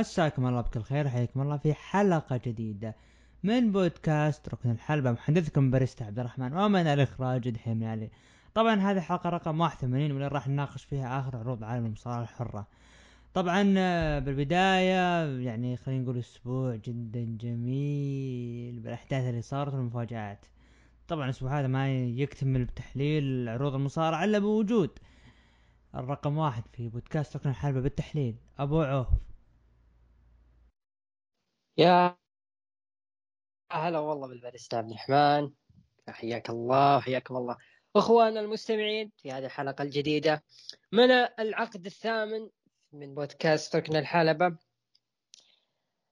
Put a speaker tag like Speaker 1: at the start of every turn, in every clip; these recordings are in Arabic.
Speaker 1: مساكم الله بكل خير حياكم الله في حلقة جديدة من بودكاست ركن الحلبة. محدثكم باريستا عبد الرحمن ومن الإخراج دحيم علي طبعا هذه الحلقة رقم 81 واللي راح نناقش فيها آخر عروض عالم المصارعة الحرة. طبعا آه، بالبداية يعني خلينا نقول أسبوع جدا جميل بالأحداث اللي صارت والمفاجآت. طبعا الأسبوع هذا ما يكتمل بتحليل عروض المصارعة إلا بوجود الرقم واحد في بودكاست ركن الحلبة بالتحليل أبو عوف.
Speaker 2: يا هلا والله بالباريستا عبد الرحمن. حياك الله وحياكم الله. أخواننا المستمعين في هذه الحلقة الجديدة من العقد الثامن من بودكاست ركن الحلبة. إن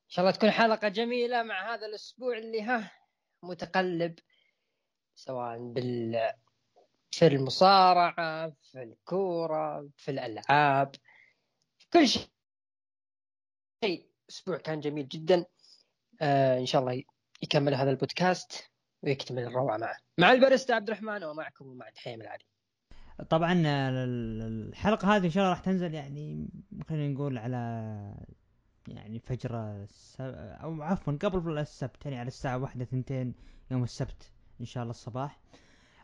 Speaker 2: شاء الله تكون حلقة جميلة مع هذا الأسبوع اللي ها متقلب سواء بال في المصارعة في الكورة في الألعاب في كل شيء. أسبوع كان جميل جدا. آه إن شاء الله يكمل هذا البودكاست ويكتمل الروعة معه. مع الباريستا عبد الرحمن ومعكم ومع دحيم العلي
Speaker 1: طبعا الحلقة هذه إن شاء الله راح تنزل يعني خلينا نقول على يعني فجر السب... أو عفوا قبل السبت يعني على الساعة واحدة ثنتين يوم السبت إن شاء الله الصباح.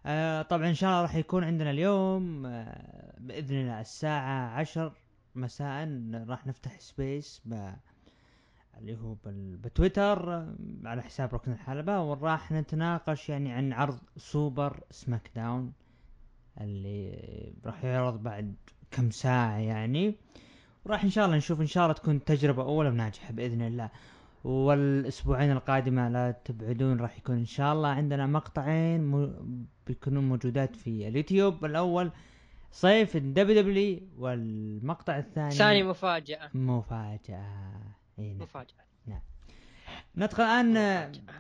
Speaker 1: آه طبعا إن شاء الله راح يكون عندنا اليوم آه بإذن الله الساعة عشر مساء راح نفتح space. اللي هو. بتويتر آه، على حساب ركن الحلبة. وراح نتناقش يعني عن عرض Super SmackDown اللي راح يعرض بعد كم ساعة يعني. وراح إن شاء الله نشوف إن شاء الله تكون تجربة أولى وناجحة بإذن الله. والأسبوعين القادمة لا تبعدون راح يكون إن شاء الله عندنا مقطعين م... بيكونون موجودات في اليوتيوب. الأول صيف ال WWE والمقطع الثاني
Speaker 2: ثاني مفاجأة.
Speaker 1: مفاجأة. إيه نعم.
Speaker 2: مفاجأة.
Speaker 1: ندخل الان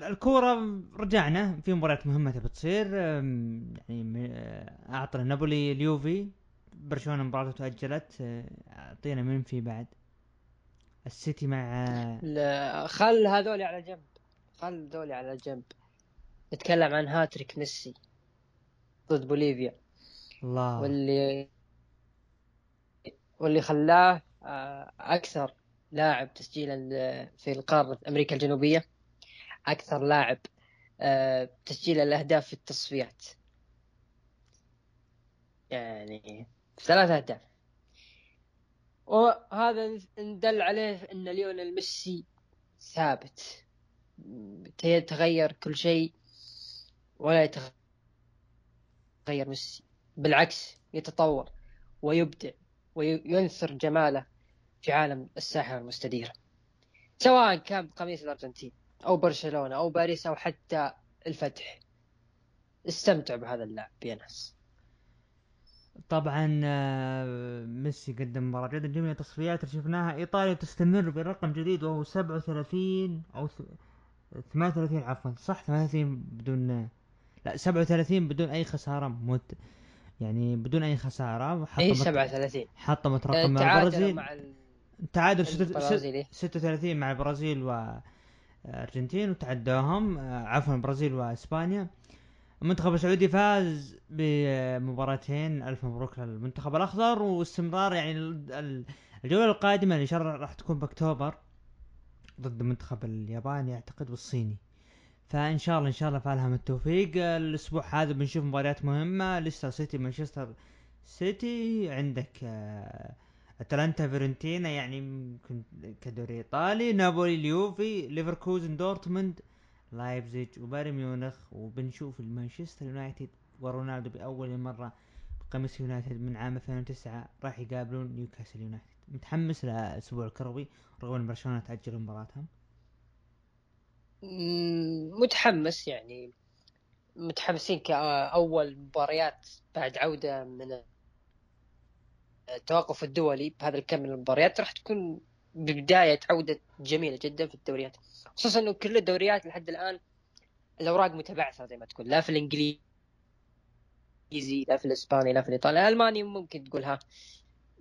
Speaker 1: الكورة رجعنا في مباريات مهمة تبي تصير يعني آه، أعطنا نابولي اليوفي برشلونة مباراته تاجلت آه، أعطينا من في بعد؟ السيتي مع آه،
Speaker 2: لا خل هذولي على جنب. خل ذولي على جنب. نتكلم عن هاتريك ميسي ضد بوليفيا.
Speaker 1: الله.
Speaker 2: واللي واللي خلاه أكثر لاعب تسجيلا آه، في القارة أمريكا الجنوبية. أكثر لاعب آه، تسجيل الاهداف في التصفيات. يعني ثلاث أهداف. وهذا ندل عليه إن ليونيل ميسي ثابت. يتغير كل شيء ولا يتغير ميسي. بالعكس يتطور ويبدع وينثر جماله. في عالم الساحة المستديرة سواء كان بقميص الأرجنتين أو برشلونة أو باريس أو حتى الفتح. استمتع بهذا اللاعب يا ناس.
Speaker 1: طبعا آه، ميسي قدم مباراة جدا جميلة تصفيات اللي شفناها. إيطاليا تستمر برقم جديد وهو 37 أو ث- 38 عفوا صح 38 بدون لا 37 بدون أي خسارة مت يعني بدون أي خسارة
Speaker 2: اي
Speaker 1: حطمت
Speaker 2: 37
Speaker 1: حطمت رقم
Speaker 2: تعادلوا
Speaker 1: البرازيل.
Speaker 2: مع ال-
Speaker 1: تعادل ست- ست-
Speaker 2: البرازيلي
Speaker 1: 36 مع البرازيل والارجنتين وتعداهم آه، عفوا البرازيل وإسبانيا. المنتخب السعودي فاز بمباراتين ألف مبروك للمنتخب الأخضر. واستمرار يعني ال- ال- الجولة القادمة اللي شر راح تكون بأكتوبر ضد المنتخب الياباني اعتقد والصيني. فإن شاء الله إن شاء الله فالهم التوفيق. الأسبوع هذا بنشوف مباريات مهمة. ليستر سيتي مانشستر سيتي عندك آه، أتلانتا فيرنتينا يعني كدوري إيطالي نابولي اليوفي ليفركوزن دورتموند لايبزيج وبايرن ميونخ. وبنشوف المانشستر يونايتد ورونالدو بأول مرة بقميص يونايتد من عام 2009 راح يقابلون نيوكاسل يونايتد. متحمس للأسبوع الكروي رغم إن برشلونة تأجل مباراتهم.
Speaker 2: متحمس يعني. متحمسين كأول مباريات بعد عودة من التوقف الدولي بهذا الكم من المباريات راح تكون ببداية عودة جميلة جدا في الدوريات. خصوصا إنه كل الدوريات لحد الآن الأوراق متبعثرة زي ما تقول. لا في الإنجليزي لا في الإسباني لا في الإيطالي. الألماني ممكن تقولها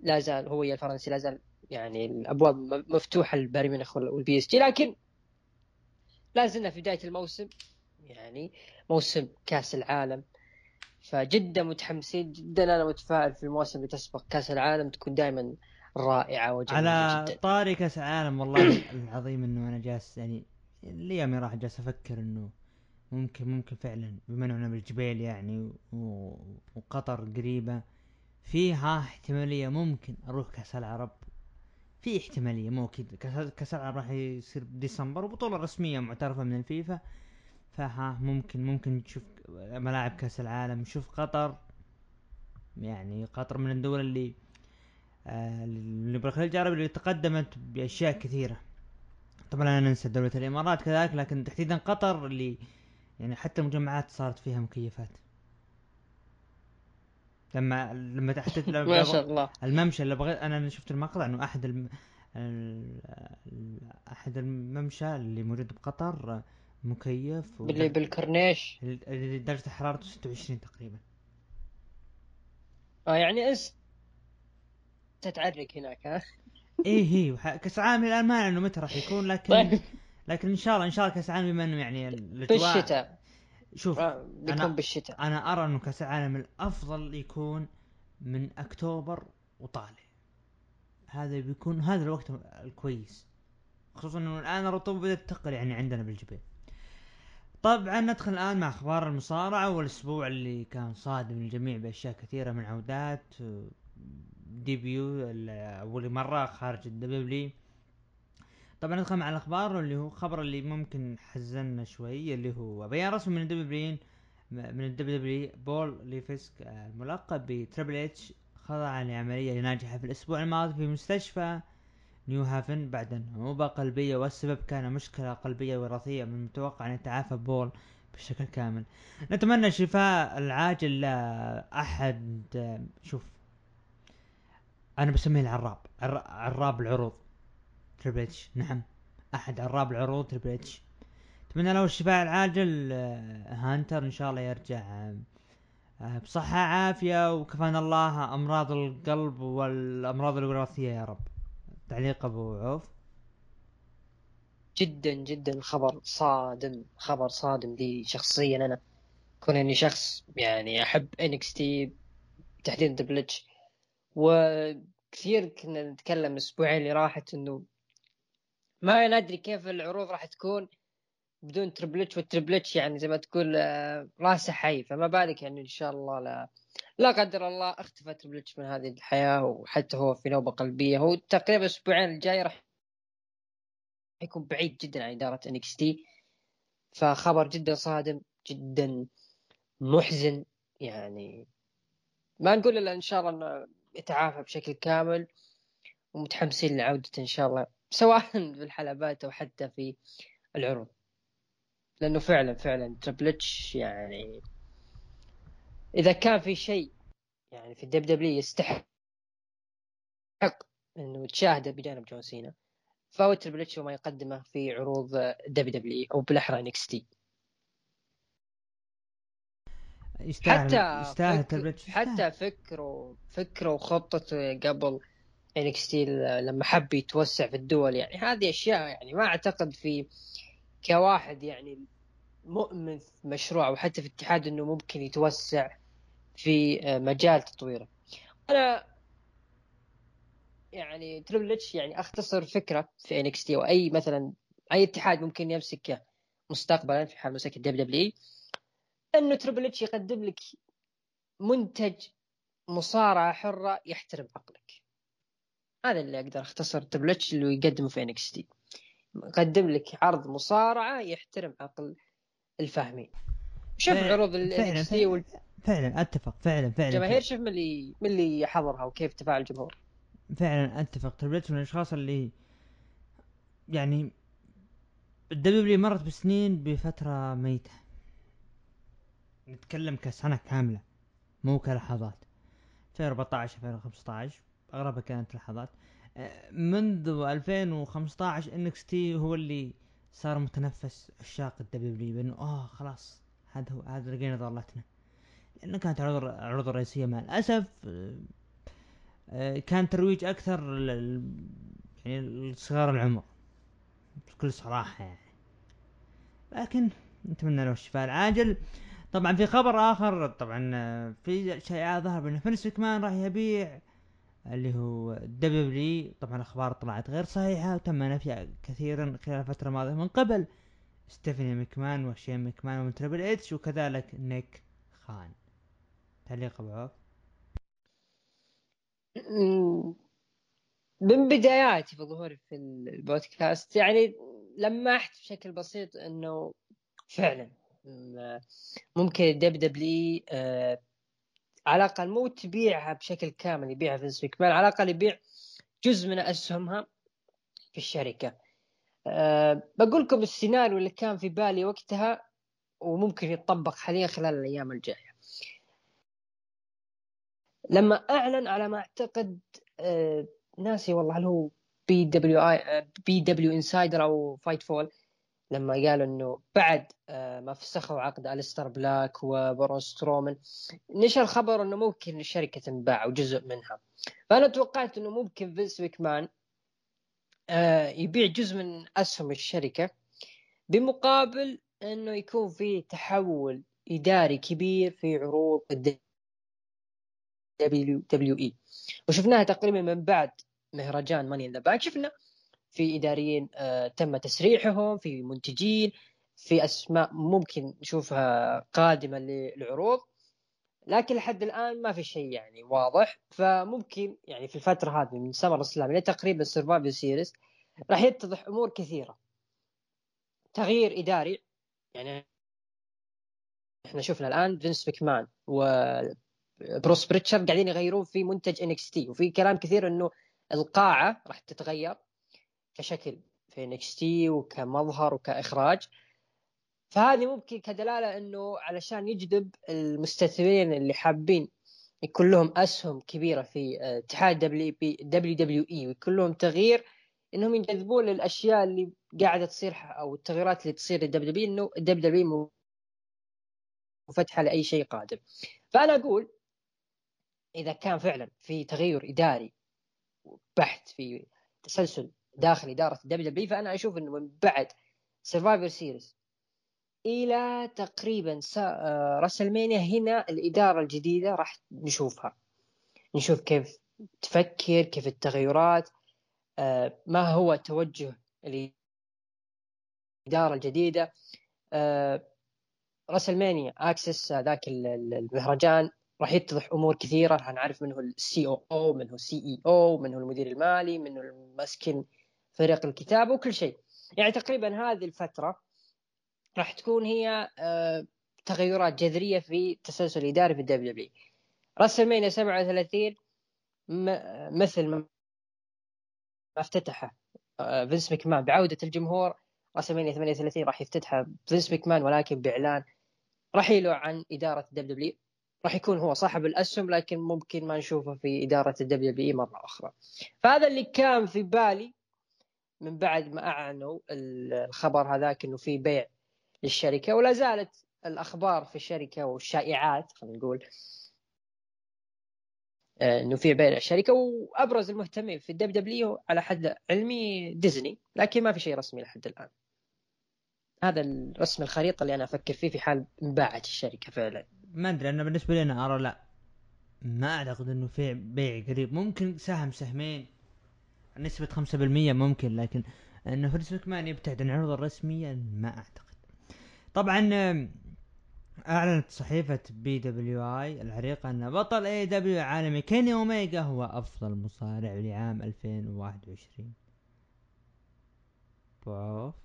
Speaker 2: لا زال هو الفرنسي لا زال يعني الأبواب مفتوحة للبايرن ميونخ وال- وال PSG لكن لا زلنا في بداية الموسم يعني موسم كأس العالم. فجدا متحمسين جدا أنا متفائل في المواسم اللي تسبق كأس العالم تكون دائما رائعة وجميلة
Speaker 1: على
Speaker 2: جدا.
Speaker 1: طاري كأس العالم والله العظيم إنه أنا جالس يعني الأيام راح جالس أفكر إنه ممكن ممكن فعلا بما إنه بالجبيل يعني و- وقطر قريبة فيها احتمالية ممكن أروح كأس العرب. في احتمالية مو أكيد. كأس العرب راح يصير بديسمبر وبطولة رسمية معترفة من الفيفا. فها ممكن ممكن نشوف ملاعب كأس العالم. نشوف قطر يعني قطر من الدول اللي آه اللي بالخليج العربي اللي تقدمت بأشياء كثيرة. طبعا لا ننسى دولة الإمارات كذلك لكن تحديدا قطر اللي يعني حتى المجمعات صارت فيها مكيفات. لما لما تحت
Speaker 2: ما شاء الله.
Speaker 1: الممشى اللي بغيت أنا شفت المقطع إنه أحد الم... ال... ال... أحد الممشى اللي موجود بقطر مكيف و...
Speaker 2: باللي بالكورنيش.
Speaker 1: اللي درجة حرارته 26 تقريبا.
Speaker 2: آه يعني انت تتعرق هناك ها؟
Speaker 1: إيه هي وح... كأس العالم الآن ما انه متى راح يكون لكن
Speaker 2: طيب.
Speaker 1: لكن إن شاء الله إن شاء الله كأس العالم بما إنه يعني الاجواء
Speaker 2: الشتاء
Speaker 1: شوف
Speaker 2: آه، بيكون
Speaker 1: أنا-
Speaker 2: بالشتاء.
Speaker 1: أنا أرى إنه كأس العالم الأفضل يكون من أكتوبر وطالع. هذا بيكون هذا الوقت الكويس. خصوصا إنه الآن الرطوبة بدأت تقل يعني عندنا بالجبال طبعا ندخل الآن مع أخبار المصارعة والأسبوع اللي كان صادم للجميع بأشياء كثيرة من عودات debut اول مرة خارج ال WWE طبعا ندخل مع الأخبار اللي هو خبر اللي ممكن حزننا شوي اللي هو بيان رسمي من الدبليو من الدبليو بول ليفسك الملقب ب Triple H خضع لعملية ناجحة في الأسبوع الماضي في مستشفى نيو هافن بعد نوبة قلبية والسبب كان مشكلة قلبية وراثية من المتوقع أن يتعافى بول بشكل كامل. نتمنى الشفاء العاجل لأحد شوف أنا بسميه العراب عر- عراب العروض. Triple H نعم أحد عراب العروض Triple H اتمنى له الشفاء العاجل آه، هانتر إن شاء الله يرجع آه، آه، بصحة عافية وكفانا الله أمراض القلب والأمراض الوراثية يا رب. تعليق أبو عوف.
Speaker 2: جدا جدا خبر صادم خبر صادم لي شخصيا أنا. كون إني شخص يعني أحب NXT تحديدا Triple H. وكثير كنا نتكلم الأسبوعين اللي راحت إنه ما ندري كيف العروض راح تكون بدون Triple H. وال Triple H يعني زي ما تقول آه، راسه حي. فما بالك يعني إن شاء الله لا لا قدر الله اختفى Triple H من هذه الحياة وحتى هو في نوبة قلبية. هو تقريبا الأسبوعين الجاي راح يكون بعيد جدا عن إدارة NXT فخبر جدا صادم جدا محزن. يعني ما نقول إلا إن شاء الله إنه يتعافى بشكل كامل ومتحمسين لعودته إن شاء الله سواء في الحلبات أو حتى في العروض. لأنه فعلا فعلا Triple H يعني إذا كان في شيء يعني في ال WWE يستحق إنه تشاهده بجانب جون سينا فهو Triple H وما يقدمه في عروض WWE أو بالأحرى NXT
Speaker 1: يستاهل
Speaker 2: حتى
Speaker 1: يستاهل
Speaker 2: فك... حتى فكروا فكروا خطته قبل NXT لما حب يتوسع في الدول يعني هذه أشياء يعني ما أعتقد في كواحد يعني مؤمن في مشروع أو حتى في اتحاد إنه ممكن يتوسع في مجال تطويره. أنا يعني Triple H يعني أختصر فكرة في NXT وأي مثلا أي اتحاد ممكن يمسكه مستقبلا في حال مسك ال WWE إنه Triple H يقدم لك منتج مصارعة حرة يحترم عقلك. هذا اللي أقدر أختصر Triple H اللي يقدمه في NXT يقدم لك عرض مصارعة يحترم عقل الفاهمين. شوف عروض NXT
Speaker 1: فعلا, أتفق. فعلا فعلا.
Speaker 2: والجماهير شوف من اللي من اللي حضرها وكيف تفاعل الجمهور.
Speaker 1: فعلا أتفق. Triple H من الأشخاص اللي يعني ال WWE مرت بسنين بفترة ميتة. نتكلم كسنة كاملة مو كلحظات. 2014 2015 اغلبها كانت لحظات. منذ 2015 NXT هو اللي صار متنفس عشاق ال WWE بأنه آه خلاص هذا هو هذا لقينا ضالتنا لأنه كانت عروض العروض الرئيسيه مع الأسف. آه، آه، كان ترويج أكثر لل يعني لصغار العمر بكل صراحة يعني. لكن نتمنى له الشفاء العاجل. طبعا في خبر آخر طبعا آه، في شائعات ظهر بان فينس مكمان راح يبيع اللي هو WWE طبعا الأخبار طلعت غير صحيحة وتم نفيها كثيرا خلال الفترة الماضية. من قبل ستيفاني مكمان وشين مكمان ومن Triple H وكذلك نيك خان. تعليق أبو عوف.
Speaker 2: من بداياتي في ظهوري في البودكاست يعني لمحت بشكل بسيط إنه فعلا ممكن دب دبلي آه على الأقل مو تبيعها بشكل كامل يبيعها في مكمان على الأقل يبيع جزء من أسهمها في الشركة. أه بقول لكم السيناريو اللي كان في بالي وقتها وممكن يتطبق حاليا خلال الأيام الجاية. لما أعلن على ما أعتقد أه ناسي والله هل هو بي دبليو آي بي دبليو انسايدر أو Fightful لما قالوا إنه بعد آه، ما فسخوا عقد الستر بلاك وبرون سترومان نشر خبر إنه ممكن الشركة تنباع وجزء منها. فأنا توقعت إنه ممكن فينس مكمان آه، يبيع جزء من أسهم الشركة بمقابل إنه يكون في تحول إداري كبير في عروض WWE وشفناها تقريبا من بعد مهرجان Money in the Bank شفنا في إداريين آه تم تسريحهم في منتجين في أسماء ممكن نشوفها قادمة للعروض. لكن لحد الآن ما في شيء يعني واضح. فممكن يعني في الفترة هذه من SummerSlam إلى تقريبا Survivor Series راح يتضح أمور كثيرة. تغيير إداري. يعني إحنا شفنا الآن فينس مكمان و بروس بريتشر قاعدين يغيرون في منتج NXT وفي كلام كثير إنه القاعة راح تتغير كشكل في NXT وكمظهر وكإخراج. فهذه ممكن كدلالة إنه علشان يجذب المستثمرين اللي حابين يكون لهم أسهم كبيرة في اتحاد دبليو بي دبليو دبليو اي ويكون لهم تغيير إنهم ينجذبون للأشياء اللي قاعدة تصير أو التغييرات اللي تصير لل WWE إنه ال WWE مفتحة لأي شيء قادم. فأنا أقول إذا كان فعلا في تغير إداري بحت في تسلسل داخل إدارة ال WWE فأنا أشوف إنه من بعد Survivor Series إلى تقريبا آه، WrestleMania هنا الإدارة الجديدة راح نشوفها. نشوف كيف تفكر كيف التغيرات آه، ما هو توجه الإدارة الجديدة. آه، WrestleMania Axxess ذاك المهرجان راح يتضح أمور كثيرة. راح نعرف من هو ال COO أو من هو ال CEO من هو المدير المالي من هو الماسك فريق الكتابه وكل شيء. يعني تقريبا هذه الفترة راح تكون هي آه، تغيرات جذرية في التسلسل الاداري في ال WWE WrestleMania 37 مثل ما افتتحه آه، فينس مكمان بعودة الجمهور WrestleMania 38 راح يفتتحها فينس مكمان ولكن بإعلان رحيله عن إدارة ال WWE راح يكون هو صاحب الأسهم لكن ممكن ما نشوفه في إدارة ال WWE مرة أخرى. فهذا اللي كان في بالي من بعد ما أعلنوا الخبر هذاك إنه في بيع للشركة ولا زالت الأخبار في الشركة والشائعات خلينا نقول آه، إنه في بيع الشركة وأبرز المهتمين في الدبليو دبليو على حد علمي ديزني لكن ما في شيء رسمي لحد الآن. هذا الرسم الخريطة اللي أنا أفكر فيه في حال انباعت الشركة فعلا.
Speaker 1: ما أدري أنا بالنسبة لي أنا أرى لا. ما أعتقد إنه في بيع قريب. ممكن سهم سهمين نسبة خمسة بالمية ممكن لكن إنه فينس مكمان يبتعد عن العروض الرسمية ما أعتقد. طبعا أعلنت صحيفة PWI العريقة أن بطل AEW عالمي كيني اوميجا هو أفضل مصارع لعام 2021 بعوف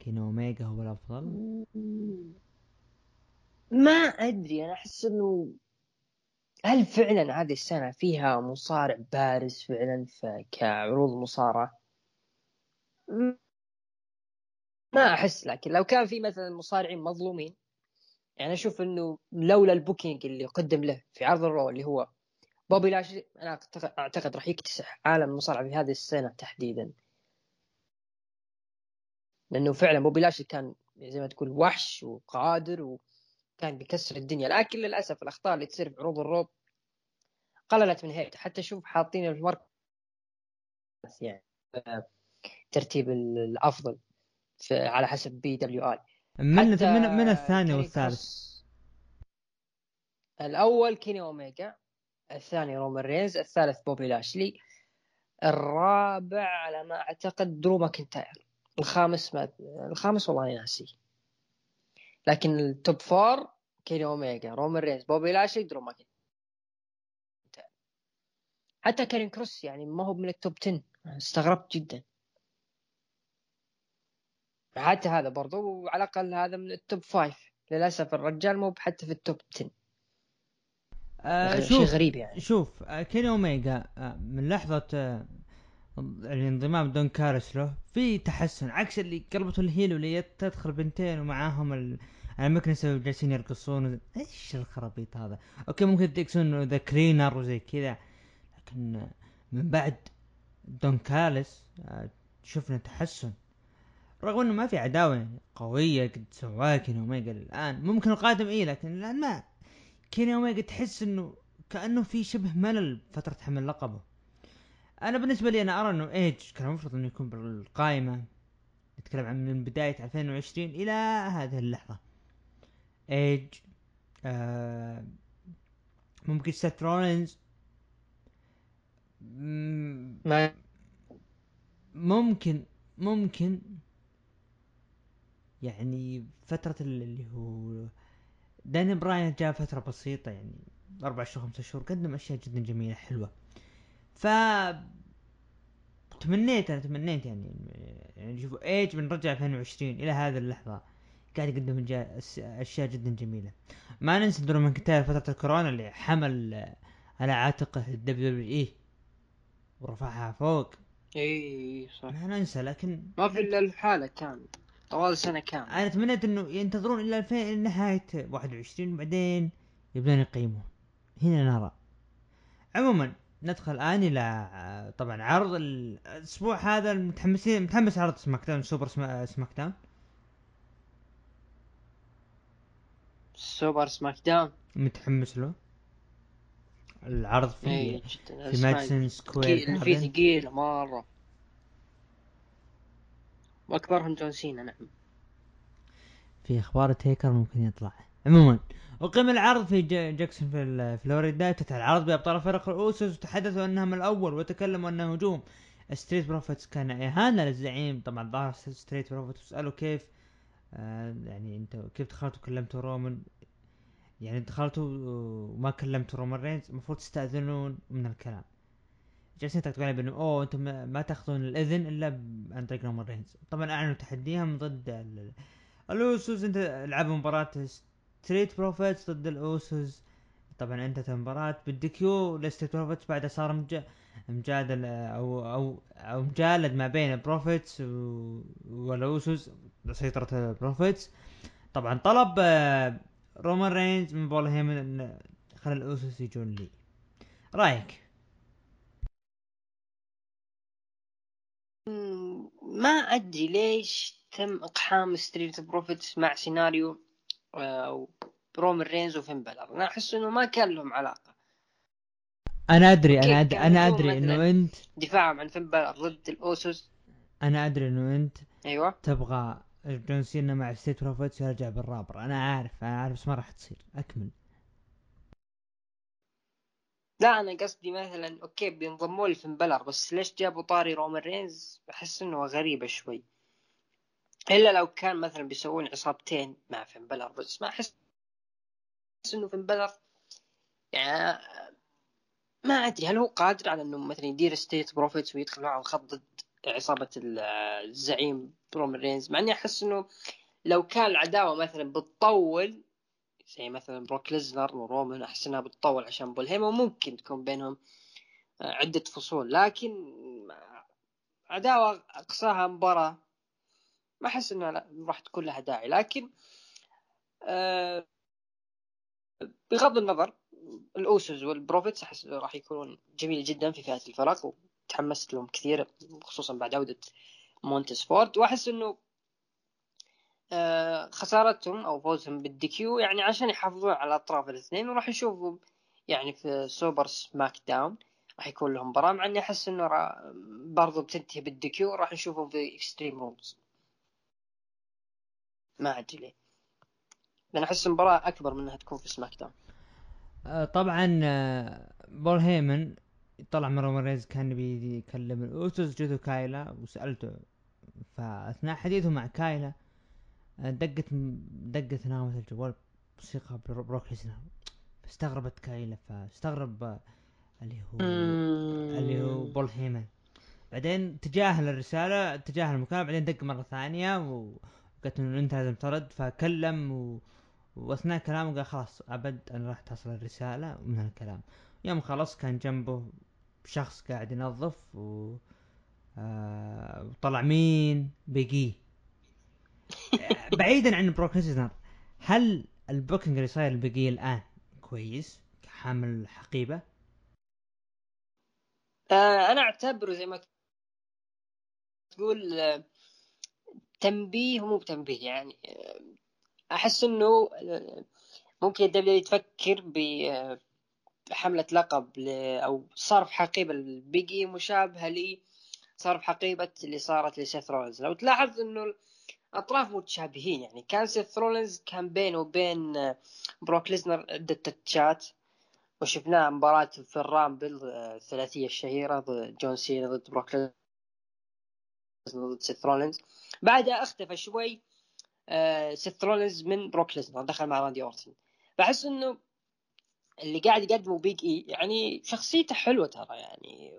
Speaker 1: كيني أوميجا هو الأفضل
Speaker 2: ما أدري أنا أحس إنه هل فعلا هذه السنة فيها مصارع بارز فعلا كعروض مصارعة؟ ما أحس لكن لو كان في مثلا مصارعين مظلومين يعني أشوف إنه لولا ال booking اللي قدم له في عرض الرو اللي هو بوبي لاشلي أنا أعتقد راح يكتسح عالم المصارعة في هذه السنة تحديدا لأنه فعلا بوبي لاشلي كان زي ما تقول وحش وقادر و... كان بيكسر الدنيا. لكن للأسف الأخطاء اللي تصير في عروض الرو قللت من هيبته حتى شوف حاطين المركز يعني ترتيب الأفضل في على حسب PWI.
Speaker 1: من من من الثاني والثالث؟
Speaker 2: الأول كيني أوميجا الثاني رومان رينز الثالث بوبي لاشلي الرابع على ما أعتقد درو ماكنتاير. الخامس ما الخامس والله ناسي لكن ال top four كيني أوميجا رومان رينز بوبي لاشلي درو حتى كارين كروس يعني ما هو من ال top 10 استغربت جدا. حتى هذا برضو على الأقل هذا من ال top 5 للأسف الرجال مو حتى في ال top 10
Speaker 1: آه
Speaker 2: شيء
Speaker 1: شوف
Speaker 2: غريب يعني.
Speaker 1: شوف آه كيني أوميجا آه من لحظة آه يعني دون كاليس له في تحسن عكس اللي قلبته ال heel واللي تدخل بنتين ومعاهم ال... المكنسة وجالسين يرقصون إيش الخرابيط هذا؟ Okay ممكن تقصون the cleaner وزي كذا لكن من بعد دون كاليس آه، شفنا تحسن. رغم إنه ما في عداوة قوية قد سواها كيني اوميجا الآن ممكن القادم إيه لكن الآن ما. كيني اوميجا تحس إنه كأنه في شبه ملل فترة حمل لقبه. أنا بالنسبة لي أنا أرى إنه ايج كان المفروض إنه يكون بالقائمة. نتكلم عن من بداية 2020 إلى هذه اللحظة. ايج آه ممكن سيث رولينز.
Speaker 2: ما
Speaker 1: ممكن ممكن يعني فترة اللي هو دانيال براين جاء فترة بسيطة يعني أربع شهور خمسة شهور قدم أشياء جدا جميلة حلوة. ف تمنيت أنا تمنيت يعني يعني شوفوا إيج من رجع 2020 إلى هذه اللحظة قاعد يقدم أشياء جدا جميلة. ما ننسى درو ماكنتاير فترة الكورونا اللي حمل على عاتقه ال WWE ورفعها فوق.
Speaker 2: إي صح.
Speaker 1: ما ننسى لكن
Speaker 2: ما في إلا الحالة كان طوال سنة كاملة.
Speaker 1: أنا تمنيت إنه ينتظرون إلى 2000 نهاية 21 بعدين يبدون يقيمون. هنا نرى. عموما ندخل الان إلى طبعا عرض الأسبوع هذا المتحمسين متحمس عرض سماك داون سوبر سماك داون
Speaker 2: سوبر سماك داون
Speaker 1: متحمس له. العرض في
Speaker 2: إيه،
Speaker 1: في مادسون سكوير
Speaker 2: في ثقيل مرة. وأكبرهم جون سينا نعم.
Speaker 1: في أخبار تيكر ممكن يطلع. عموما. أقيم العرض في جاكسون في فلوريدا افتتح العرض بأبطال فرق الأوسوس وتحدثوا أنها من الأول وتكلموا أنه هجوم ستريت بروفيتس كان إهانة للزعيم. طبعا ظهر ستريت بروفيتس سألوا كيف آه يعني أنت كيف دخلتوا كلمتوا رومان؟ يعني دخلتوا وما كلمتوا رومان رينز؟ المفروض تستأذنون من الكلام. جالسين يتكلمون بأنه أوه أنتم ما تأخذون الإذن إلا عن طريق رومان رينز. طبعا أعلنوا تحديهم ضد الأوسوس. أنت لعبوا مباراة ستريت بروفيتس ضد الأوسوس. طبعا انتهت المباراة بال DQ لستريت بروفيتس بعدها صار مج... مجادل أو أو أو مجالد ما بين بروفيتس و... والأوسوس. سيطرة بروفيتس طبعا طلب آه، رومان رينز من بول هيمن خلى الأوسوس يجون لي. رأيك؟
Speaker 2: ما أدري ليش تم إقحام ستريت بروفيتس مع سيناريو آه، رومان رينز وفين بالور. أنا أحس إنه ما كان لهم علاقة.
Speaker 1: أنا أدري أنا ادري أنا أدري إنه انت
Speaker 2: دفاعهم عن فين بالور ضد الأوسوس.
Speaker 1: أنا أدري إنه أنت
Speaker 2: أيوه.
Speaker 1: تبغى جون سينا مع ستريت بروفيتس يرجع بالرابر. أنا عارف أنا عارف بس ما راح تصير. أكمل.
Speaker 2: لا أنا قصدي مثلا okay بينضموا لي بالور بس ليش جابوا طاري رومان رينز؟ احس إنه غريبة شوي. إلا لو كان مثلا بيسوون عصابتين مع فين بالور بس ما أحس إنه فين بالور يعني ما أدري هل هو قادر على إنه مثلا يدير ستريت بروفيتس ويدخل معهم خط ضد عصابة الزعيم رومان رينز؟ مع إني أحس إنه لو كان العداوة مثلا بتطول زي مثلا بروك ليزنر ورومان أحس إنها بتطول عشان بول هيمن وممكن تكون بينهم عدة فصول لكن عداوة أقصاها مباراة. ما أحس انها راح تكون لها داعي لكن آه بغض النظر الأوسوس والبروفيتس أحس راح يكونون جميل جدا في فئة الفرق وتحمست لهم كثير خصوصا بعد عودة مونتيز فورد وأحس إنه آه خسارتهم أو فوزهم بال DQ يعني عشان يحافظون على أطراف الاثنين وراح نشوفهم يعني في Super SmackDown راح يكون لهم مباراة مع إني أحس إنه برضو بتنتهي بال DQ راح نشوفهم في Extreme Rules ما أدري ليه. لأن أحس المباراة أكبر من إنها تكون في SmackDown.
Speaker 1: آه، طبعا آه، بول هيمن طلع من رومان كان بيجي يكلم الأوسوس جوتو كايلا وسألته فأثناء حديثه مع كايلا آه، دقت دقت نغمة الجوال موسيقى بروك ليسنر فاستغربت كايلا فاستغرب اللي هو اللي هو بول هيمن. بعدين تجاهل الرسالة تجاهل المكالمة بعدين دق مرة ثانية وقالت انه أنت لازم ترد فكلم و... وأثناء كلامه قال خلاص أبد أنا راح تصل الرسالة من الكلام يوم خلص كان جنبه شخص قاعد ينظف و آه... وطلع مين؟ بيجي. بعيدا عن بروك ليسنر هل ال booking اللي صاير لبيج إي الآن كويس كحامل حقيبة؟
Speaker 2: آه أنا أعتبره زي ما تقول آه، تنبيه مو بتنبيه يعني آه، أحس إنه آه، ممكن ال W تفكر بحملة لقب أو صرف حقيبة البيج إي مشابهة لي صرف حقيبة اللي صارت لسيث رولينز لو تلاحظ إنه الأطراف متشابهين يعني كان سيث رولينز كان بينه وبين بروك ليزنر عدة تاتشات وشفناه مباراة في ال Rumble الثلاثية الشهيرة ضد جون سينا ضد بروك ضد سيث رولينز. بعدها أختفى شوي آه، سيث رولينز من بروك ليزنر دخل مع راندي أورتن. بحس إنه اللي قاعد يقدمه بيج إي يعني شخصيته حلوة ترى يعني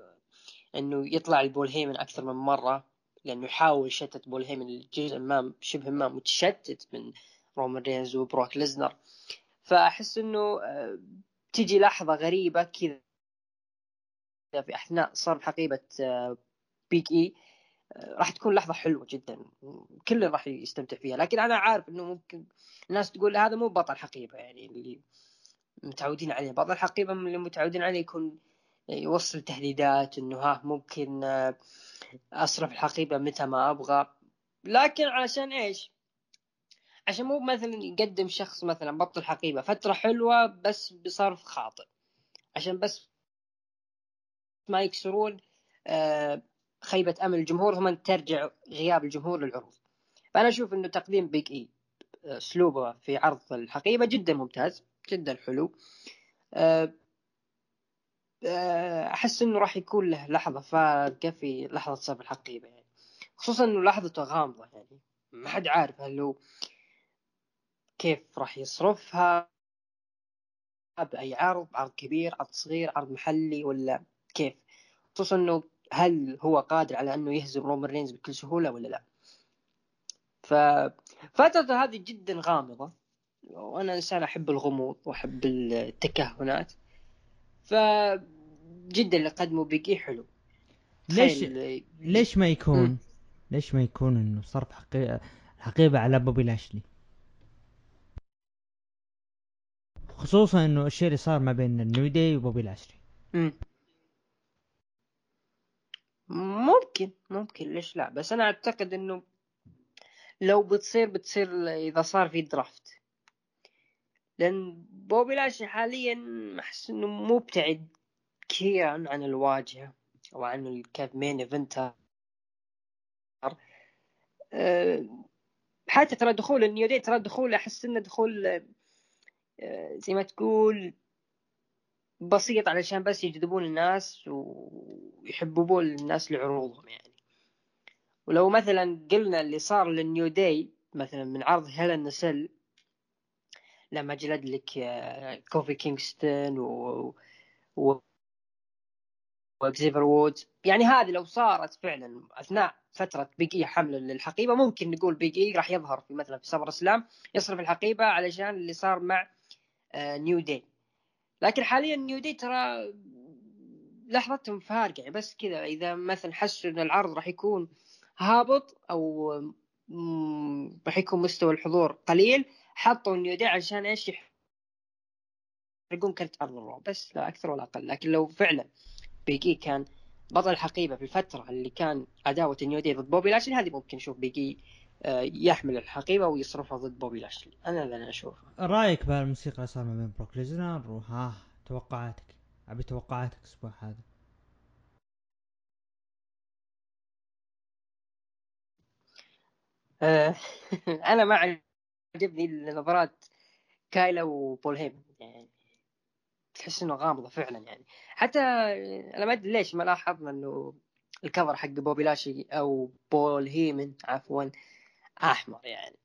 Speaker 2: إنه يطلع لبول هيمن أكثر من مرة لأنه يحاول شتت بول هيمن جزء ما شبه ما متشتت من رومان رينز وبروك ليزنر. فأحس إنه آه، تجي لحظة غريبة كذا في أثناء صرف حقيبة بيج إي. راح تكون لحظة حلوة جدا. كل راح يستمتع فيها. لكن أنا عارف إنه ممكن الناس تقول هذا مو بطل حقيبة يعني اللي متعودين عليه. بطل حقيبة اللي متعودين عليه يكون يوصل تهديدات إنه ها ممكن آه، أصرف الحقيبة متى ما أبغى. لكن علشان إيش؟ عشان مو مثلا يقدم شخص مثلا بطل حقيبة فترة حلوة بس بصرف خاطئ. عشان بس ما يكسرون آه، خيبة امل الجمهور ثم ترجع غياب الجمهور للعروض. فأنا أشوف إنه تقديم بيج اي أسلوبه في عرض الحقيبة جدا ممتاز جدا حلو. آه، آه، أحس إنه راح يكون له لحظة فارقه في لحظة صرف الحقيبة يعني. خصوصا إنه لحظته غامضة يعني. ما حد عارف هل هو كيف راح يصرفها بأي عرض عرض كبير عرض صغير عرض محلي ولا كيف. خصوصا إنه هل هو قادر على أنه يهزم رومان رينز بكل سهولة ولا لا؟ ففترة هذه جدا غامضة وأنا إنسان أحب الغموض وأحب التكهنات ف جدا اللي قدمه بيج إي حلو.
Speaker 1: ليش ليش ما يكون؟ م. ليش ما يكون إنه صرف حقيقة حقيبة على بوبي لاشلي؟ خصوصا إنه الشيء اللي صار ما بين ال New Day وبوبي لاشلي.
Speaker 2: ممكن ممكن ليش لا؟ بس أنا أعتقد إنه لو بتصير بتصير إذا صار في draft لأن بوبي لاشلي حاليا أحس إنه مبتعد كثيرا عن الواجهة أو عن ال card main eventer. أه حتى ترى دخول ال New Day ترى دخول أحس إنه دخول أه زي ما تقول بسيط علشان بس يجذبون الناس ويحببون الناس لعروضهم يعني. ولو مثلا قلنا اللي صار لل New Day مثلا من عرض Hell in a Cell لما جلد لك آه، كوفي كينغستون و, و... وإكزيفر وودز يعني هذه لو صارت فعلا أثناء فترة بيج إي حمله للحقيبة ممكن نقول بيج إي راح يظهر في مثلا في SummerSlam يصرف الحقيبة علشان اللي صار مع New آه، Day. لكن حاليا New Day ترى لحظتهم فارقة يعني بس كذا. إذا مثلا حسوا إن العرض راح يكون هابط أو راح يكون مستوى الحضور قليل حطوا New Day عشان إيش يحرقون كرت عرض ال Raw بس لا أكثر ولا أقل. لكن لو فعلا بيج إي كان بطل الحقيبة في الفترة اللي كان عداوة New Day ضد بوبي لاشلي هذه ممكن نشوف بيج إي آه، يحمل الحقيبة ويصرفها ضد بوبي لاشلي. أنا اللي أنا أشوفه.
Speaker 1: رأيك بهالموسيقى اللي صار ما بين بروك ليزنر؟ وها توقعاتك. أبي توقعاتك الأسبوع هذا.
Speaker 2: آه، أنا ما عجبني نظرات كايلا وبول هيمن يعني تحس إنه غامضة فعلا يعني. حتى أنا ما أدري ليش ما لاحظنا إنه الكفر حق بوبي لاشي أو بول هيمن عفوا أحمر يعني.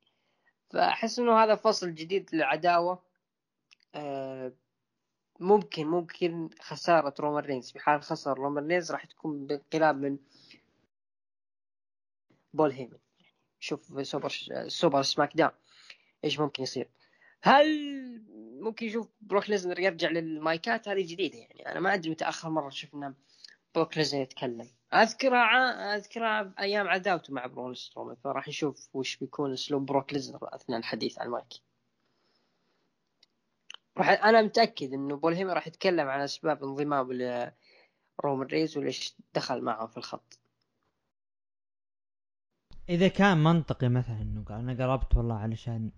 Speaker 2: فأحس إنه هذا فصل جديد للعداوة. آه، ممكن ممكن خسارة رومان رينز في حال خسر رومان رينز راح تكون بانقلاب من بول هيمن. شوف سوبر سوبر سماك داون. إيش ممكن يصير؟ هل ممكن يشوف بروك ليزنر يرجع للمايكات؟ هذه جديدة يعني. أنا ما أدري متى آخر مرة شفنا بروك ليزنر يتكلم. اذكرها اذكرها أيام عداوته مع برون سترومان. فراح نشوف وش بيكون أسلوب بروك ليزنر أثناء الحديث عن المايك راح أنا متأكد إنه بول هيمن راح يتكلم عن أسباب انضمام لرومان رينز وليش دخل معهم في الخط.
Speaker 1: إذا كان منطقي مثلا إنه قال أنا قربت والله علشان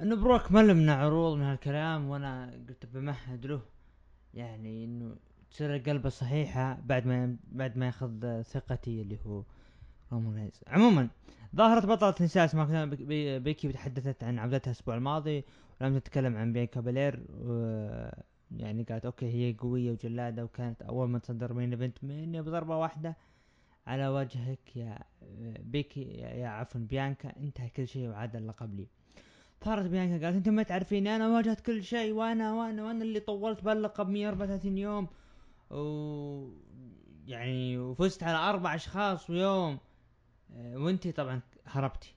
Speaker 1: إنه بروك ما لمنا عروض من هالكلام وأنا قلت بمهد له. يعني إنه تصير القلبة صحيحة بعد ما بعد ما يأخذ ثقتي اللي هو رومان رينز. عموما ظاهرة بطلة نساء سماك بيكي تحدثت عن عودتها الأسبوع الماضي ولم تتكلم عن بيانكا بلير يعني قالت okay هي قوية وجلادة وكانت أول ما تصدر main event مني بضربة واحدة. على وجهك يا بيكي يا عفوا بيانكا انتهى كل شيء وعاد اللقب لي صارت بيانكا قالت انت ما تعرفيني أنا واجهت كل شيء وأنا وأنا وأنا اللي طولت باللقب 134 يوم. و يعني وفزت على أربع أشخاص ويوم. وأنتي طبعا هربتي.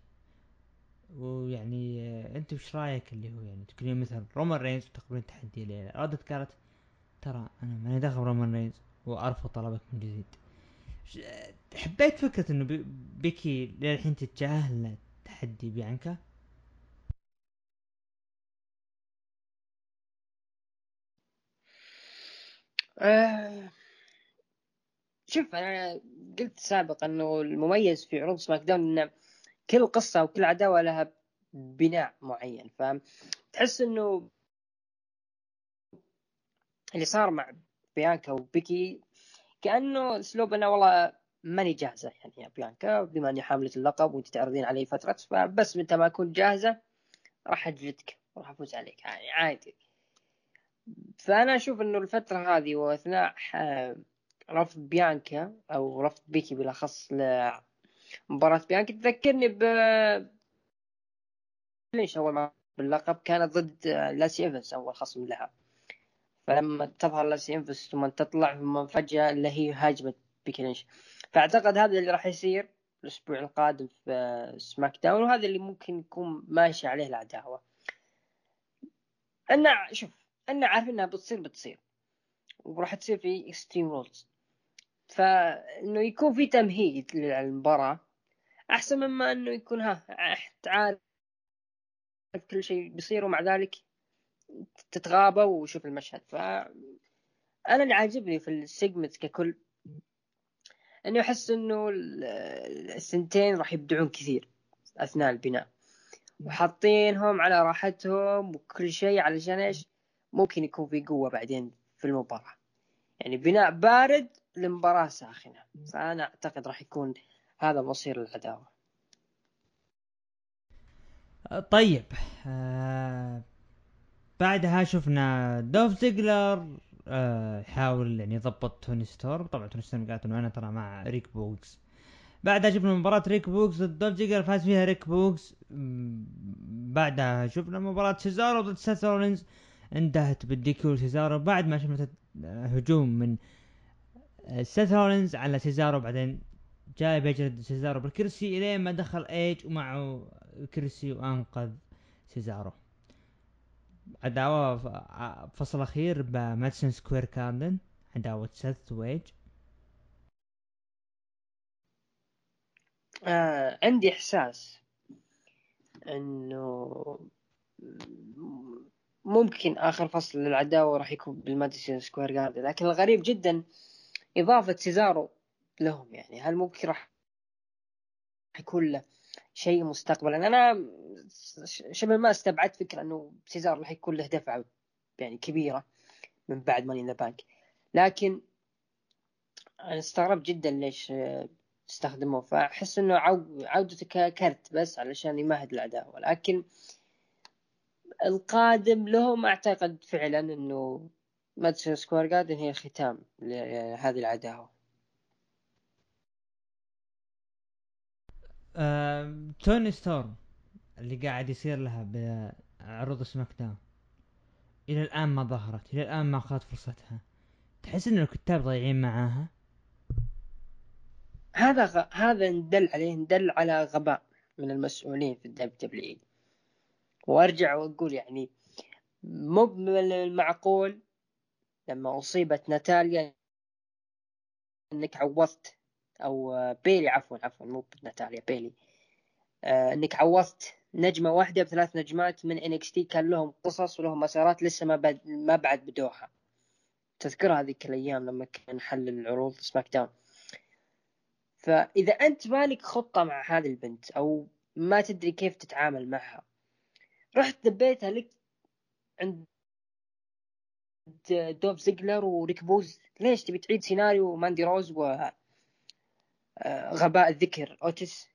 Speaker 1: ويعني آه، انت وش رأيك اللي هو يعني تكونين مثلا رومان رينز وتقبلين تحدي ليه ردت قالت ترى أنا ماني داخل رومان رينز وارفض طلبك من جديد. حبيت فكرة إنه بيكي للحين تتجاهل تحدي بيانكا؟
Speaker 2: آه شوف أنا قلت سابقا إنه المميز في عروض سماك داون ان كل قصة وكل عداوة لها بناء معين فتحس إنه اللي صار مع بيانكا وبيكي كأنه اسلوب انه والله ماني جاهزة يعني يا بيانكا بما إني حاملة اللقب وأنت تعرضين علي فترة فبس متى ما أكون جاهزة راح أجلدك وراح أفوز عليك يعني عادي. فأنا أشوف إنه الفترة هذه وأثناء رفض بيانكا أو رفض بيكي بالأخص لمباراة بيانكا تذكرني ب ليش أول ما باللقب؟ كانت ضد لاسي ايفنس أول خصم لها. فلما تظهر لاسي ايفنس ثم تطلع ثم فجأة اللي هي هاجمت بيكي لينش. فأعتقد هذا اللي راح يصير الأسبوع القادم في SmackDown وهذا اللي ممكن يكون ماشي عليه العداوة. أنا شوف أنا عارف إنها بتصير بتصير. وراح تصير في Extreme Rules فإنه يكون في تمهيد للمباراة أحسن مما إنه يكون ها تعال كل شيء بيصير ومع ذلك تتغابى وشوف المشهد. ف أنا اللي عاجبني في السيجمنت ككل إنه احس إنه السنتين راح يبدعون كثير أثناء البناء. وحاطينهم على راحتهم وكل شيء علشان إيش؟ ممكن يكون في قوة بعدين في المباراة. يعني بناء بارد لمباراة ساخنة. فأنا أعتقد راح يكون هذا مصير العداوة.
Speaker 1: طيب آه بعدها شفنا دولف زيجلر آه يحاول يعني يضبط توني ستورم. طبعا توني ستورم قالت إنه أنا ترى مع ريك بوغز. بعدها شفنا مباراة ريك بوغز ضد دولف زيجلر فاز فيها ريك بوغز. بعدها شفنا مباراة سيزارو ضد سيث رولينز. انتهت بال DQ سيزارو بعد ما شفنا هجوم من آه، سيث رولينز على سيزارو بعدين جاء بيجلد سيزارو بالكرسي إلين ما دخل إيج ومعه كرسي وأنقذ سيزارو. عداوة فصل أخير بماديسون سكوير جاردن عداوة سيث وإيج
Speaker 2: آه عندي إحساس إنه ممكن آخر فصل للعداوة راح يكون بالماديسون سكوير جاردن لكن الغريب جدا إضافة سيزارو لهم يعني. هل ممكن راح يكون له شيء مستقبلا؟ أنا شبه ما استبعدت فكرة إنه سيزارو راح يكون له دفعة يعني كبيرة من بعد Money in the Bank لكن أنا استغربت جدا ليش استخدموه. فأحس إنه عودته ككرت بس علشان يمهد العداء. ولكن القادم لهم أعتقد فعلا إنه ماديسون سكوير جاردن هي ختام لهذه العداوة.
Speaker 1: آه، توني ستورم اللي قاعد يصير لها بعروض SmackDown إلى الآن ما ظهرت إلى الآن ما أخذت فرصتها. تحس إن الكتاب ضايعين معاها؟
Speaker 2: هذا غ... هذا ندل عليه ندل على غباء من المسؤولين في ال WWE وأرجع وأقول يعني مو من المعقول لما أصيبت ناتاليا إنك عوضت أو بيلي عفوا عفوا مو ناتاليا بيلي. آه إنك عوضت نجمة واحدة بثلاث نجمات من NXT كان لهم قصص ولهم مسارات لسه ما بعد ما بعد بدوها. تذكر هذيك الأيام لما كان حل العروض SmackDown. فإذا أنت مالك خطة مع هذه البنت أو ما تدري كيف تتعامل معها رحت دبيتها لك عند دولف زيجلر وريك بوغز. ليش تبي تعيد سيناريو ماندي روز و آه، غباء الذكر؟ أوتيس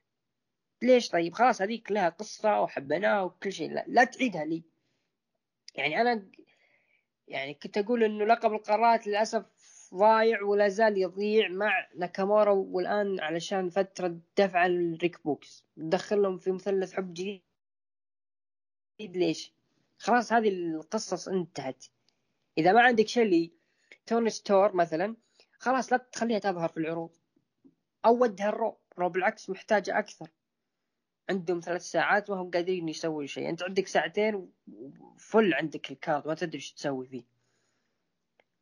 Speaker 2: ليش طيب؟ خلاص هذيك لها قصة وحبيناها وكل شيء. لا, لا تعيدها لي. يعني أنا يعني كنت أقول إنه لقب القارات للأسف ضايع ولا زال يضيع مع ناكامورا والآن علشان فترة دفع الريك بوغز. دخلهم في مثلث حب جديد. ليش؟ خلاص هذه القصص انتهت. إذا ما عندك شيء لتوني ستورم مثلا خلاص لا تخليها تظهر في العروض. أو ودها ال Raw. Raw بالعكس محتاجة أكثر. عندهم ثلاث ساعات وهم قادرين يسوي شيء. أنت عندك ساعتين و full عندك ال card ما تدري إيش تسوي فيه.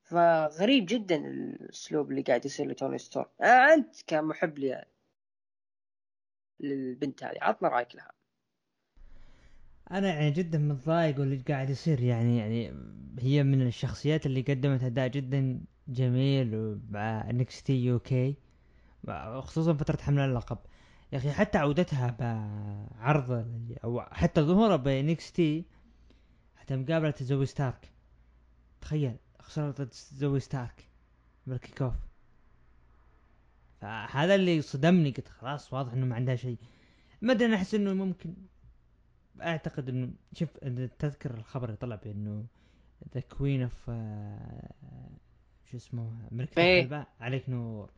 Speaker 2: فغريب جدا الأسلوب اللي قاعد يصير لتوني ستور أنت كمحب لي للبنت هذه عطنا رأيك لها.
Speaker 1: أنا يعني جدا متضايق واللي قاعد يصير يعني يعني هي من الشخصيات اللي قدمت أداء جدا جميل مع NXT UK خصوصا فترة حمل اللقب. يا أخي حتى عودتها بعرض أو حتى ظهورها ب NXT حتى مقابلة زوي ستارك. تخيل خسرت زوي ستارك بال kick off فهذا اللي صدمني قلت خلاص واضح إنه ما عندها شيء. ما أدري أنا أحس إنه ممكن أعتقد إنه شوف تذكر الخبر اللي طلع بأنه the Queen of شو اسمه ملكة
Speaker 2: إيه.
Speaker 1: الحلبة عليك نور.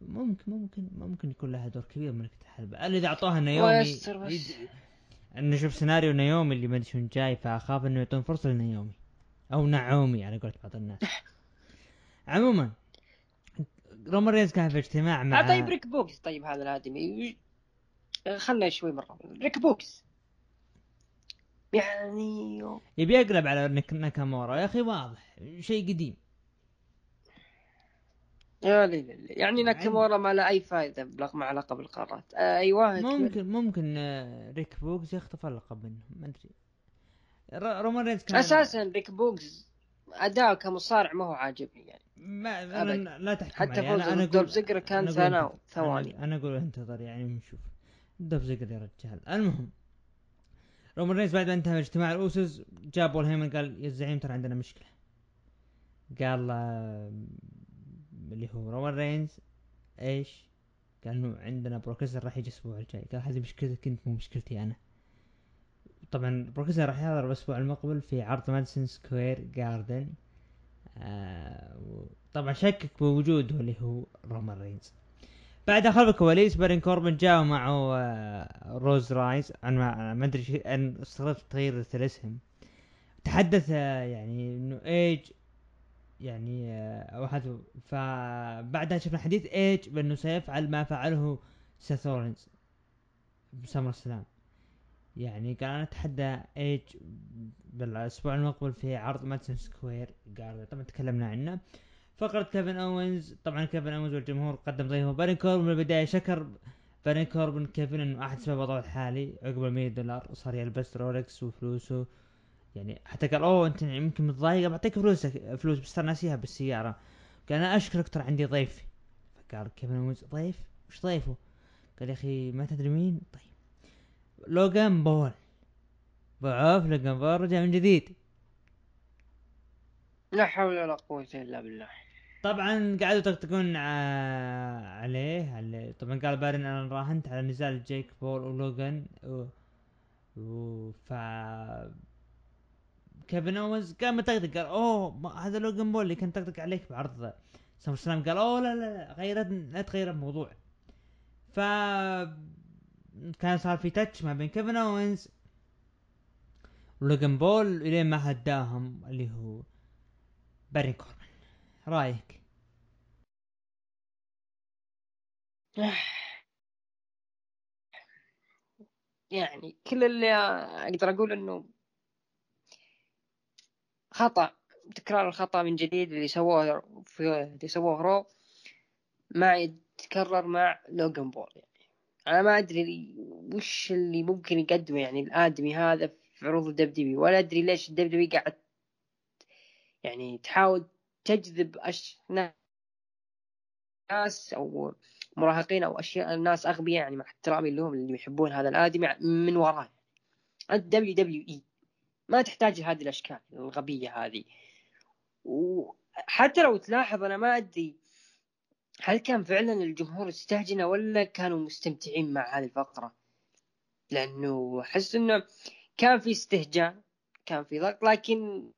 Speaker 1: ممكن ممكن ممكن يكون لها دور كبير ملكة الحلبة. اللي إذا أعطوها نيومي
Speaker 2: بس.
Speaker 1: نشوف سيناريو نيومي اللي ما أدري شلون جاي فأخاف إنه يعطون فرصة لنيومي. أو نعومي على قولة بعض الناس. عموما رومان رينز كان في اجتماع مع
Speaker 2: آه طيب ريك بوكس. طيب هذا الآدمي. خلنا شوي مرة. ريك بوغز. يعني
Speaker 1: يبي يقلب على نك- ناكامورا. يا أخي واضح. شيء قديم.
Speaker 2: يا ليل يعني ناكامورا ما له أي فائده بلغ مع لقب القارات آه أيوه
Speaker 1: ممكن ممكن آه، ريك بوكس يخطف اللقب منه. ما أدري. رومان رينز كان
Speaker 2: أساسا ريك بوكس أداءه كمصارع ما هو عاجبني يعني.
Speaker 1: ما أنا. لا تحكم
Speaker 2: حتى دولف كان
Speaker 1: أنا أقول
Speaker 2: ثانو-
Speaker 1: انتظر.
Speaker 2: ثواني.
Speaker 1: أنا أنا أقول أنتظر يعني ونشوف. دولف زيجلر يا رجال. المهم رومان رينز بعد ما انتهى اجتماع الاوسوس جاب بول هيمن قال يا الزعيم ترى عندنا مشكلة. قال آه، اللي هو رومان رينز إيش؟ قال إنه عندنا بروك ليسنر راح يجي الأسبوع الجاي. قال هذه مشكلتك انت مو مشكلتي أنا. طبعا بروك ليسنر راح يحضر الأسبوع المقبل في عرض ماديسون سكوير جاردن آه طبعا شكك بوجوده اللي هو رومان رينز بعد خلف الكواليس بارين كوربن جاء معه آه، روز رايز. أنا ما- أدري شيء أنا استغربت تغيير الاسم تحدث آه، يعني إنه إيج يعني آه، واحد فبعدها شفنا حديث إيج بانه سيفعل ما فعله سيث رولينز بسمر سلام يعني قال أنا أتحدى إيج بالأسبوع المقبل في عرض مادسون سكوير. قال طبعا تكلمنا عنه. فقرة كيفن أوينز طبعا كيفن أوينز والجمهور قدم ضيفه بارين كوربن من البداية شكر. بارين كوربن كيفن إنه احد سبب وضعه الحالي عقب ال 100 دولار وصار يلبس رولكس وفلوسه. يعني حتى قال أوه أنت يمكن متضايق بعطيك فلوسك فلوس بس ناسيها بالسيارة. قال أنا أشكرك ترى عندي ضيف فقال كيفن أوينز ضيف؟ وش ضيفه؟ قال يا أخي ما تدري مين؟ طيب. لوغان بول. ضيفه لوغان بول رجع من جديد.
Speaker 2: لا حول ولا قوة إلا بالله.
Speaker 1: طبعا قعدوا يطقطقون عليه طبعا قال بارن أنا راهنت على نزال جيك بول ولوغان. و... و... ف كيفن اونز قام مطقطق قال أوه هذا لوجن بول اللي كان طقطق عليك بعرض سمر سلام قال أوه لا لا غيرت لا تغير الموضوع. ف كان صار في touch ما بين كيفن اونز ولوجن بول الين ما هداهم اللي هو بارين كوربن رأيك؟
Speaker 2: يعني كل اللي أقدر أقول إنه خطأ تكرار الخطأ من جديد اللي سووه في اللي سووه رو ما يتكرر مع لوجن بول يعني. أنا ما أدري وش اللي ممكن يقدمه يعني الآدمي هذا في عروض ال WWE ولا أدري ليش ال WWE قاعد يعني تحاول تجذب أش... ناس أو مراهقين أو أشياء ناس أغبياء يعني مع احترامي لهم اللي يحبون هذا الادمي من وراه أنت WWE. ما تحتاج هذه الأشكال الغبية هذه. وحتى لو تلاحظ أنا ما أدري هل كان فعلا الجمهور استهجن ولا كانوا مستمتعين مع هذه الفقرة؟ لأنه أحس إنه كان في استهجان كان في ضغط لكن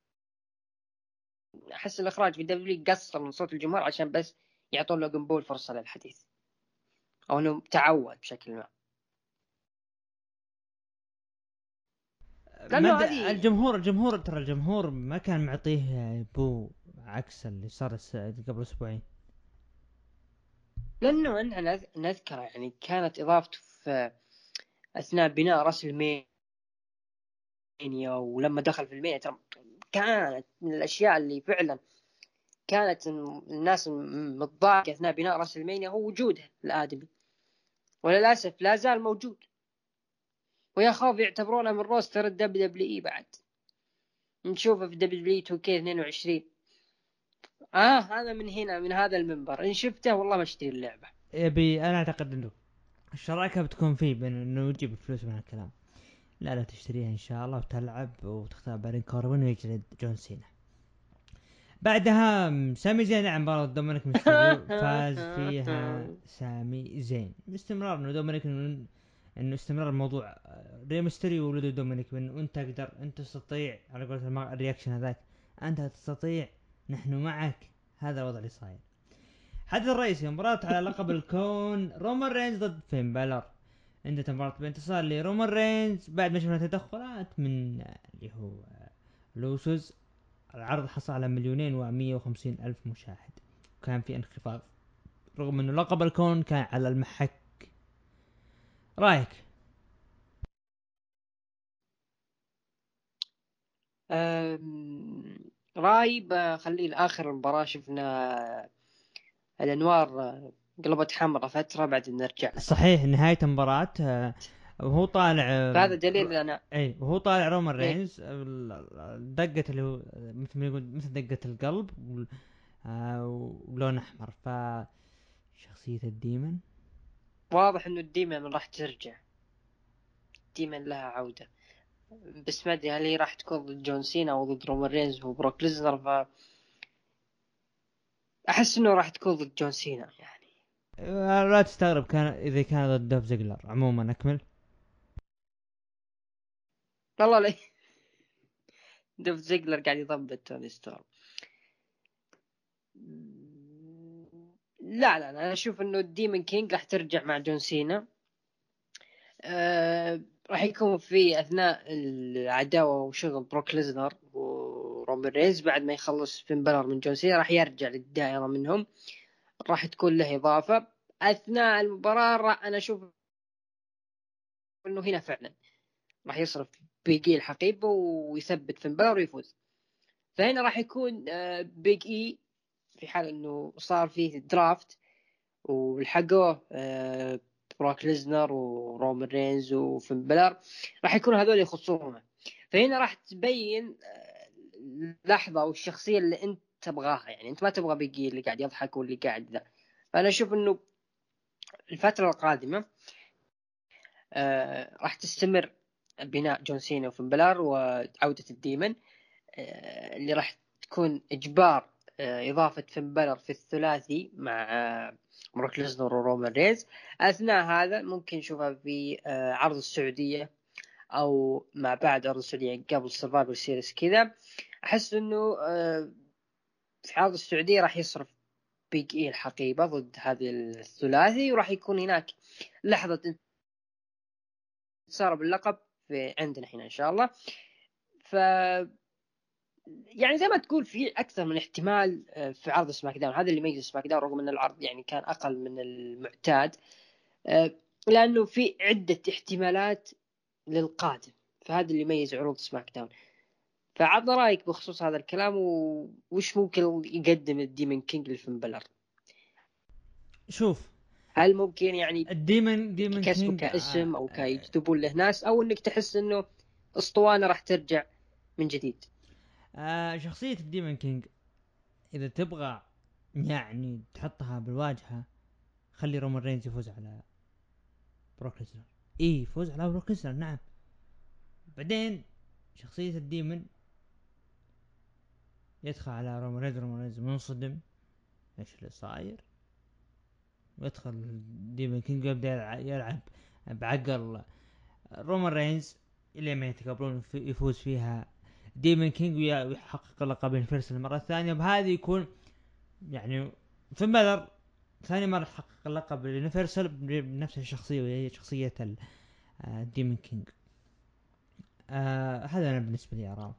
Speaker 2: أحس الإخراج في WWE قصر من صوت الجمهور عشان بس يعطون لوجن بول فرصة للحديث. أو إنه تعود بشكل ما.
Speaker 1: لأنه هذه الجمهور الجمهور ترى الجمهور ما كان معطيه boo عكس اللي صار قبل أسبوعين.
Speaker 2: لأنه إحنا نذكر يعني كانت إضافته في أثناء بناء راسلمانيا ولما دخل في المانيا ترى كانت من الأشياء اللي فعلا كانت الناس متضايقة أثناء بناء راسلمانيا هو وجوده الآدمي. وللأسف لا زال موجود. ويا خوف يعتبرونه من roster ال WWE بعد. نشوفه في دبليو دبليو 2 كي 22 آه هذا من هنا من هذا المنبر. إن شفته والله ما أشتري اللعبة.
Speaker 1: يبي أنا أعتقد إنه الشراكة بتكون فيه بين إنه يجيب فلوس من الكلام لا لا تشتريها إن شاء الله وتلعب وتختار بارين كوربن ويجلد جون سينا. بعدها سامي زين لعب مباراة دومينيك ميستيريو فاز فيها سامي زين. باستمرار إنه دومينيك إنه استمرار الموضوع. ري ميستيريو ولده دومينيك انه انت تقدر أنت تستطيع على قولة ال reaction هذاك أنت تستطيع نحن معك. هذا الوضع اللي صاير. الحدث الرئيسي مباراة على لقب الكون رومان رينز ضد فين بالر عندنا مباراة بانتصار لرومان رينز. بعد ما شفنا تدخلات من اللي هو لوسوس العرض حصل على مليونين ومية وخمسين ألف مشاهد. وكان في انخفاض رغم إنه لقب الكون كان على المحك. رأيك؟
Speaker 2: راي بخليه لاخر المباراة شفنا الأنوار قلبت حمراء فترة بعد نرجع.
Speaker 1: صحيح نهاية المباراه آه، وهو طالع
Speaker 2: هذا دليل أنا
Speaker 1: إي وهو طالع رومان رينز دقة اللي هو مثل ما يقول مثل دقة القلب آه، ولون أحمر. ف شخصية ال demon؟
Speaker 2: واضح إنه ال demon راح ترجع. ال demon لها عودة. بس ما أدري هل هي راح تكون ضد جون سينا أو ضد رومان رينز وبروك ليزنر؟ ف أحس إنه راح تكون ضد جون سينا يعني.
Speaker 1: آه، لا تستغرب كان إذا كان ضد دولف زيجلر عموما أكمل.
Speaker 2: والله لي. دولف زيجلر قاعد يضبط توني ستورم. لا لا أنا أشوف إنه ال demon king راح ترجع مع جون سينا. أه راح يكون في أثناء العداوة وشغل بروك ليزنر ورومان رينز بعد ما يخلص فين بلر من جون سينا راح يرجع للدائرة منهم. راح تكون له إضافة. أثناء المباراة راح أنا أشوف إنه هنا فعلا راح يصرف بيجي الحقيبه ويثبت فين بلر ويفوز. فهنا راح يكون بيج آه، إي في حال إنه صار فيه draft ولحقوه آه، بروك ليزنر ورومان رينز وفين راح يكونوا هذول يخصونه فهنا راح تبين آه، أو الشخصية اللي أنت تبغاها يعني أنت ما تبغى بيج إي اللي قاعد يضحك واللي قاعد ذا. فأنا أشوف إنه الفترة القادمة آه راح تستمر بناء جون سينا وفين بلر وعودة ال Demon آه اللي راح تكون إجبار آه إضافة فين في الثلاثي مع آه بروك ليزنر ورومان ريز. أثناء هذا ممكن نشوفها في آه، عرض السعودية أو مع بعد عرض السعودية قبل سرفايفر سيريس كذا. أحس إنه آه، في عرض السعوديه راح يصرف بيج اي الحقيبة ضد هذه الثلاثي وراح يكون هناك لحظة انتصار باللقب في عندنا هنا إن شاء الله. ف يعني زي ما تقول في أكثر من احتمال آه، في عرض سماك داون. هذا اللي يميز سماك داون رغم إن العرض يعني كان أقل من المعتاد آه، لأنه في عدة احتمالات للقادم. فهذا اللي يميز عروض سماك داون. فعطنا رأيك بخصوص هذا الكلام وش ممكن يقدم ال Demon King لفن بلر؟
Speaker 1: شوف.
Speaker 2: هل ممكن يعني
Speaker 1: ال Demon
Speaker 2: Demon King كاسم أو كيجذبون له ناس أو إنك تحس إنه أسطوانة راح ترجع من جديد؟
Speaker 1: آه شخصية ال Demon King إذا تبغى يعني تحطها بالواجهة خلي رومان رينز يفوز على بروك ليزنر. اي يفوز على بروك ليزنر نعم. بعدين شخصية ال Demon يدخل على رومان رومان منصدم. إيش اللي صاير؟ ويدخل Demon King يبدأ يلعب بعقل. رومان رينز اللي ما يتقبلون يفوز فيها. Demon King ويحقق لقب ال Universal المرة الثانية. بهذه يكون يعني في بلر ثاني مرة يحقق اللقب ال Universal بنفس الشخصية وهي شخصية ال Demon King. آه هذا أنا بالنسبة لي اراه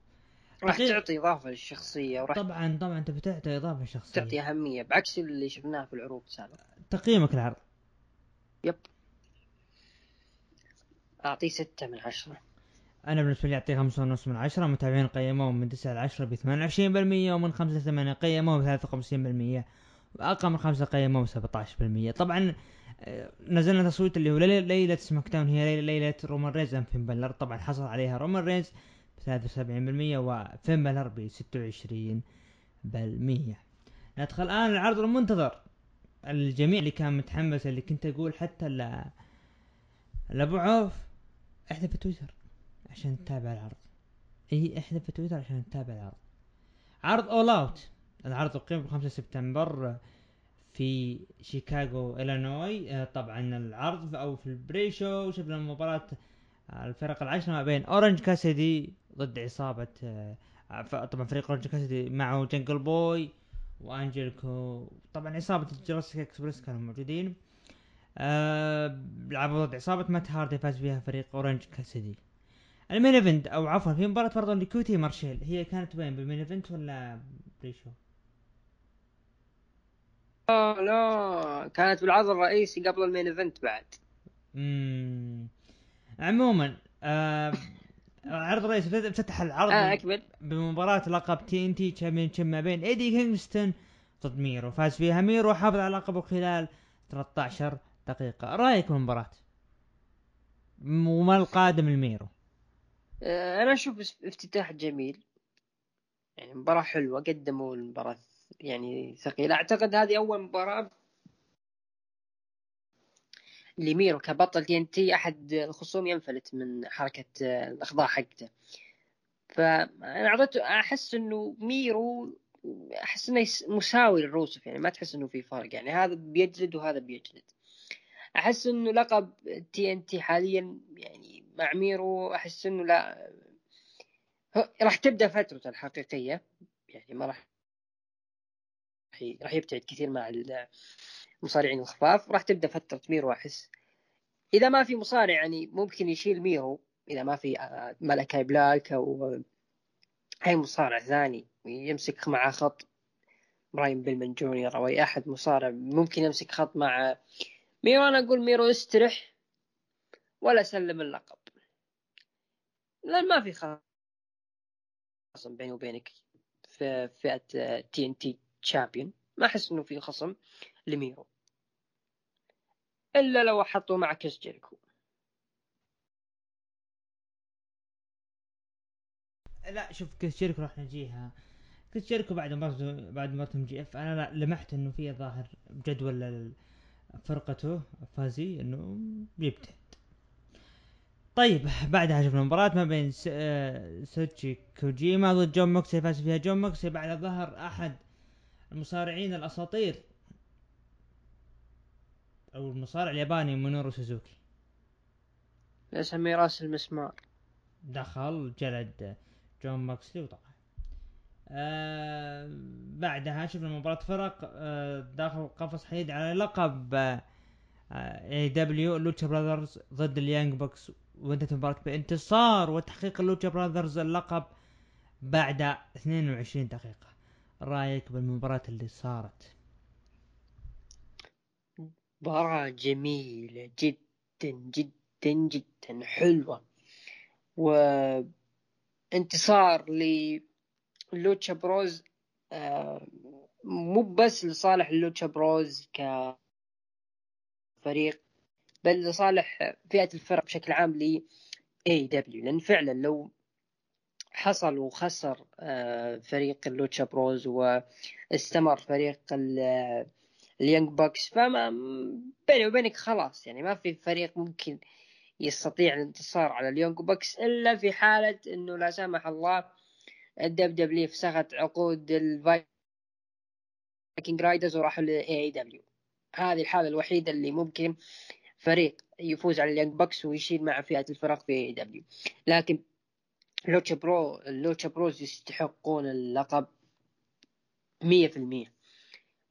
Speaker 2: راح تعطي إضافة للشخصية
Speaker 1: وراح طبعا طبعا أنت بتعطي إضافة للشخصية.
Speaker 2: تعطي أهمية بعكس اللي شفناه في العروض السابقة.
Speaker 1: تقييمك العرض.
Speaker 2: Yep. أعطيه ستة من عشرة.
Speaker 1: أنا بالنسبة لي أعطيه خمسة ونص من عشرة. متابعين قيموه من تسعة لعشرة ب 28% ومن خمسة لثمانية قيموه ب 53% وأقل من خمسة قيموه ب 17% طبعا آه، نزلنا تصويت اللي هو ليلة سماك داون هي ليلة رومان رينز أم فين بلر طبعا حصل عليها رومان ب 73% وفين بلر ب 26% ندخل الآن العرض المنتظر. الجميع اللي كان متحمس اللي كنت أقول حتى لأبو عوف احذف تويتر عشان تتابع العرض. إي احذف تويتر عشان تتابع العرض. عرض اول اوت العرض اقيم 5 سبتمبر في شيكاغو إلينوي. آه، طبعا العرض أو في ال pre-show شفنا مباراة الفرق العشرة ما بين أورنج كاسيدي ضد عصابة آه، طبعا فريق اورنج كاسيدي معه جنجل بوي وانجليكو طبعا عصابة جراسيك إكسبريس كانوا موجودين. آه لعبوا ضد عصابة مات هاردي فاز فيها فريق أورنج كاسيدي. ال main event أو عفوا في مباراة برضه لكوتي مارشيل. هي كانت وين بال main event ولا pre-show؟
Speaker 2: لا لا كانت بالعرض الرئيسي قبل ال main event بعد.
Speaker 1: امم عموما آه العرض الرئيسي افتتح العرض
Speaker 2: آه أكمل.
Speaker 1: بمباراة لقب TNT champion ما بين إيدي كينغستون ضد ميرو. فاز فيها ميرو وحافظ على لقبه خلال 13 دقيقة. رأيك بالمباراة وما القادم لميرو
Speaker 2: آه، أنا أشوف افتتاح جميل. يعني مباراة حلوة قدموا المباراة يعني ثقيلة. أعتقد هذه أول مباراة لميرو كبطل TNT أحد الخصوم ينفلت من حركة الأخضاع حقته. فانا اعطيته أحس إنه ميرو أحس إنه مساوي لروسف يعني ما تحس إنه في فرق يعني هذا بيجلد وهذا بيجلد. أحس إنه لقب TNT حاليا يعني مع ميرو أحس إنه لا راح تبدأ فترته الحقيقية يعني ما راح راح يبتعد كثير مع المصارعين الخفاف راح تبدأ فتره ميرو أحس. إذا ما في مصارع يعني ممكن يشيل ميرو. إذا ما في آه، ملكاي بلاك أو أي مصارع ثاني يمسك معه خط. براين بيلمن جونيور أو أي أحد مصارع ممكن يمسك خط مع ميرو. أنا أقول ميرو استرح ولا سلم اللقب. لأن ما في خصم بيني وبينك في فئة TNT champion ما أحس إنه في خصم لميرو. إلا لو حطوا مع كيس جيريكو
Speaker 1: لا شوف كيس جيريكو راح نجيها. كيس جيريكو بعد مباراته بعد مباراته MJF أنا لمحت إنه في ظاهر جدول فرقته فازي إنه بيبتعد طيب بعدها شفنا مباراة ما بين آه، ساتوشي كوجيما ضد جون موكسلي فاز فيها جون موكسلي بعد ظهر أحد المصارعين الأساطير. أو المصارع الياباني مينورو سوزوكي.
Speaker 2: اسمي راس المسمار؟
Speaker 1: دخل جلد جون موكسلي وطلع. آه بعدها شفنا مباراة فرق آه داخل قفص حديد على لقب آه AEW لوتشا براذرز ضد اليانج بكس وانتهت المباراة بانتصار وتحقيق اللوتشا براذرز اللقب بعد 22 دقيقة. رأيك بالمباراة اللي صارت؟
Speaker 2: مباراة جميلة جدا جدا جدا حلوة. وانتصار للوتشا بروز آه، مو بس لصالح اللوتشا بروز كفريق بل لصالح فئة الفرق بشكل عام ل AEW لأن فعلا لو حصل وخسر آه، فريق اللوتشا بروز واستمر فريق اليانج بكس فما بيني وبينك خلاص يعني ما في فريق ممكن يستطيع الانتصار على اليانج بكس إلا في حالة إنه لا سمح الله ال WWE فسخت عقود الفايكنج رايدرز وراحوا ل AEW. هذه الحالة الوحيدة اللي ممكن فريق يفوز على اليانج بكس ويشيل مع فئة الفرق في AEW. لكن لوتشا برو اللوتشا بروز يستحقون اللقب مية في المية.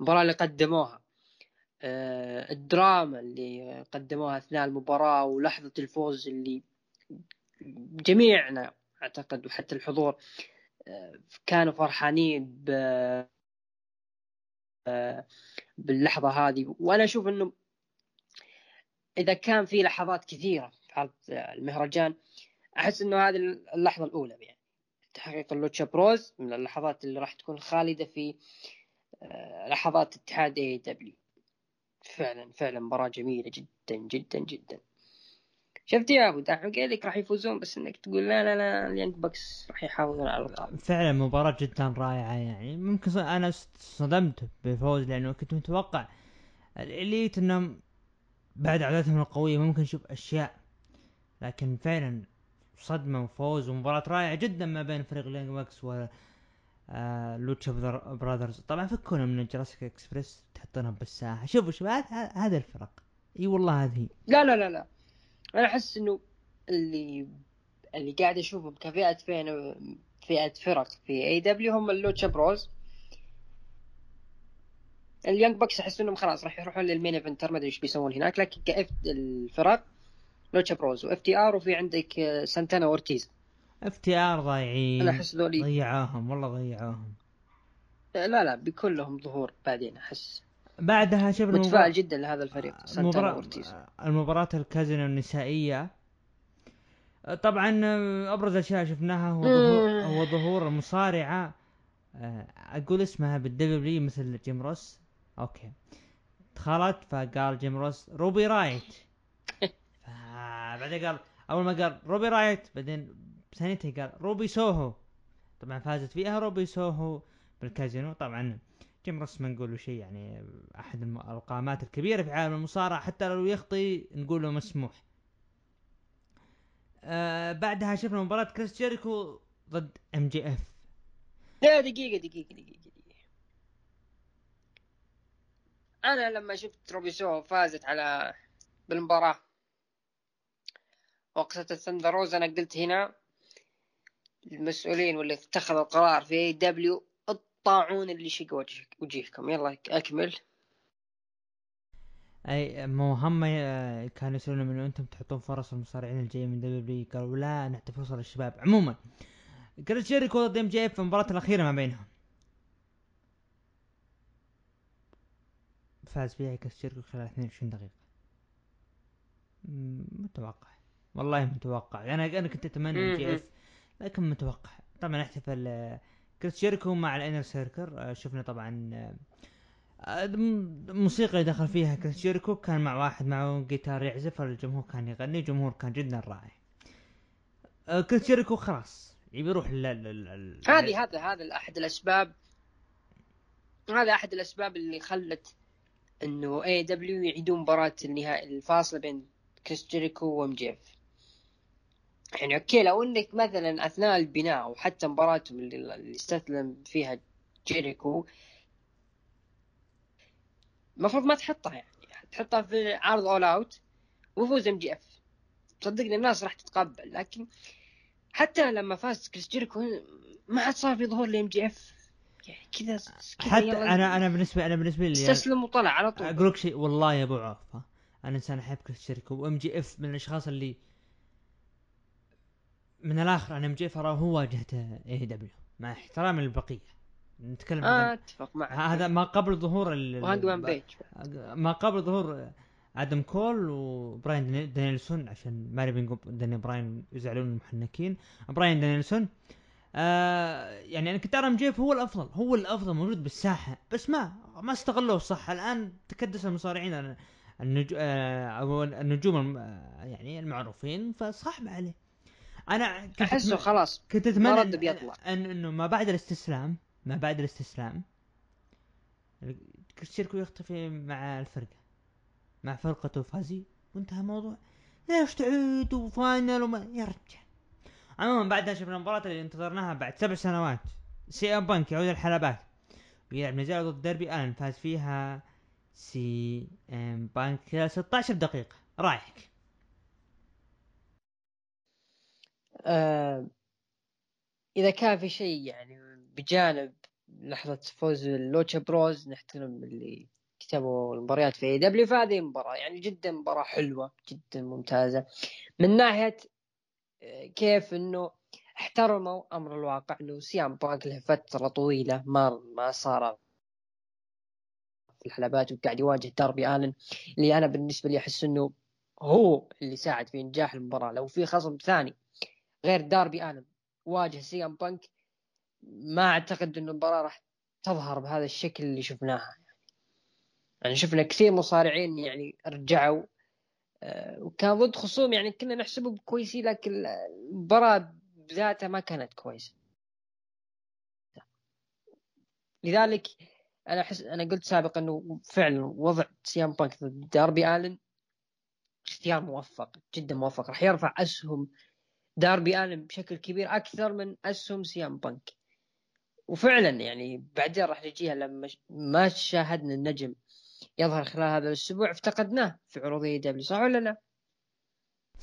Speaker 2: المباراة اللي قدموها الدراما اللي قدموها أثناء المباراة ولحظة الفوز اللي جميعنا أعتقد وحتى الحضور آه، كانوا فرحانين ب آه، باللحظة هذه. وأنا أشوف أنه إذا كان في لحظات كثيرة في المهرجان أحس أنه هذه اللحظة الأولى يعني. تحقيق اللوتشا بروز من اللحظات اللي راح تكون خالدة في لحظات اتحاد اي دبليو فعلا فعلا مباراة جميلة جدا جدا جدا. شفت يا أبو دحين قال لك راح يفوزون بس إنك تقول لا لا لا اليانج بكس راح يحافظون على الألقاب.
Speaker 1: فعلا مباراة جدا رائعة يعني. ممكن أنا صدمت بالفوز لأنه كنت متوقع الإليت إنهم بعد عاداتهم القوية ممكن نشوف أشياء لكن فعلا صدمة وفوز ومباراة رائعة جدا ما بين فريق اليانج بكس و آه لوتشا براذرز طبعا فكونا من جوراسيك اكسبريس تحطونها بالساحة. شوفوا شوف هذا الفرق. إي والله هذه
Speaker 2: لا لا لا لا. أنا أحس إنه اللي اللي قاعد أشوفهم كفئة فين فئة فرق في AEW هم اللوتشا بروز اليانج بكس أحس إنهم خلاص راح يروحون لل main eventer ما أدري إيش بيسوون هناك لكن كاف الفرق لوتشا بروز و FTR وفي عندك سانتانا اورتيز
Speaker 1: FTR ضايعين. أنا أحس ذولي. ضيعوهم والله ضيعوهم
Speaker 2: لا لا بيكون لهم ظهور بعدين أحس.
Speaker 1: بعدها شفنا
Speaker 2: متفائل مبار... جدا لهذا الفريق
Speaker 1: المباراة المباراة الكازينو النسائية. طبعا أبرز أشياء شفناها هو ظهور هو ظهور المصارعة آه، أقول اسمها بالدبليو مثل جيم روس. أوكي. دخلت فقال جيم روس روبي رايت. بعدين قال أول ما قال روبي رايت بعدين ثانيتها قال روبي سوهو. طبعا فازت فيها روبي سوهو بالكازينو. طبعا جيم روس ما نقول شيء يعني أحد القامات الكبيرة في عالم المصارعة. حتى لو يخطي نقول له مسموح. آه بعدها شفنا مباراة كريس جيريكو ضد MJF.
Speaker 2: لا دقيقة دقيقة دقيقة. دقيقة أنا لما شفت روبي سوهو فازت على بالمباراة وقصة الثندر روزا أنا قلت هنا المسؤولين واللي اتخذوا القرار في AEW الطاعون اللي شق وجهك وجهكم يلا أكمل.
Speaker 1: أي مو هم كانوا يسألون من أنتم تحطون فرص المصارعين الجايين من WWE قالوا لا نعطي فرصه للشباب عموما كريس جيريكو ضد MJF المباراة الأخيرة ما بينهم. فاز فيها كريس جيريكو خلال 22 دقيقة. متوقع. والله متوقع. أنا أنا كنت أتمنى MJF لكن متوقع. طبعا احتفل كريس جيريكو مع الانر سيركل شفنا طبعا موسيقى دخل فيها كريس جيريكو كان مع واحد معه جيتار يعزف الجمهور كان يغني الجمهور كان جدا رائع. كريس جيريكو خلاص. يبي يروح
Speaker 2: هذه هذا هذا أحد الأسباب. هذا أحد الأسباب اللي خلت إنه AEW يعيدون مباراة النهائي الفاصلة بين كريس جيريكو و MJF يعني أوكي لو إنك مثلا أثناء البناء أو حتى مباراتهم اللي, اللي استسلم فيها جيريكو المفروض ما تحطها يعني. تحطها في عرض All Out وفوز MJF. صدقني الناس راح تتقبل لكن حتى لما فاز كريس جيريكو ما عاد صار في ظهور ل MJF. يعني كذا
Speaker 1: حتى أنا أنا بالنسبة أنا بالنسبة لي
Speaker 2: استسلم وطلع على طول.
Speaker 1: أقول لك شيء والله يا أبو عوف أنا إنسان أحب كريس جيريكو و MJF من الأشخاص اللي من الآخر أنا MJF أراه هو واجهة AEW مع احترامي للبقية. نتكلم عن
Speaker 2: أتفق معك.
Speaker 1: هذا ما قبل ظهور ال-
Speaker 2: big
Speaker 1: ما قبل ظهور آدم كول وبراين داني- دانيلسون عشان ما نبي نقول داني براين يزعلون المحنكين. براين دانيلسون آه يعني أنا كنت أرى MJF هو الأفضل. هو الأفضل موجود بالساحة. بس ما ما استغلوه صح الآن تكدس المصارعين النج... آه النجوم الم... آه، يعني المعروفين فصعب عليه. أنا كنت أحسه
Speaker 2: خلاص
Speaker 1: كنت
Speaker 2: ما
Speaker 1: أتمنى
Speaker 2: رد بيطلع.
Speaker 1: ان إنه ما بعد الاستسلام ما بعد الاستسلام كريس جيريكو يختفي مع الفرقة مع فرقته Fozzy وانتهى الموضوع. ليش تعيد و final وما يا رجال. عموما بعدها شفنا المباراة اللي انتظرناها بعد سبع سنوات. سي إم بانك يعود الحلبات. ويلعب نزال ضد ديربي آلن فاز فيها سي إم بانك خلال 16 دقيقة. رايك
Speaker 2: إذا كان في شيء يعني بجانب لحظة فوز ال Lucha Bros نحترم اللي كتبوا المباريات في AEW فهذه مباراة يعني جدا مباراة حلوة جدا ممتازة. من ناحية آه، كيف إنه احترموا أمر الواقع إنه سي إم بانك له فترة طويلة ما ما صار في الحلبات وقاعد يواجه داربي آلن اللي أنا بالنسبة لي أحس إنه هو اللي ساعد في إنجاح المباراة. لو في خصم ثاني غير داربي الن واجه سي إم بانك. ما أعتقد إنه المباراة راح تظهر بهذا الشكل اللي شفناها. يعني, شفنا كثير مصارعين يعني رجعوا. آه، وكان ضد خصوم يعني كنا نحسبهم كويسين لكن المباراة بذاتها ما كانت كويسة. لذلك أنا أحس أنا قلت سابقا إنه فعلا وضع سيام بانك ضد داربي الن اختيار موفق جدا موفق. راح يرفع أسهم داربي الن بشكل كبير أكثر من أسهم سي إم بانك. وفعلا يعني بعدين راح نجيها لما ما شاهدنا النجم يظهر خلال هذا الأسبوع افتقدناه في عروض AEW صح ولا لا؟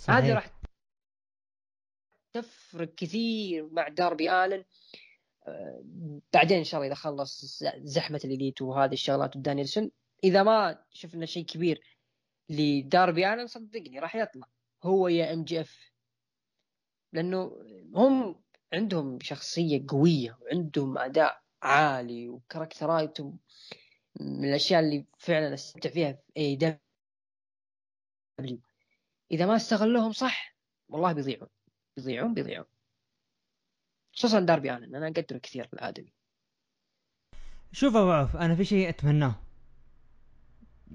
Speaker 2: هذه راح تفرق كثير مع داربي آلن. آه، بعدين إن شاء الله إذا خلص زحمة ال Elite وهذه الشغلات ودانيلسون إذا ما شفنا شيء كبير لداربي آلن صدقني راح يطلع. هو يا MJF لأنه هم عندهم شخصية قوية وعندهم أداء عالي و character ايتهم من الأشياء اللي فعلا أستمتع فيها في AEW إذا ما استغلوهم صح والله بيضيعون بيضيعون بيضيعون. خصوصا داربي الن أنا أقدره كثير الآدمي.
Speaker 1: شوف أبو عوف أنا في شيء أتمناه.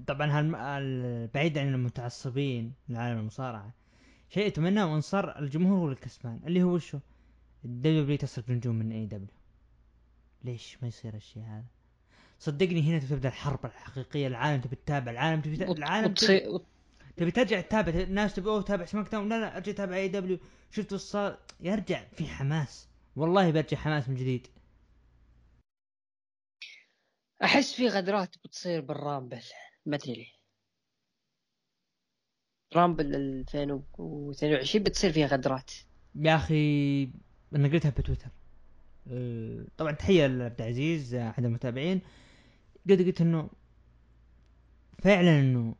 Speaker 1: طبعا هالم... ال- بعيد عن المتعصبين لعالم المصارعة شيء اتمناه وان صار الجمهور هو الكسبان اللي هو شو الدبليو دبليو تصرف نجوم من AEW. ليش ما يصير الشيء هذا؟ صدقني هنا تبدأ الحرب الحقيقية العالم تبي تتابع العالم تبي العالم تبي ترجع تتابع الناس تبي أوه تابع SmackDown لا لا أرجع تابع AEW. شفت وش صار يرجع في حماس. والله بيرجع حماس من جديد.
Speaker 2: أحس في غدرات بتصير بال Rumble. ما أدري ليه. Rumble 2022 بتصير فيها غدرات.
Speaker 1: يا أخي أنا قلتها بتويتر أه، طبعا تحية لعبد العزيز أحد المتابعين. قلت قلت إنه فعلا إنه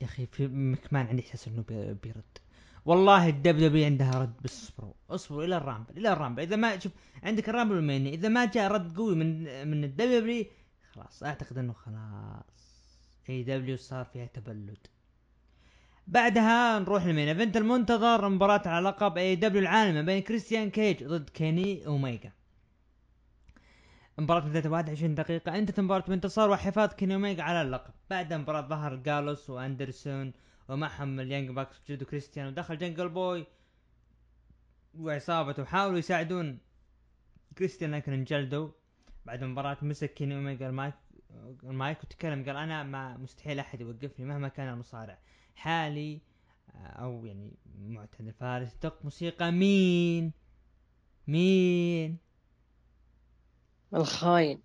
Speaker 1: يا أخي في مكمان عندي إحساس إنه بي- بيرد. والله ال WWE عندها رد بس اصبروا اصبروا إلى ال Rumble إلى ال Rumble. إذا ما شوف عندك ال Rumble وال Mania إذا ما جاء رد قوي من من ال W خلاص أعتقد إنه خلاص. AEW صار فيها تبلد. بعدها نروح لل main event المنتظر مباراة على لقب AEW العالم ما بين كريستيان كيج ضد كيني اوميجا مباراة مدتها 21 دقيقة. انتهت المباراة بانتصار وحفاظ كيني اوميجا على اللقب. بعد مباراة ظهر جالوس واندرسون ومعهم ال Young Bucks جلدوا كريستيان ودخل جنجل بوي وعصابته. حاولوا يساعدون كريستيان لكن انجلدوا. بعد المباراة مسك كيني اوميجا ال mic ال mic وتكلم قال أنا ما مستحيل أحد يوقفني مهما كان المصارع. حالي آه، أو يعني معتزل فارس دق موسيقى مين؟ مين؟
Speaker 2: الخاين.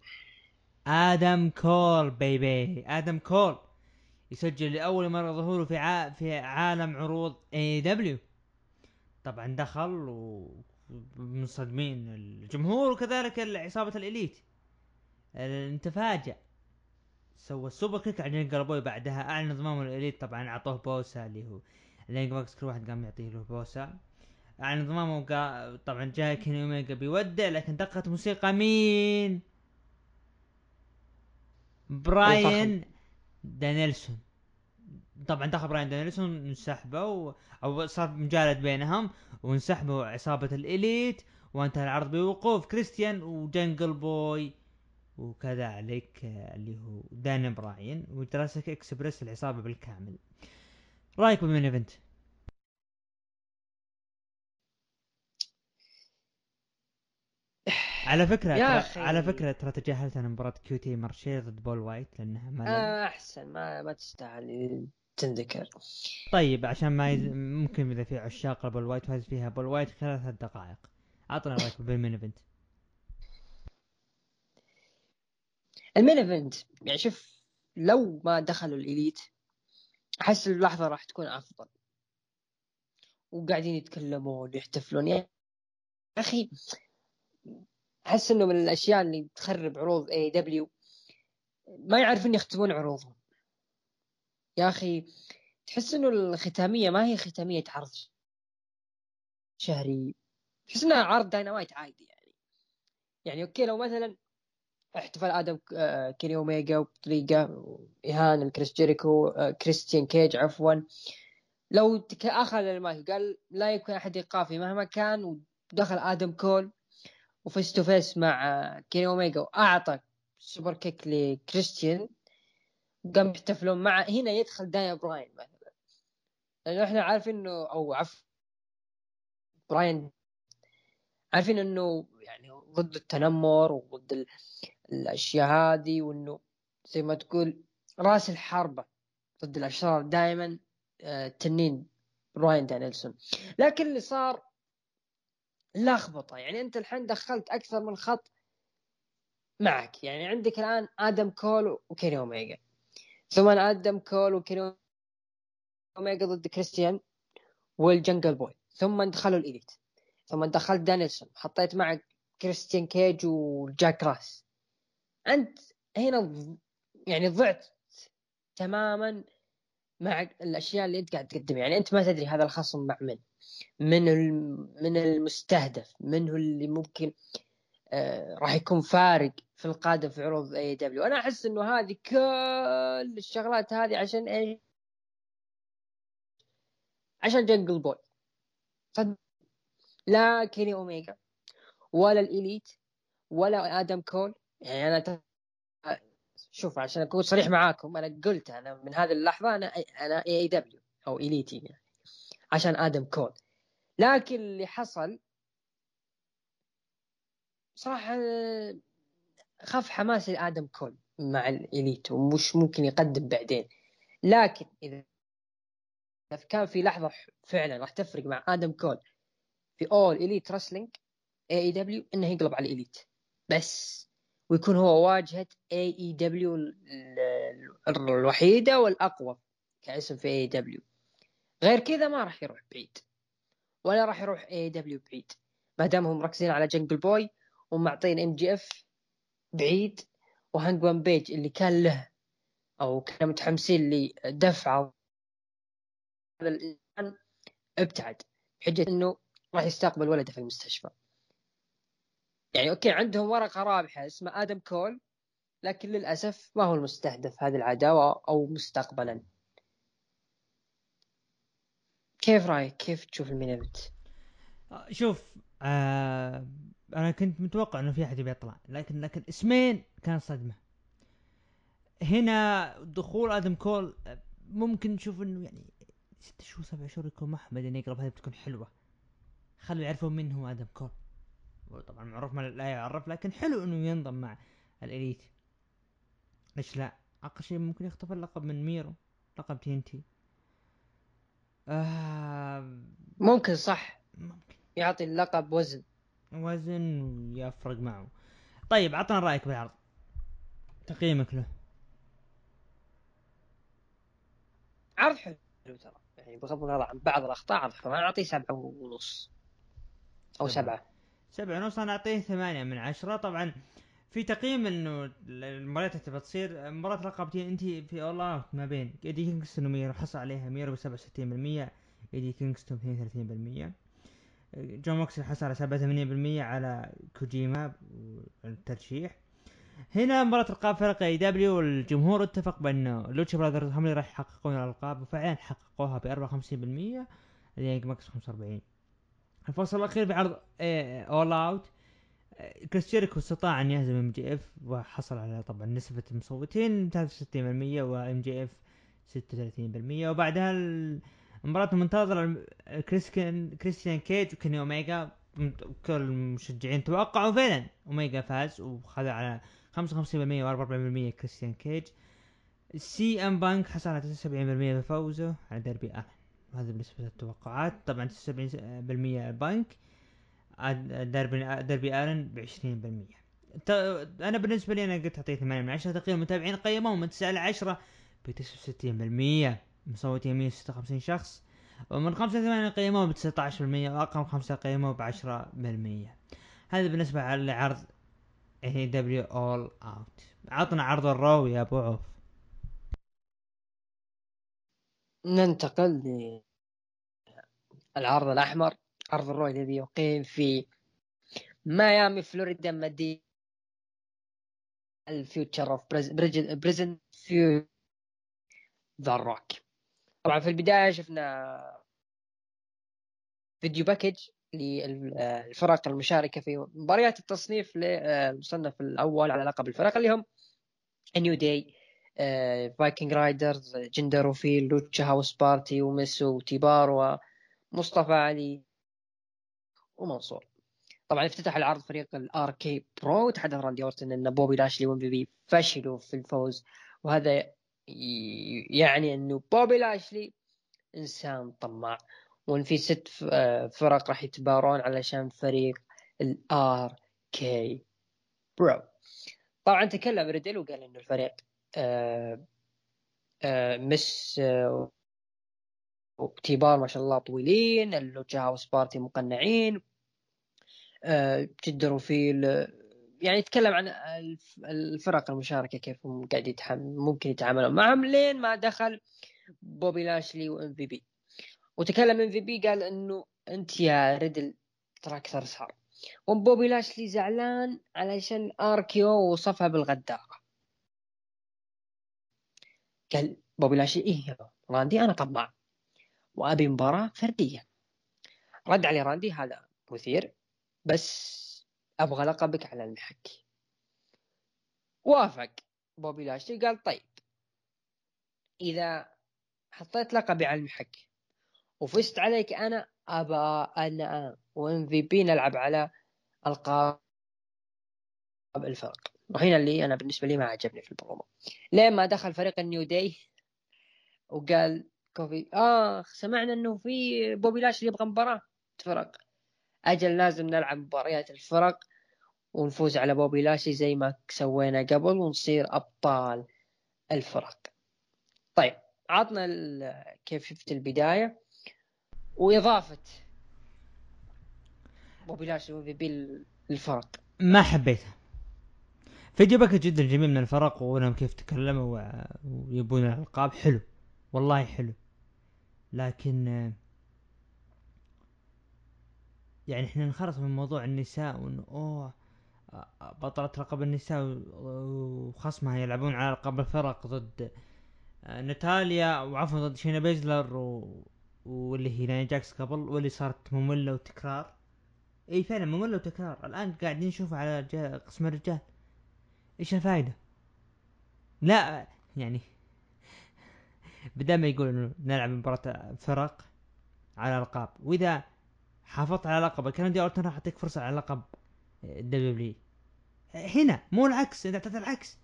Speaker 1: آدم كول baby آدم كول. يسجل لأول مرة ظهوره في ع... في عالم عروض AEW طبعا دخل ومنصدمين الجمهور وكذلك عصابة ال Elite. انت فاجأ سوى ال super kick جنجل بوي بعدها أعلن ضمام ال Elite طبعا أعطوه بوسة اللي هو Young Bucks كل واحد قام يعطيه له بوسة. أعلن ضمامه وقا... طبعا جاي كيني اوميجا بيودع لكن دقت موسيقى مين؟ براين دانيلسون. طبعا دخل براين دانيلسون انسحبوا و... أو صار مجالد بينهم وانسحبوا عصابة ال Elite وانتهى العرض بوقوف. كريستيان وجنجل بوي وكذلك اللي هو دان براين و Jurassic Express العصابة بالكامل. رأيك بال main event؟ على فكرة
Speaker 2: يا أخي.
Speaker 1: على فكرة ترى تجاهلت أنا مباراة كيوتي مارشي ضد بول وايت لأنها ما
Speaker 2: آه أحسن ما ما تستاهل تنذكر.
Speaker 1: طيب عشان ما يز... ممكن إذا في عشاق لبول وايت فاز فيها بول وايت ثلاث دقائق. أعطنا رأيك بال main
Speaker 2: event. ال main event يعني شوف لو ما دخلوا ال Elite أحس اللحظة راح تكون أفضل. وقاعدين يتكلمون يحتفلون. يا أخي أحس إنه من الأشياء اللي تخرب عروض AEW ما يعرفون يختمون عروضهم. يا أخي تحس إنه الختامية ما هي ختامية عرض شهري. تحس إنها عرض داينامايت عادي يعني. يعني okay لو مثلا احتفل آدم آه، كيني اوميجا بطريقه اهانه لكريس جيريكو آه، كريستيان كيج عفوا. لو اخذ المايك وقال لا يمكن أحد ايقافي مهما كان ودخل آدم كول و face to face مع آه، كيني اوميجا وأعطى super kick لكريستيان. قام يحتفلون مع هنا يدخل دانيال براين مثلا. لأنه إحنا عارفين إنه أو عفوا براين عارفين إنه يعني ضد التنمر وضد الأشياء هذه وإنه زي ما تقول رأس الحربة ضد الأشرار دائما تنين براين دانيلسون. لكن اللي صار لخبطة يعني أنت الحين دخلت أكثر من خط معك. يعني عندك الآن آدم كول وكيني اوميجا ثم آدم كول وكيني اوميجا ضد كريستيان والجنجل بوي. ثم دخلوا ال Elite. ثم دخلت دانيلسون. حطيت معك كريستيان كيج وجاك راس. أنت هنا يعني ضعت تماما مع الأشياء اللي أنت قاعد تقدمها يعني أنت ما تدري هذا الخصم مع من. من من المستهدف. من هو اللي ممكن آه راح يكون فارق في القادم في عروض AEW أنا أحس إنه هذه كل الشغلات هذه عشان إيش؟ عشان جنجل بوي لا كيني اوميجا ولا ال Elite ولا آدم كول يعني أنا ت... شوف عشان أكون صريح معاكم أنا قلت أنا من هذه اللحظة أنا أنا AEW أو Elite ي يعني عشان آدم كول لكن اللي حصل صراحة خف حماسي لآدم كول مع ال Elite ومش ممكن يقدم بعدين. لكن إذا كان في لحظة فعلا راح تفرق مع آدم كول في All Elite Wrestling AEW إنه يقلب على ال Elite بس ويكون هو واجهة AEW الوحيدة والأقوى كاسم في AEW غير كذا ما راح يروح بعيد ولا راح يروح AEW بعيد. ما دام هم مركزين على جنجل بوي ومعطين MJF بعيد وهانجمان بيج اللي كان له أو كانوا متحمسين لدفعه هذا الان ابتعد. حجه إنه راح يستقبل ولده في المستشفى. يعني okay عندهم ورقة رابحة اسمها آدم كول لكن للأسف ما هو المستهدف هذه العداوة أو مستقبلا. كيف رأيك؟ كيف تشوف ال main event
Speaker 1: آه، شوف آه أنا كنت متوقع إنه في أحد بيطلع لكن لكن اسمين كان صدمة. هنا دخول آدم كول آه، ممكن نشوف إنه يعني ست شهور سبع شهور يكون محمد إنه يقرب هذه بتكون حلوة. خلوا يعرفون من هو آدم كول. طبعا معروف ما لا يعرف لكن حلو إنه ينضم مع ال Elite. ليش لا؟ أقل شيء ممكن يخطف اللقب من ميرو لقب TNT. آه
Speaker 2: ممكن صح.
Speaker 1: ممكن.
Speaker 2: يعطي اللقب وزن.
Speaker 1: وزن ويفرق معه. طيب عطنا رأيك بالعرض. تقييمك له.
Speaker 2: عرض حلو ترى. يعني بغض النظر عن بعض الأخطاء أنا أعطيه سبعة ونص أو
Speaker 1: سبعة.
Speaker 2: سبعة
Speaker 1: ونص أنا أعطيه ثمانية من عشرة. طبعا في تقييم إنه المباريات اللي تبغى تصير مباراة لقب أنت في All Out ما بين إيدي كينغستون وميرو حصل عليها ميرو ب 67% إيدي كينغستون 32% جون موكسلي حصل على 87% على كوجيما الترشيح هنا مباراة ألقاب فرق AEW والجمهور اتفق بأنه لوتشا براذرز هم اللي راح يحققون الألقاب وفعلا حققوها ب 54% اليانج باكس 45 الفصل الأخير بعرض All Out كريس جيريكو استطاع أن يهزم MJF وحصل على طبعا نسبة المصوتين 63% وام جي إف 36% وبعدها المباراة المنتظرة كريستيان كيج وكيني اوميجا كل المشجعين توقعوا فعلا اوميجا فاز وخذ على 55% و44% كريستيان كيج. سي إم بانك حصل على 79% بفوزه على ديربي آلن. هذا بالنسبة للتوقعات. طبعا 79% لبانك ديربي ديربي الن ب 20% أنا بالنسبة لي أنا قلت أعطيه 8 من 10 تقييم المتابعين قيموه من 9 ل 10 ب 69% مصوتين 156 شخص. ومن 5 ل 8 قيموه ب 19% واقل 5 قيموه ب 10% هذا بالنسبة لعرض AEW All Out عطنا عرض ال Raw يا أبو عوف.
Speaker 2: ننتقل للعرض الأحمر عرض ال Raw الذي يقيم في ميامي فلوريدا مدينة ال future of بريزن view The Rock. طبعا في البداية شفنا فيديو package للفرق المشاركة في مباريات التصنيف للمصنف الأول على لقب الفرق اللي هم New Day Viking Raiders جندر وفير Lucha House Party وميس وتيبار ومصطفى علي ومنصور. طبعا افتتح العرض فريق ال RK-Bro تحدث راندي اورتن ان بوبي لاشلي و MVP فشلوا في الفوز. وهذا يعني انه بوبي لاشلي إنسان طماع. وإن في ست آه، فرق راح يتبارون علشان فريق ال RK-Bro طبعا تكلم ريدل وقال إنه الفريق آه آه مس آه تيبار ما شاء الله طويلين ال Lucha House Party مقنعين آه جدا وفير يعني يتكلم عن الفرق المشاركة كيف هم قاعد يتحمل ممكن يتعاملون معهم لين ما دخل بوبي لاشلي و MVP. وتكلم MVP قال إنه أنت يا ريدل تراك ثرثار وبوبي لاشلي زعلان علشان RKO وصفها بالغدارة. قال بوبي لاشلي إيه راندي أنا طماع وأبي مباراة فردية. رد عليه راندي هذا مثير بس أبغى لقبك على المحك. وافق. بوبي لاشلي قال طيب. إذا حطيت لقبي على المحك وفزت عليك أنا ابى أنا و MVP نلعب على ألقاب الفرق. وهنا اللي أنا بالنسبة لي ما عجبني في البرومو. لين ما دخل فريق ال New Day وقال كوفي آه سمعنا إنه في بوبي لاشلي يبغى مباراة. فرق. أجل لازم نلعب مباريات الفرق ونفوز على بوبي لاشلي زي ما سوينا قبل ونصير أبطال الفرق. طيب عطنا كيف شفت البداية. وإضافة بوبي لاشلي و MVP الفرق
Speaker 1: ما حبيتها. فيديو package جدا جميل من الفرق وأنهم كيف تكلموا ويبون الألقاب. حلو. والله حلو. لكن يعني إحنا نخلص من موضوع النساء وإنه أوه بطلة لقب النساء وخصمها يلعبون على لقب الفرق ضد آه، ناتاليا وعفوا ضد شينا بيزلر و... واللي هي نايا جاكس قبل واللي صارت مملة وتكرار. إي فعلا مملة وتكرار. الآن قاعدين نشوف على قسم الرجال. إيش الفائدة؟ لا يعني بدل ما يقول انه نلعب مباراة فرق على القاب وإذا حافظت على لقبك كان راندي اورتن راح اعطيك فرصة على لقب WWE هنا مو العكس أنت أعطيت العكس.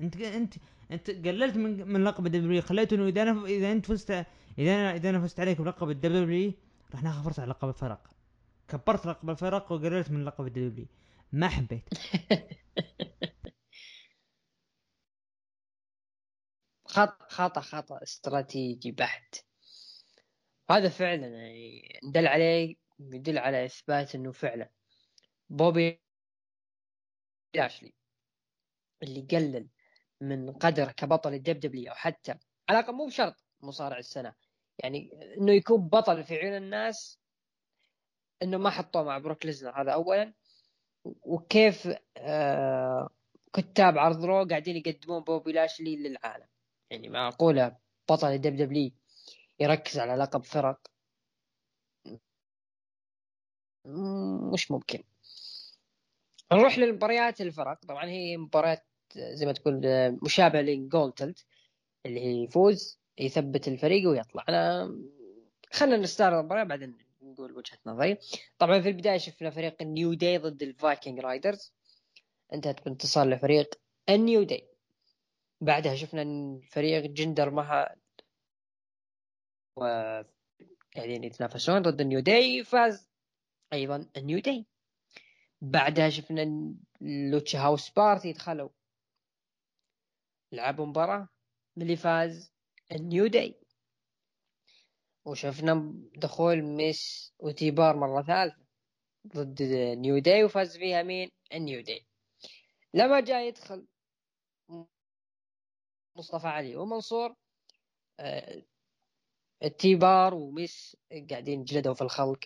Speaker 1: أنت أنت أنت قللت من من لقب ال WWE خليته انه إذا أنا إذا أنت فزت إذا أنا إذا أنا فزت عليك بلقب ال WWE راح ناخذ فرصة على لقب الفرق. كبرت لقب الفرق وقللت من لقب ال WWE ما حبيت.
Speaker 2: خطا خطأ خطأ استراتيجي بحت. هذا فعلا يعني دل عليه يدل على إثبات إنه فعلا بوبي لاشلي اللي قلل من قدره كبطل ال WWE أو حتى على الأقل مو بشرط مصارع السنة يعني إنه يكون بطل في عيون الناس إنه ما حطوه مع بروك ليزنر. هذا اولا. وكيف آه كتاب عرض Raw قاعدين يقدمون بوبي لاشلي للعالم. يعني معقولة بطل ال WWE يركز على لقب فرق؟ مش ممكن. نروح للمباريات الفرق. طبعا هي مباريات زي ما تقول مشابهة ل gauntlet اللي هي يفوز يثبت الفريق ويطلع. أنا خلينا نستعرض المباراة بعدين نقول وجهة نظري. طبعا في البداية شفنا فريق ال New Day ضد ال Viking Raiders. انتهت بانتصار لفريق ال New Day بعدها شفنا فريق جندر مها و قاعدين يتنافسون ضد ال New Day فاز أيضا ال New Day. بعدها شفنا Lucha House Party دخلوا لعبوا مباراة اللي فاز ال New Day. وشفنا دخول ميس وتيبار مرة ثالثة ضد New Day وفاز فيها مين؟ ال New Day. لما جاء يدخل مصطفى علي ومنصور آه، التيبار وميس قاعدين جلدوا في الخلق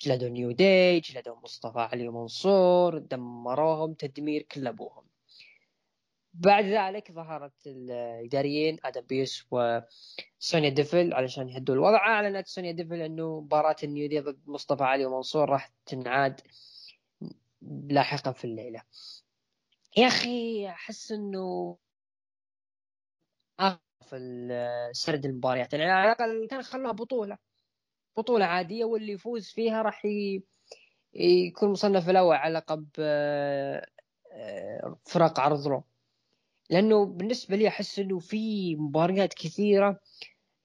Speaker 2: جلدوا New Day جلدوا مصطفى علي ومنصور دمروهم تدمير كل أبوهم. بعد ذلك ظهرت الإداريين آدم بيرس وسونيا ديفل علشان يهدوا الوضع. أعلنت سونيا ديفل أنه مباراة ال New Day ضد مصطفى علي ومنصور راح تنعاد لاحقا في الليلة. يا أخي أحس أنه في سرد المباريات. يعني على الأقل كان خلوها بطولة. بطولة عادية واللي يفوز فيها راح يكون مصنف الأول على لقب آه، آه، فرق عرض Raw. لأنه بالنسبة لي أحس إنه في مباريات كثيرة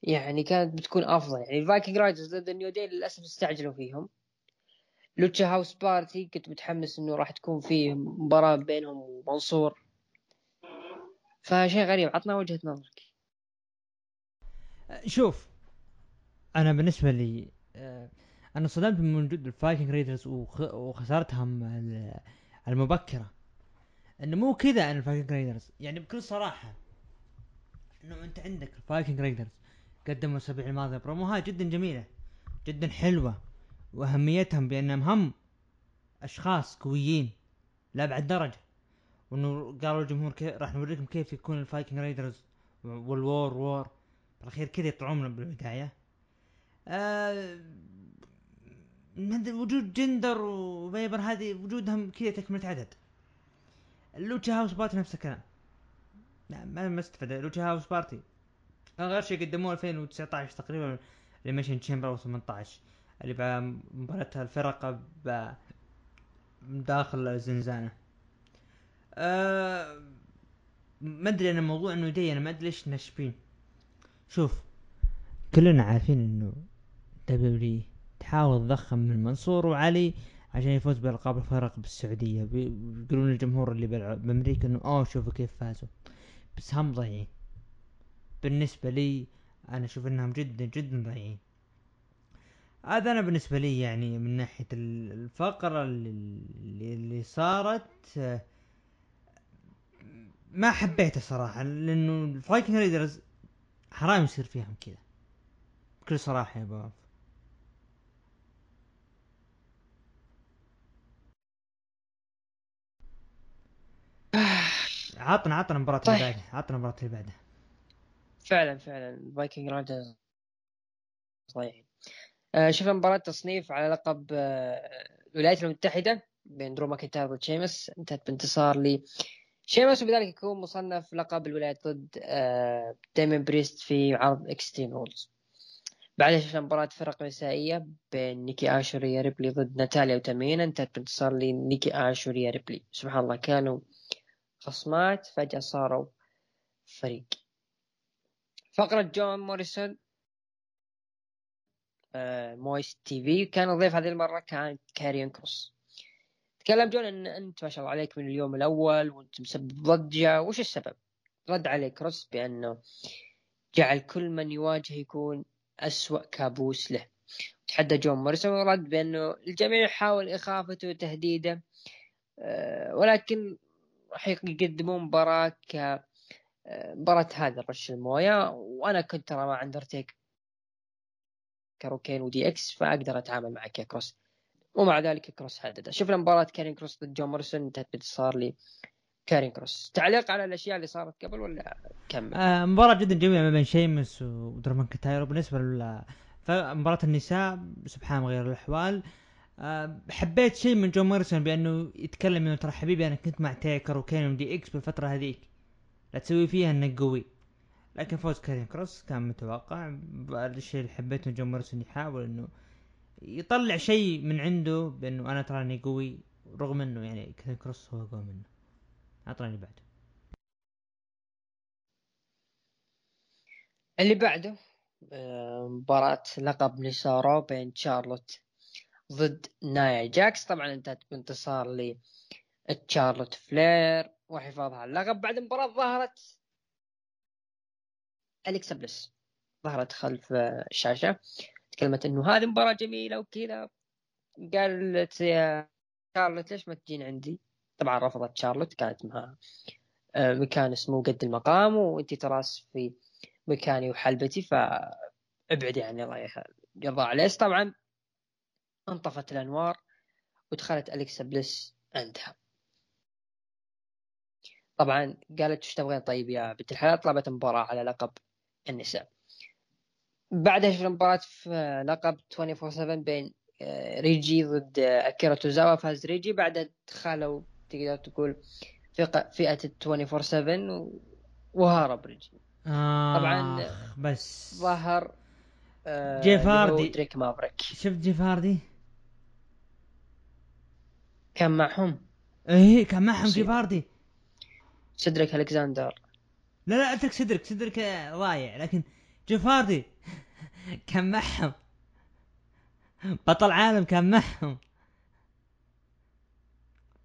Speaker 2: يعني كانت بتكون أفضل. يعني ال Viking Raiders ضد ال New Day للأسف استعجلوا فيهم. Lucha House Party كنت متحمس إنه راح تكون في مباراة بينهم ومنصور. فشيء غريب عطنا وجهة نظرك.
Speaker 1: شوف أنا بالنسبة لي آه، أنا صدمت من وجود ال Viking Raiders وخسارتهم المبكرة. إنه مو كذا أنا ال Viking Raiders. يعني بكل صراحة إنه أنت عندك ال Viking Raiders قدموا الأسابيع الماضية بروموهات جدا جميلة جدا حلوة وأهميتهم بأنهم هم أشخاص قويين لابعد درجة. وإنه قالوا الجمهور كيف راح نوريكم كيف يكون ال Viking Raiders والوور وور بالأخير كذا يطلعون بالبدايه آه وجود جندر وفير هذه وجودهم كذا تكملة عدد. Lucha House Party نفس الكلام. لا ما استفاد Lucha House Party. غير شيء قدموه 2019 تقريبا. Elimination Chamber 18 اللي مباراة الفرق داخل الزنزانة أه ما أدري أنا موضوع إنه جاي أنا ما أدري ليش ناشبين شوف كلنا عارفين إنه WWE تحاول تضخم من منصور وعلي عشان يفوز بألقاب الفرق بالسعودية. بيقولون للجمهور اللي بأمريكا إنه أوه شوفوا كيف فازوا. بس هم ضايعين. بالنسبة لي أنا أشوف إنهم جدا جدا ضايعين. هذا أنا بالنسبة لي يعني من ناحية الفقرة اللي, اللي صارت ما حبيته صراحة لأنه ال Viking Raiders حرام يصير فيهم كذا. بكل صراحة يا بابا عطنا عطنا المباراة طيب. اللي بعدها عطنا المباراة اللي بعدها.
Speaker 2: فعلا فعلا. Viking Raiders ضايعين آه شوف مباراة تصنيف على لقب آه الولايات المتحدة بين درو ماكنتاير وشيمس. انتهت بانتصار ل شيمس وبذلك يكون مصنف لقب الولايات ضد آه دايمن بريست في عرض Extreme Rules. بعدها شفنا مباراة فرق نسائية بين نيكي آش وريا ريبلي ضد ناتاليا وتامينا انتهت بانتصار لنيكي آش وريا ريبلي. سبحان الله كانوا خصمات. فجأة صاروا فريق. فقرة جون موريسون آه Moist TV. كان الضيف هذه المرة كان كاريون كروس. تكلم جون إن أنت ما شاء الله عليك من اليوم الأول وأنت مسبب ضجة. وش السبب؟ رد عليه كروس بأنه جعل كل من يواجه يكون أسوأ كابوس له. تحدى جون موريسون ورد بأنه الجميع يحاول إخافته وتهديده آه، ولكن راح يقدمون مباراة ك آه، مباراة هذا رش الموية. وأنا كنت ترى مع اندرتيكر وكين و DX فأقدر أتعامل مع كاريون كروس. ومع ذلك كروس هدده شفنا مباراة كاريون كروس ضد جون موريسون انتهت بانتصار لي كارين كروس. تعليق على الأشياء اللي صارت قبل ولا كمل؟
Speaker 1: آه مباراة جدا جميلة ما بين شيمس ودرو ماكنتاير و بالنسبة لل النساء سبحان غير الأحوال. آه حبيت شيء من جون موريسون بأنه يتكلم إنه ترى حبيبي أنا كنت مع تيكر وكين و DX بالفترة هذيك. لا تسوي فيها إنك قوي. لكن فوز كاريون كروس كان متوقع. الشيء اللي حبيته جون موريسون يحاول إنه يطلع شيء من عنده بأنه أنا تراني قوي رغم إنه يعني كاريون كروس هو اقوى منه. اعطاني بعده.
Speaker 2: اللي بعده آه، مباراة لقب نساء Raw بين شارلوت ضد نايا جاكس. طبعا انتهت بانتصار لتشارلوت فلير وحفاظها على اللقب. بعد المباراة ظهرت أليكسا بليس ظهرت خلف الشاشة تكلمت إنه هذه مباراة جميلة وكذا. قالت يا شارلوت ليش ما تجين عندي؟ طبعا رفضت شارلوت كانت مع آه، مكان اسمه قد المقام وانت تراس في مكاني وحلبتي فابعدي عني الله يرضى عليك طبعا انطفت الأنوار ودخلت أليكسا بليس عندها. طبعا قالت إيش تبغين؟ طيب يا بنت الحلال طلبت مباراة على لقب النساء. بعدها شفنا مباراة في لقب 24 7 بين آه، ريجي ضد أكيرا توزاوا. فاز ريجي. بعدها دخلوا تقدر تقول فئة 24 7 وهرب ريجي.
Speaker 1: آه طبعا بس.
Speaker 2: ظهر
Speaker 1: آه جيف هاردي
Speaker 2: دريك مافريك.
Speaker 1: شفت جيف هاردي؟
Speaker 2: كان معهم.
Speaker 1: إيه كان معهم جيف هاردي
Speaker 2: سيدريك الكساندر
Speaker 1: لا لا اترك سيدريك سيدريك ضايع. لكن جيف هاردي كان معهم. بطل عالم كان معهم.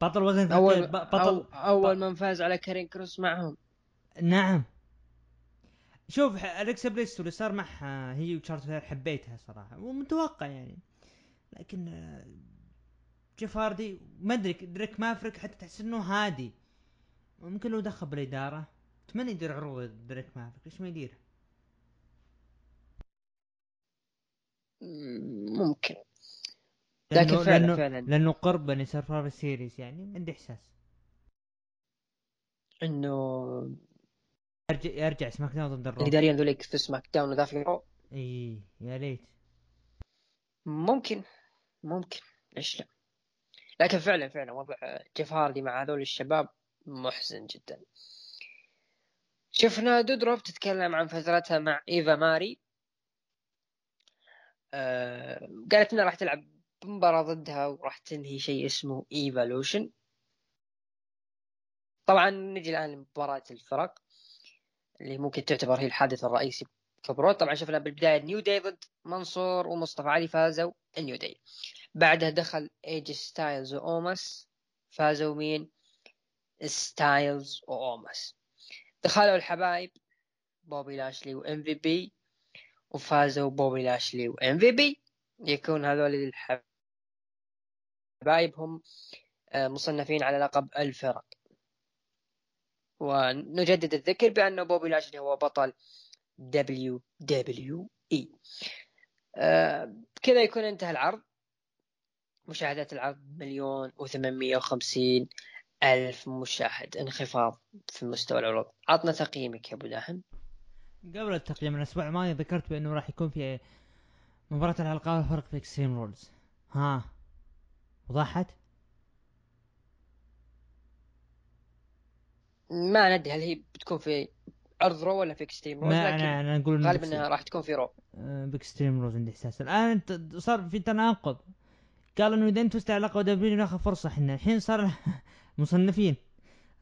Speaker 1: بطل وزن
Speaker 2: اول بطل أو أول من فاز على كاريون كروس معهم.
Speaker 1: نعم. شوف الكسا بليس اللي صار معها هي وتشارلوت حبيتها صراحة ومتوقع يعني. لكن آه، جيف هاردي ما أدري دريك مافريك حتى تحس إنه هادي. ممكن لو دخل بالإدارة اتمنى يدير عروض دريك مافريك ليش ما يدير
Speaker 2: ممكن.
Speaker 1: لكن فعلا لأنه فعلا. لأنه قرب من Survivor Series يعني عندي إحساس.
Speaker 2: إنه
Speaker 1: يرجع يرجع SmackDown ضد ال Raw
Speaker 2: يقدر ذوليك في SmackDown وذا في Raw
Speaker 1: إي يا ليت.
Speaker 2: ممكن. ممكن. ليش لا. لكن فعلا فعلا وضع جيف هاردي مع هذول الشباب محزن جدا. شفنا دودروب تتكلم عن فترتها مع إيفا ماري. قالت إنها راح تلعب مباراة ضدها وراح تنهي شيء اسمه Eva-Lution طبعا نجي الآن لمباراة الفرق اللي ممكن تعتبر هي الحادث الرئيسي ك Raw. طبعا شفنا بالبداية New Day ضد منصور ومصطفى علي فازوا ال New Day بعدها دخل AJ Styles واومس فازوا مين؟ ستايلز واومس دخلوا الحبايب بوبي لاشلي و MVP وفازوا بوبي لاشلي و MVP. يكون هذول الحبايب هم آه، مصنفين على لقب الفرق. ونجدد الذكر بأن بوبي لاشلي هو بطل WWE. آه كذا يكون انتهى العرض. مشاهدات العرض مليون وثمانمية وخمسين ألف مشاهد. انخفاض في مستوى العروض عطنا تقييمك يا أبو داهم.
Speaker 1: قبل التقييم الأسبوع الماضي ذكرت بأنه راح يكون في مباراة الألقاب فرق في Extreme Rules ها. وضحت؟
Speaker 2: ما ندري هل هي بتكون في عرض Raw ولا في Extreme Rules
Speaker 1: ما أنا أنا أقول
Speaker 2: غالبا إنها راح تكون في Raw.
Speaker 1: أه، ب Extreme Rules عندي إحساس. الآن صار في تناقض. قال إنه إذا انت فزت على لقب دبليو ناخذ فرصة. إحنا الحين صار مصنفين.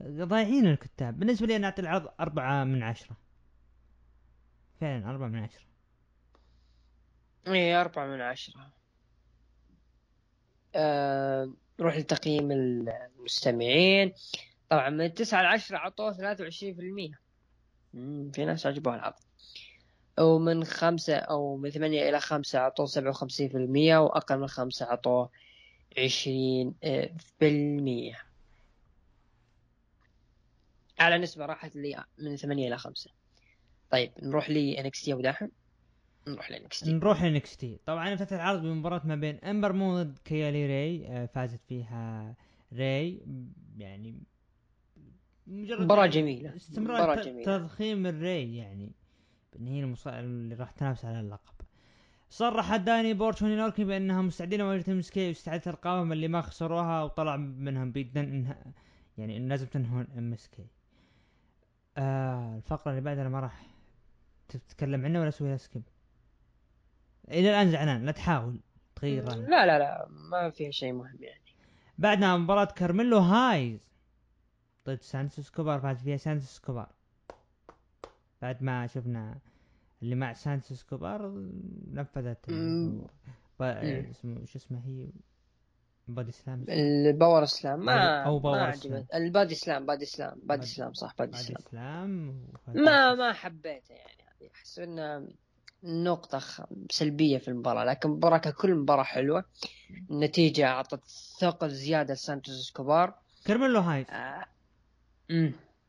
Speaker 1: ضايعين الكتاب. بالنسبة لي أنا أعطي العرض أربعة من عشرة. فعلا أربعة من عشرة.
Speaker 2: إيه أربعة من عشرة. أه... نروح لتقييم المستمعين. طبعا من تسعة لعشرة عطوه ثلاثة وعشرين في المية. في ناس عجبوها العرض ومن خمسة أو من ثمانية إلى خمسة أعطوه سبعة وخمسين في المية وأقل من خمسة أعطوه عشرين في المية. أعلى نسبة راحت لي من ثمانية إلى خمسة. طيب نروح ل NXT أبو داحم. نروح ل NX T
Speaker 1: نروح ل NXT طبعا افتتح العرض بمباراة ما بين Ember Moon ضد Kay Lee Ray آه، فازت فيها راي يعني
Speaker 2: مجرد مباراة جميلة.
Speaker 1: استمرار تضخيم الراي يعني ان هي المص... اللي راح تنافس على اللقب. صرح داني بورش ولوركن بأنها مستعدين لمواجهة MSK واستعادة القائمة اللي ما خسروها وطلع منهم بيدا انها يعني إن لازم تنهون MSK آه الفقرة اللي بعدها ما راح تتكلم عنه ولا أسوي لها skip؟ إلى الآن زعلان لا تحاول تغير
Speaker 2: لا لا لا ما فيها شيء مهم يعني.
Speaker 1: بعدنا مباراة كارميلو هايز. ضد سانتوس اسكوبار فاز فيها سانتوس اسكوبار. بعد ما شفنا اللي مع سانتوس اسكوبار نفذت اسمه شو اسمه هي body slam
Speaker 2: ال power slam ما أو power slam ال body slam body slam body slam صح body slam,
Speaker 1: slam
Speaker 2: ما ما حبيته يعني. احس انه نقطة سلبية في المباراة لكن المباراة ككل مباراة حلوة. النتيجة أعطت ثقل زيادة لسانتوس إسكوبار.
Speaker 1: كارميلو هايز آه.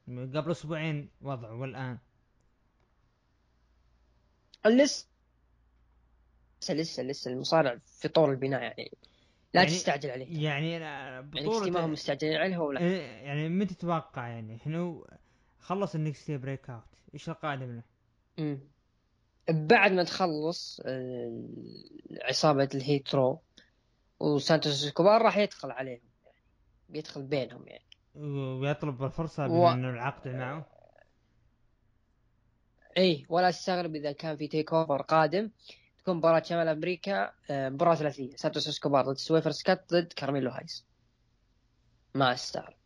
Speaker 1: قبل أسبوعين وضعه والآن.
Speaker 2: لسه لسه لسه المصارع في طور البناء يعني لا يعني تستعجل عليه.
Speaker 1: يعني
Speaker 2: بطولة يعني ما هم مستعجلين عليه ولا
Speaker 1: إيه، يعني متى تتوقع يعني إحنا خلص ال NXT Breakout إيش القادم له؟
Speaker 2: امم بعد ما تخلص آه، عصابة ال Hit Row وسانتوس اسكوبار راح يدخل عليهم يعني بيدخل بينهم يعني.
Speaker 1: ويطلب الفرصة و... انه العقد معه؟
Speaker 2: اي ولا استغرب إذا كان في TakeOver قادم تكون مباراة شمال أمريكا آه، مباراة ثلاثية. سانتوس اسكوبار ضد سويرف سكات ضد كارميلو هايز ما أستغرب.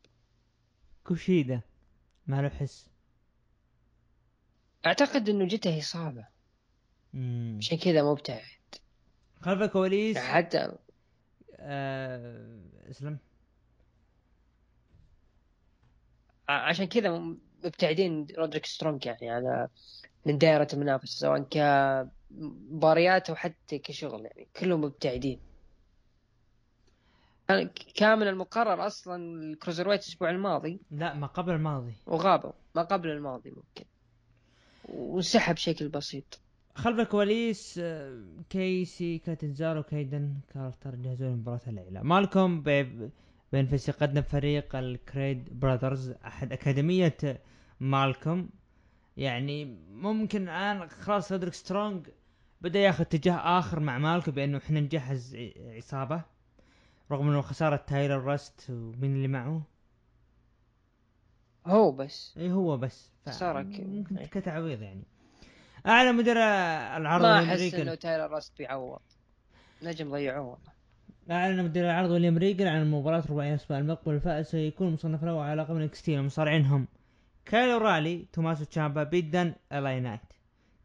Speaker 1: كوشيدا ما له حس.
Speaker 2: أعتقد إنه جته إصابة. عشان كذا مبتعد
Speaker 1: خلف الكواليس؟
Speaker 2: حتى
Speaker 1: آه... إسلم.
Speaker 2: عشان كذا مبتعدين رودريك سترونج يعني على من دائرة المنافسة سواء كمباريات أو حتى كشغل يعني كلهم مبتعدين. كان من المقرر أصلا ال cruiser الأسبوع الماضي.
Speaker 1: لا ما قبل الماضي.
Speaker 2: وغابوا. ما قبل الماضي ممكن. وانسحب بشكل بسيط.
Speaker 1: خلف الكواليس آه، كيسي كاتنزارو كايدن كارتر جهزوا لمباراة الليلة. مالكم بيفنس يقدم فريق ال Creed Brothers أحد أكاديمية مالكم. يعني ممكن الآن خلاص رودريك سترونج بدأ ياخذ اتجاه آخر مع مالكم بأنه إحنا نجهز عصابة رغم إنه خسارة تايلر راست ومين اللي معه؟
Speaker 2: هو بس.
Speaker 1: إي هو بس.
Speaker 2: خسارة
Speaker 1: ممكن كتعويض يعني. أعلى مدير العرض
Speaker 2: ما أحس إنه تايلر راست بيعوض. نجم ضيعوه.
Speaker 1: اعلن مدير العرض ويليام ريجل عن المباراة رباعية الأسبوع المقبل الفائز سيكون المصنف الأول على لقب ال NXT المصارعين هم كايل أورايلي توماسو تشامبا بيت دن LA Knight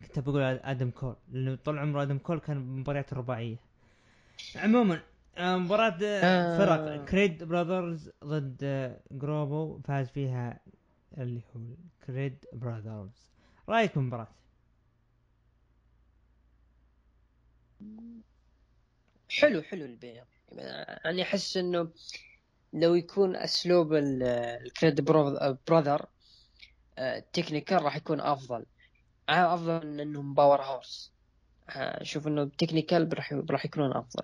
Speaker 1: كنت بقول آدم كول لأنه طول عمره آدم كول كان بمباريات الرباعية عموما مباراة آه. فرق. Creed Brothers ضد جروبو فاز فيها اللي هو Creed Brothers رايك بالمباراة؟
Speaker 2: حلو حلو البيع. يعني أحس إنه لو يكون أسلوب ال Creed Brother technical راح يكون أفضل. أفضل من انهم powerhouse. أشوف إنه technical راح راح يكونون أفضل.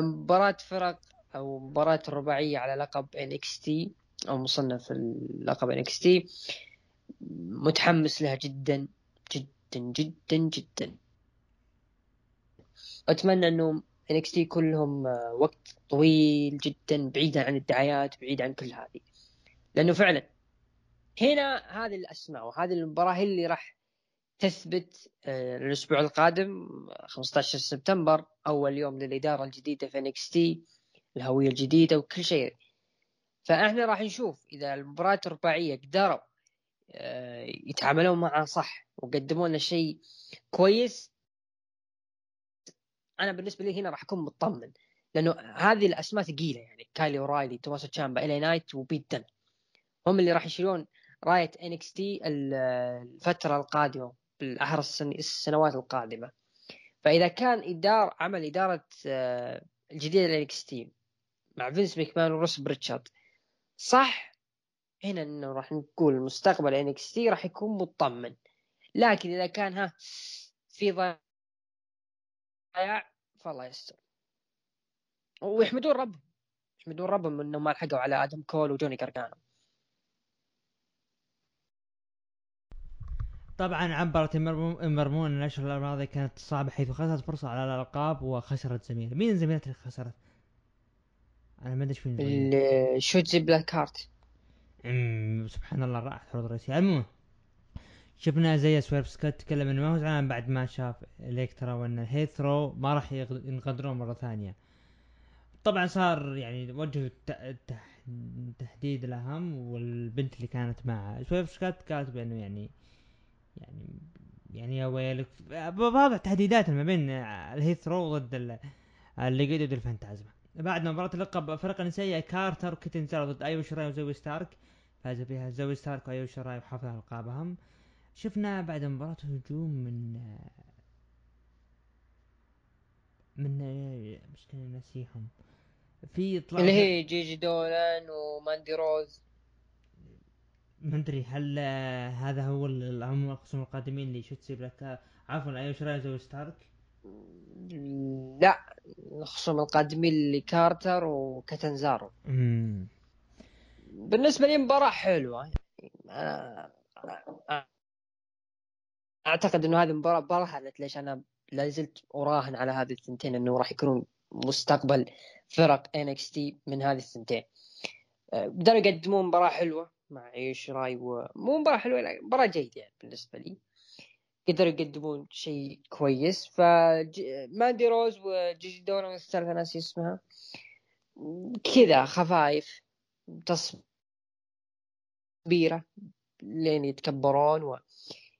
Speaker 2: مباراة فرق أو مباراة الرباعية على لقب NXT أو مصنف اللقب NXT متحمس لها جدا جدا جدا جدا. أتمنى إنه NXT كلهم آه، وقت طويل جدا بعيدا عن الدعايات بعيد عن كل هذه. لأنه فعلا هنا هذه الاسماء وهذه المباراة هي اللي راح تثبت آه، الأسبوع القادم 15 سبتمبر أول يوم للإدارة الجديدة في NXT الهوية الجديدة وكل شيء. فإحنا راح نشوف إذا المباراة الرباعية قدروا آه، يتعاملون معها صح وقدموا لنا شيء كويس. أنا بالنسبة لي هنا راح أكون مطمن لأنه هذه الأسماء ثقيلة يعني. كايل أورايلي توماس تشامبا إلي نايت وبيت دن هم اللي راح يشيلون راية NXT الفترة القادمة. بالأحرى السنوات القادمة. فإذا كان ادار عمل إدارة آه، الجديدة ل NXT مع فينس ميكمان وروس بريتشارد صح هنا إنه راح نقول مستقبل NXT راح يكون مطمن. لكن إذا كان ها في ضياع فالله يستر. ويحمدون ربهم. يحمدون ربهم إنهم ما لحقوا على آدم كول وجوني جارجانو
Speaker 1: طبعا عبرت مرمون الاشهر الماضية كانت صعبة حيث خسرت فرصة على الألقاب وخسرت زميله مين زميلتها اللي خسرت؟ أنا ما أدري
Speaker 2: مين شوتزي بلاك هارت.
Speaker 1: سبحان الله راحت حروض الرئيسية المهم شفنا زي سويرف سكوت تكلم إنه ما هو زعلان بعد ما شاف الكترا وإن هيثرو ما راح ينقدرون مرة ثانية. طبعا صار يعني وجه التهديد الأهم والبنت اللي كانت معه سويرف سكوت قالت بانه يعني يعني يعني يا ويلك واضح تهديدات ما بين الهيثرو ضد اللي ضد الفانتازما بعد مباراة اللقب فرق النسائية كارتر وكيتنزار ضد ايو شراي وزوي ستارك. فاز فيها زوي ستارك وايو شراي وحافظ على ألقابهم. شفنا بعد مباراة هجوم من من مش كان ناسيهم
Speaker 2: في طلع اللي هي جيجي دولان وماندي روز.
Speaker 1: ما ادري هل هذا هو هم الخصوم القادمين لشوتسي بلاك عفوا ايو شراي وزوي ستارك؟
Speaker 2: لا الخصوم القادمين لكارتر وكاتنزارو بالنسبة لي مباراة حلوة. أنا أعتقد إنه هذه المباراه برهنت ليش أنا لا زلت أراهن على هذه الثنتين؟ إنه راح يكونون مستقبل فرق NXT من هذه الثنتين. بدأوا يقدمون مباراة حلوة. مع ايو شراي و... مو مباراة حلوة لا مباراة جيدة يعني بالنسبة لي. قدروا يقدمون شيء كويس. فماندي روز وجيجي دولان الثالثة ناسي اسمها كذا خفايف تصبيرة لين يتكبرون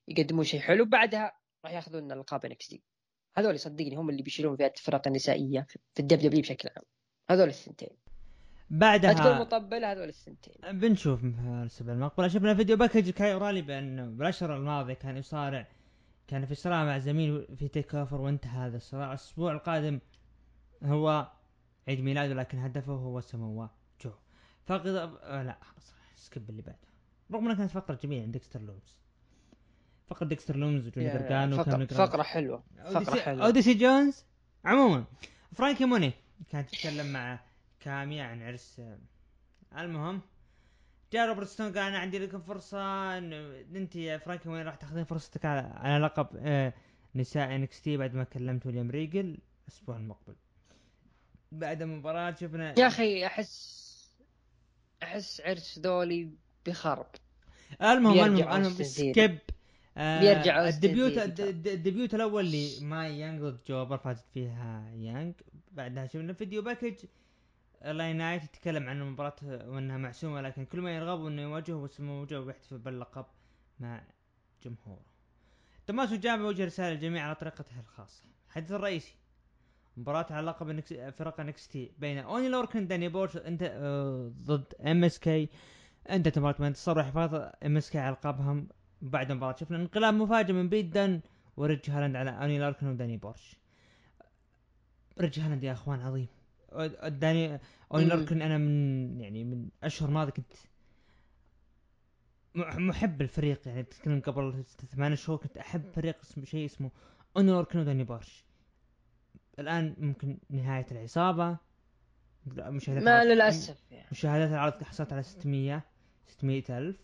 Speaker 2: ويقدمون شيء حلو. بعدها راح ياخذون ألقاب NXT هذول صدقني هم اللي بيشيلون فئة الفرق النسائية في ال WWE بشكل عام. هذول الثنتين.
Speaker 1: بعدها
Speaker 2: تكون مطبلة هذول الثنتين
Speaker 1: بنشوف الأسبوع المقبل شفنا video package كايل اورايلي بانه بالاشهر الماضيه كان يصارع كان في صراع مع زميل في TakeOver وانتهى هذا الصراع. الأسبوع القادم هو عيد ميلاده لكن هدفه هو سموا جو. فقد آه لا خلاص skip اللي بعده. رغم إنها كانت فقرة جميلة عند ديكستر لومز. فقرة ديكستر لومز وجوني جرجانو
Speaker 2: فقرة, فقرة حلوة
Speaker 1: فقرة حلوة. أوديسي جونز عموما. فرانكي موني كانت تتكلم مع كامي عن عرس. المهم جاء روبرت ستون قال أنا عندي لكم فرصة أنت يا فرانكي وين راح تأخذين فرصتك على, على لقب آه نساء NXT بعد ما كلمت ويليام ريجل الأسبوع المقبل. بعد المباراة شفنا
Speaker 2: يا أخي احس أحس عرس ذولي بخرب.
Speaker 1: المهم المهم skip آه بيرجع ال debut ال debut الأول لماي يانج ضد جوبر فازت فيها يانج بعدها شفنا video package لإلي نايت يتكلم عن المباراة وأنها محسومة لكن كل ما يرغب أنه يواجهه واسمه وجهه ويحتفل باللقب مع جمهوره. تماسو تشامبا وجه رسالة للجميع على طريقته الخاصة. الحدث الرئيسي مباراة على لقب فرق NXT بين أوني لوركن داني بورش انت آه ضد MSK انتهت مباراة من انتصار وحفاظ MSK على القابهم بعد المباراة شفنا انقلاب مفاجئ من بيت دن وريج هالاند على أوني لوركن وداني بورش. ريج هالاند يا أخوان عظيم داني اوني لوركن أنا من يعني من أشهر ماضي كنت محب الفريق. يعني تتكلم قبل ثمان شهور كنت أحب فريق اسمه شيء اسمه أوني وداني بورش. الآن ممكن نهاية العصابة.
Speaker 2: مشاهدات ما للأسف
Speaker 1: يعني. مشاهدات العرض حصلت على 600 600 ألف.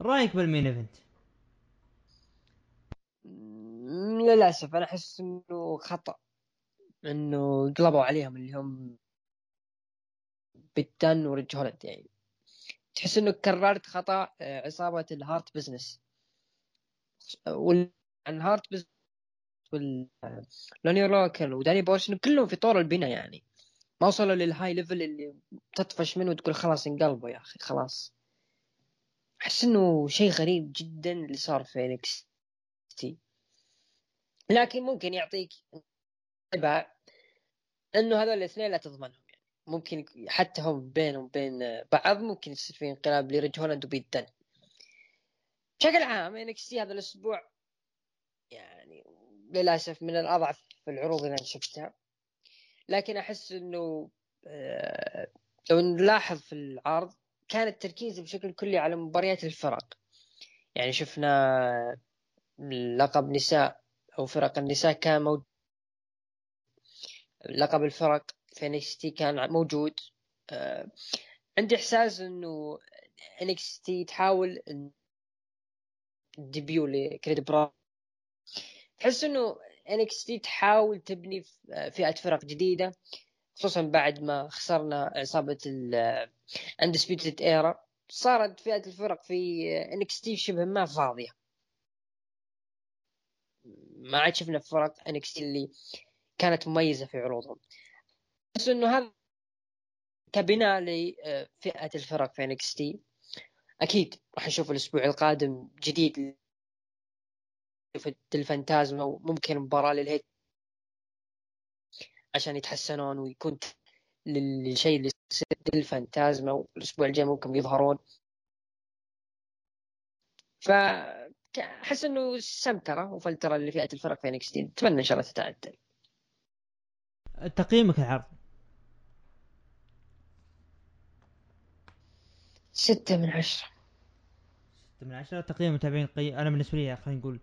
Speaker 1: رأيك بال main
Speaker 2: event؟ للأسف أنا أحس إنه خطأ. إنه قلبوا عليهم اللي هم بيت دن وريج هولند يعني تحس إنه كررت خطأ آه، عصابة ال Hurt Business وال Hurt Business وال أوني لوركن وداني بورش كلهم في طور البناء يعني. ما وصلوا لل high level اللي تطفش منه وتقول خلاص انقلبوا يا أخي خلاص. أحس إنه شيء غريب جدا اللي صار في NXT لكن ممكن يعطيك إنه هذول الاثنين لا تضمنهم. ممكن حتى هم بينهم وبين بعض ممكن يصير في انقلاب لريج هولاند وبيت دن بشكل عام NXT هذا الأسبوع للأسف من الأضعف في العروض اللي أنا شفتها. لكن أحس إنه آه، لو نلاحظ في العرض كان التركيز بشكل كلي على مباريات الفرق. يعني شفنا لقب نساء أو فرق النساء كان موجود. لقب الفرق في NXT كان موجود. آه، عندي إحساس إنه NXT تحاول ال debut ل Creed Bro. تحس إنه NXT تحاول تبني فئة فرق جديدة خصوصا بعد ما خسرنا عصابة ال Undisputed Era صارت فئة الفرق في NXT شبه ما فاضية. ما عاد شفنا فرق NXT اللي كانت مميزة في عروضهم. بس إنه هذا كبناء لفئة الفرق في NXT أكيد راح نشوف الأسبوع القادم جديد في الفانتازما وممكن مباراة للهيت عشان يتحسنون ويكون للشيء اللي يصير للفانتازما والأسبوع الجاي ممكن يظهرون. فاحس إنه سمترة وفلترة لفئة الفرق في انكس أتمنى إن شاء الله تتعدل.
Speaker 1: تقييمك العرض
Speaker 2: ستة من عشرة.
Speaker 1: ستة من عشرة تقييم المتابعين قي... أنا بالنسبة لي خلينا نقول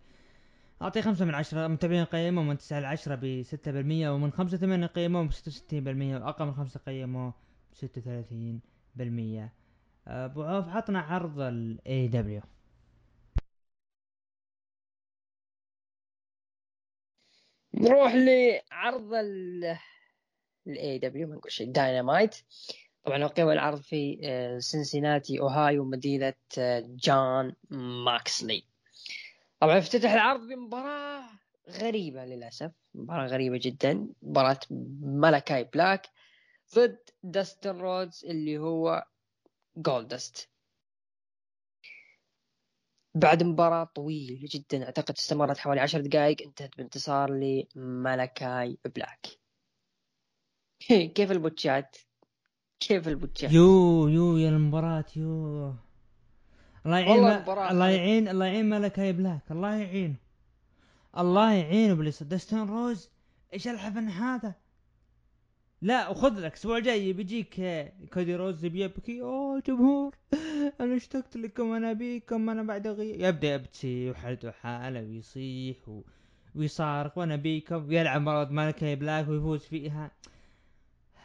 Speaker 1: أعطيه خمسة من عشرة متابعين قيموا من تسعة لعشرة بستة بالمية ومن خمسة ثمانية قيموا بستة وستين بالمية وأقل من خمسة قيموا بستة وثلاثين بالمية. أبو عوف عطنا عرض ال AW
Speaker 2: نروح لعرض ال ال AEW ما نقول شيء داينامايت طبعا اقيم العرض في آه، سنسيناتي أوهايو مدينة آه، جون ماكسلي. طبعا افتتح العرض بمباراة غريبة للأسف مباراة غريبة جدا مباراة ملكاي بلاك ضد داستن رودز اللي هو Goldust بعد مباراة طويلة جدا أعتقد استمرت حوالي عشر دقائق انتهت بانتصار لملكاي بلاك. كيف البوتشات؟ كيف البوتشات
Speaker 1: يو يو يا المباراة يو. الله يعين الله يعين الله يعين ملكاي بلاك. الله يعينه الله يعينه باللي دستون روز إيش الحفن هذا؟ لا وخذ لك الأسبوع الجاي بيجيك كودي روز بيبكي أوه جمهور. أنا اشتقت لكم أنا بيكم أنا بعد غياب يبدأ يبكي وحالته حاله ويصيح و... ويصارخ وأنا بيكم. ويلعب مرض مالكي بلاك ويفوز فيها.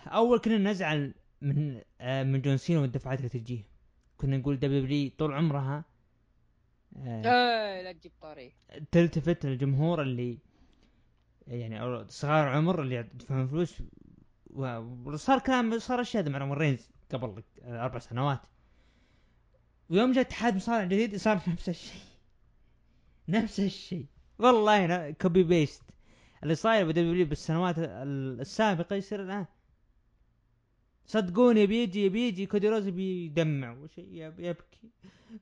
Speaker 1: أول كنا نزعل من آه من جون سينا والدفعات اللي تجيه كنا نقول WWE طول عمرها
Speaker 2: آه لا تجيب طاري.
Speaker 1: تلتفت للجمهور اللي يعني صغار عمر اللي يدفعون فلوس. وصار كلام صار أشياء مع رومان رينز قبل أربع سنوات. ويوم جاء اتحاد مصارع جديد صار نفس الشيء. نفس الشيء. والله copy paste اللي صاير ب WWE بالسنوات السابقة يصير الآن. صدقوني بيجي بيجي كودي روز بيدمع. وشيء يبكي.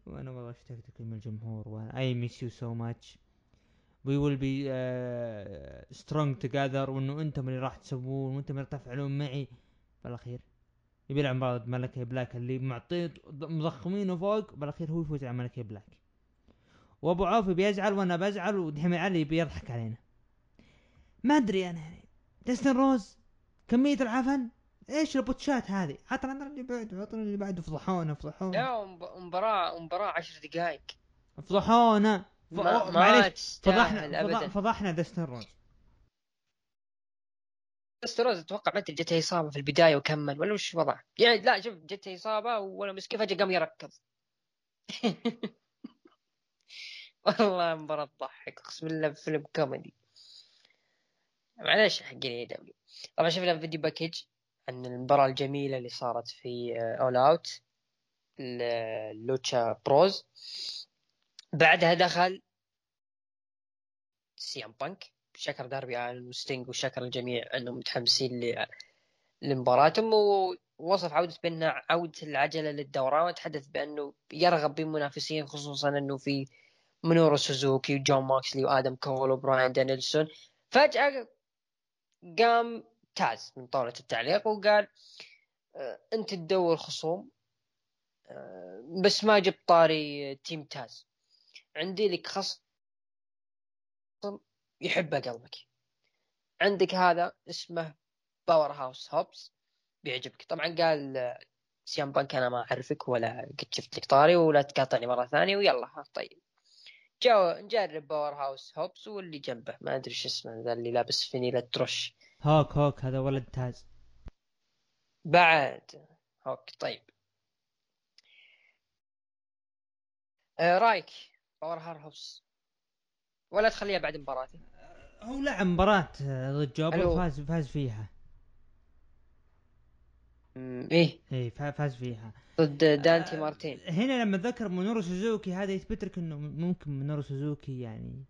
Speaker 1: وأنا والله اشتقت من الجمهور؟ وأنا I miss you so much we will be strong together وإنه أنتم اللي راح تسوون وأنتم اللي تفعلون معي. بالأخير. يبي يلعب مباراة ملكي بلاك اللي معطيه مضخمينه فوق بالأخير هو يفوز على ملكي بلاك. وأبو عوف بيزعل وأنا بزعل ودحين علي بيضحك علينا. ما أدري أنا. يعني دستن روز كمية العفن. إيش البوتشات هذه؟ عطنا اللي بعده عطنا اللي بعده فضحونا فضحونا
Speaker 2: لا مباراة مباراة عشر دقائق.
Speaker 1: فضحونا ما معليش. فضحنا فضحنا دستن روز.
Speaker 2: دستن روز أتوقع متى جته إصابة في البداية وكمل ولا وش وضعه؟ يعني لا شوف جته إصابة ولا مسكين فجأة قام يركض. والله مباراة تضحك أقسم بالله فيلم كوميدي. معليش حقين AEW طبعا شفنا video package. عن المباراة الجميلة اللي صارت في All Out Lucha Bros. بعدها دخل CM Punk. شكر داربي الن وستينج وشكر الجميع أنهم متحمسين لمباراتهم ووصف عودة بأن عودة العجلة للدوران وتحدث بأنه يرغب بمنافسين خصوصا أنه في مينورو سوزوكي وجون ماكسلي وآدم كول وبراين دانيلسون. فجأة قام تاز من طاولة التعليق وقال آه، أنت تدور خصوم آه، بس ما جبت طاري Team Taz. عندي لك خصم يحبه قلبك. عندك هذا اسمه Powerhouse Hobbs بيعجبك. طبعا قال آه، CM Punk أنا ما أعرفك ولا قد شفت لك طاري ولا تقاطعني مرة ثانية ويلا ها طيب. جاو نجرب Powerhouse Hobbs واللي جنبه. ما أدري شو اسمه ذا اللي لابس فنيلة ترش.
Speaker 1: هوك هوك هذا ولد تاز
Speaker 2: بعد. هوك طيب. آه رايك Powerhouse. ولا تخليها بعد مباراتي
Speaker 1: هو لعب مباراة ضد جوبر. وفاز فاز فيها.
Speaker 2: إيه.
Speaker 1: إي فا- فاز فيها.
Speaker 2: ضد دانتي
Speaker 1: آه،
Speaker 2: مارتين.
Speaker 1: هنا لما ذكر مونورو سوزوكي هذا يثبت لك انه ممكن مونورو سوزوكي يعني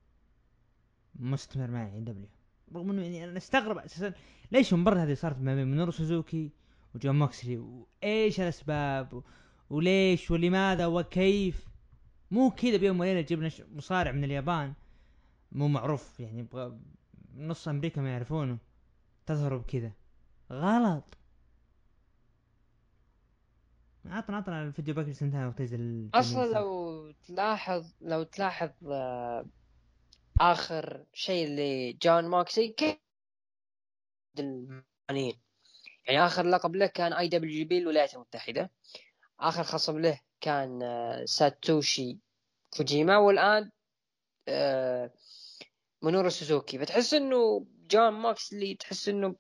Speaker 1: مستمر مع AEW. رغم إنه يعني أنا أستغرب أساسا ليش المباراة هذه صارت ما بين مونورو سوزوكي وجون موكسلي وإيش الأسباب؟ وليش؟ ولماذا؟ وكيف؟ مو كذا بيوم وليلة جبنا مصارع من اليابان. مو معروف يعني نص أمريكا ما يعرفونه. تظهروا بكذا. غلط. عطنا عطنا الفيديو باك سنتين وقت أصلا.
Speaker 2: لو تلاحظ لو تلاحظ آه، آخر شيء لجون موكسي كيف المانيين يعني آخر لقب له كان IWGP الولايات المتحدة. آخر خصم له كان آه، ساتوشي كوجيما والآن آه، مينورو سوزوكي. فتحس إنه جون موكسلي تحس إنه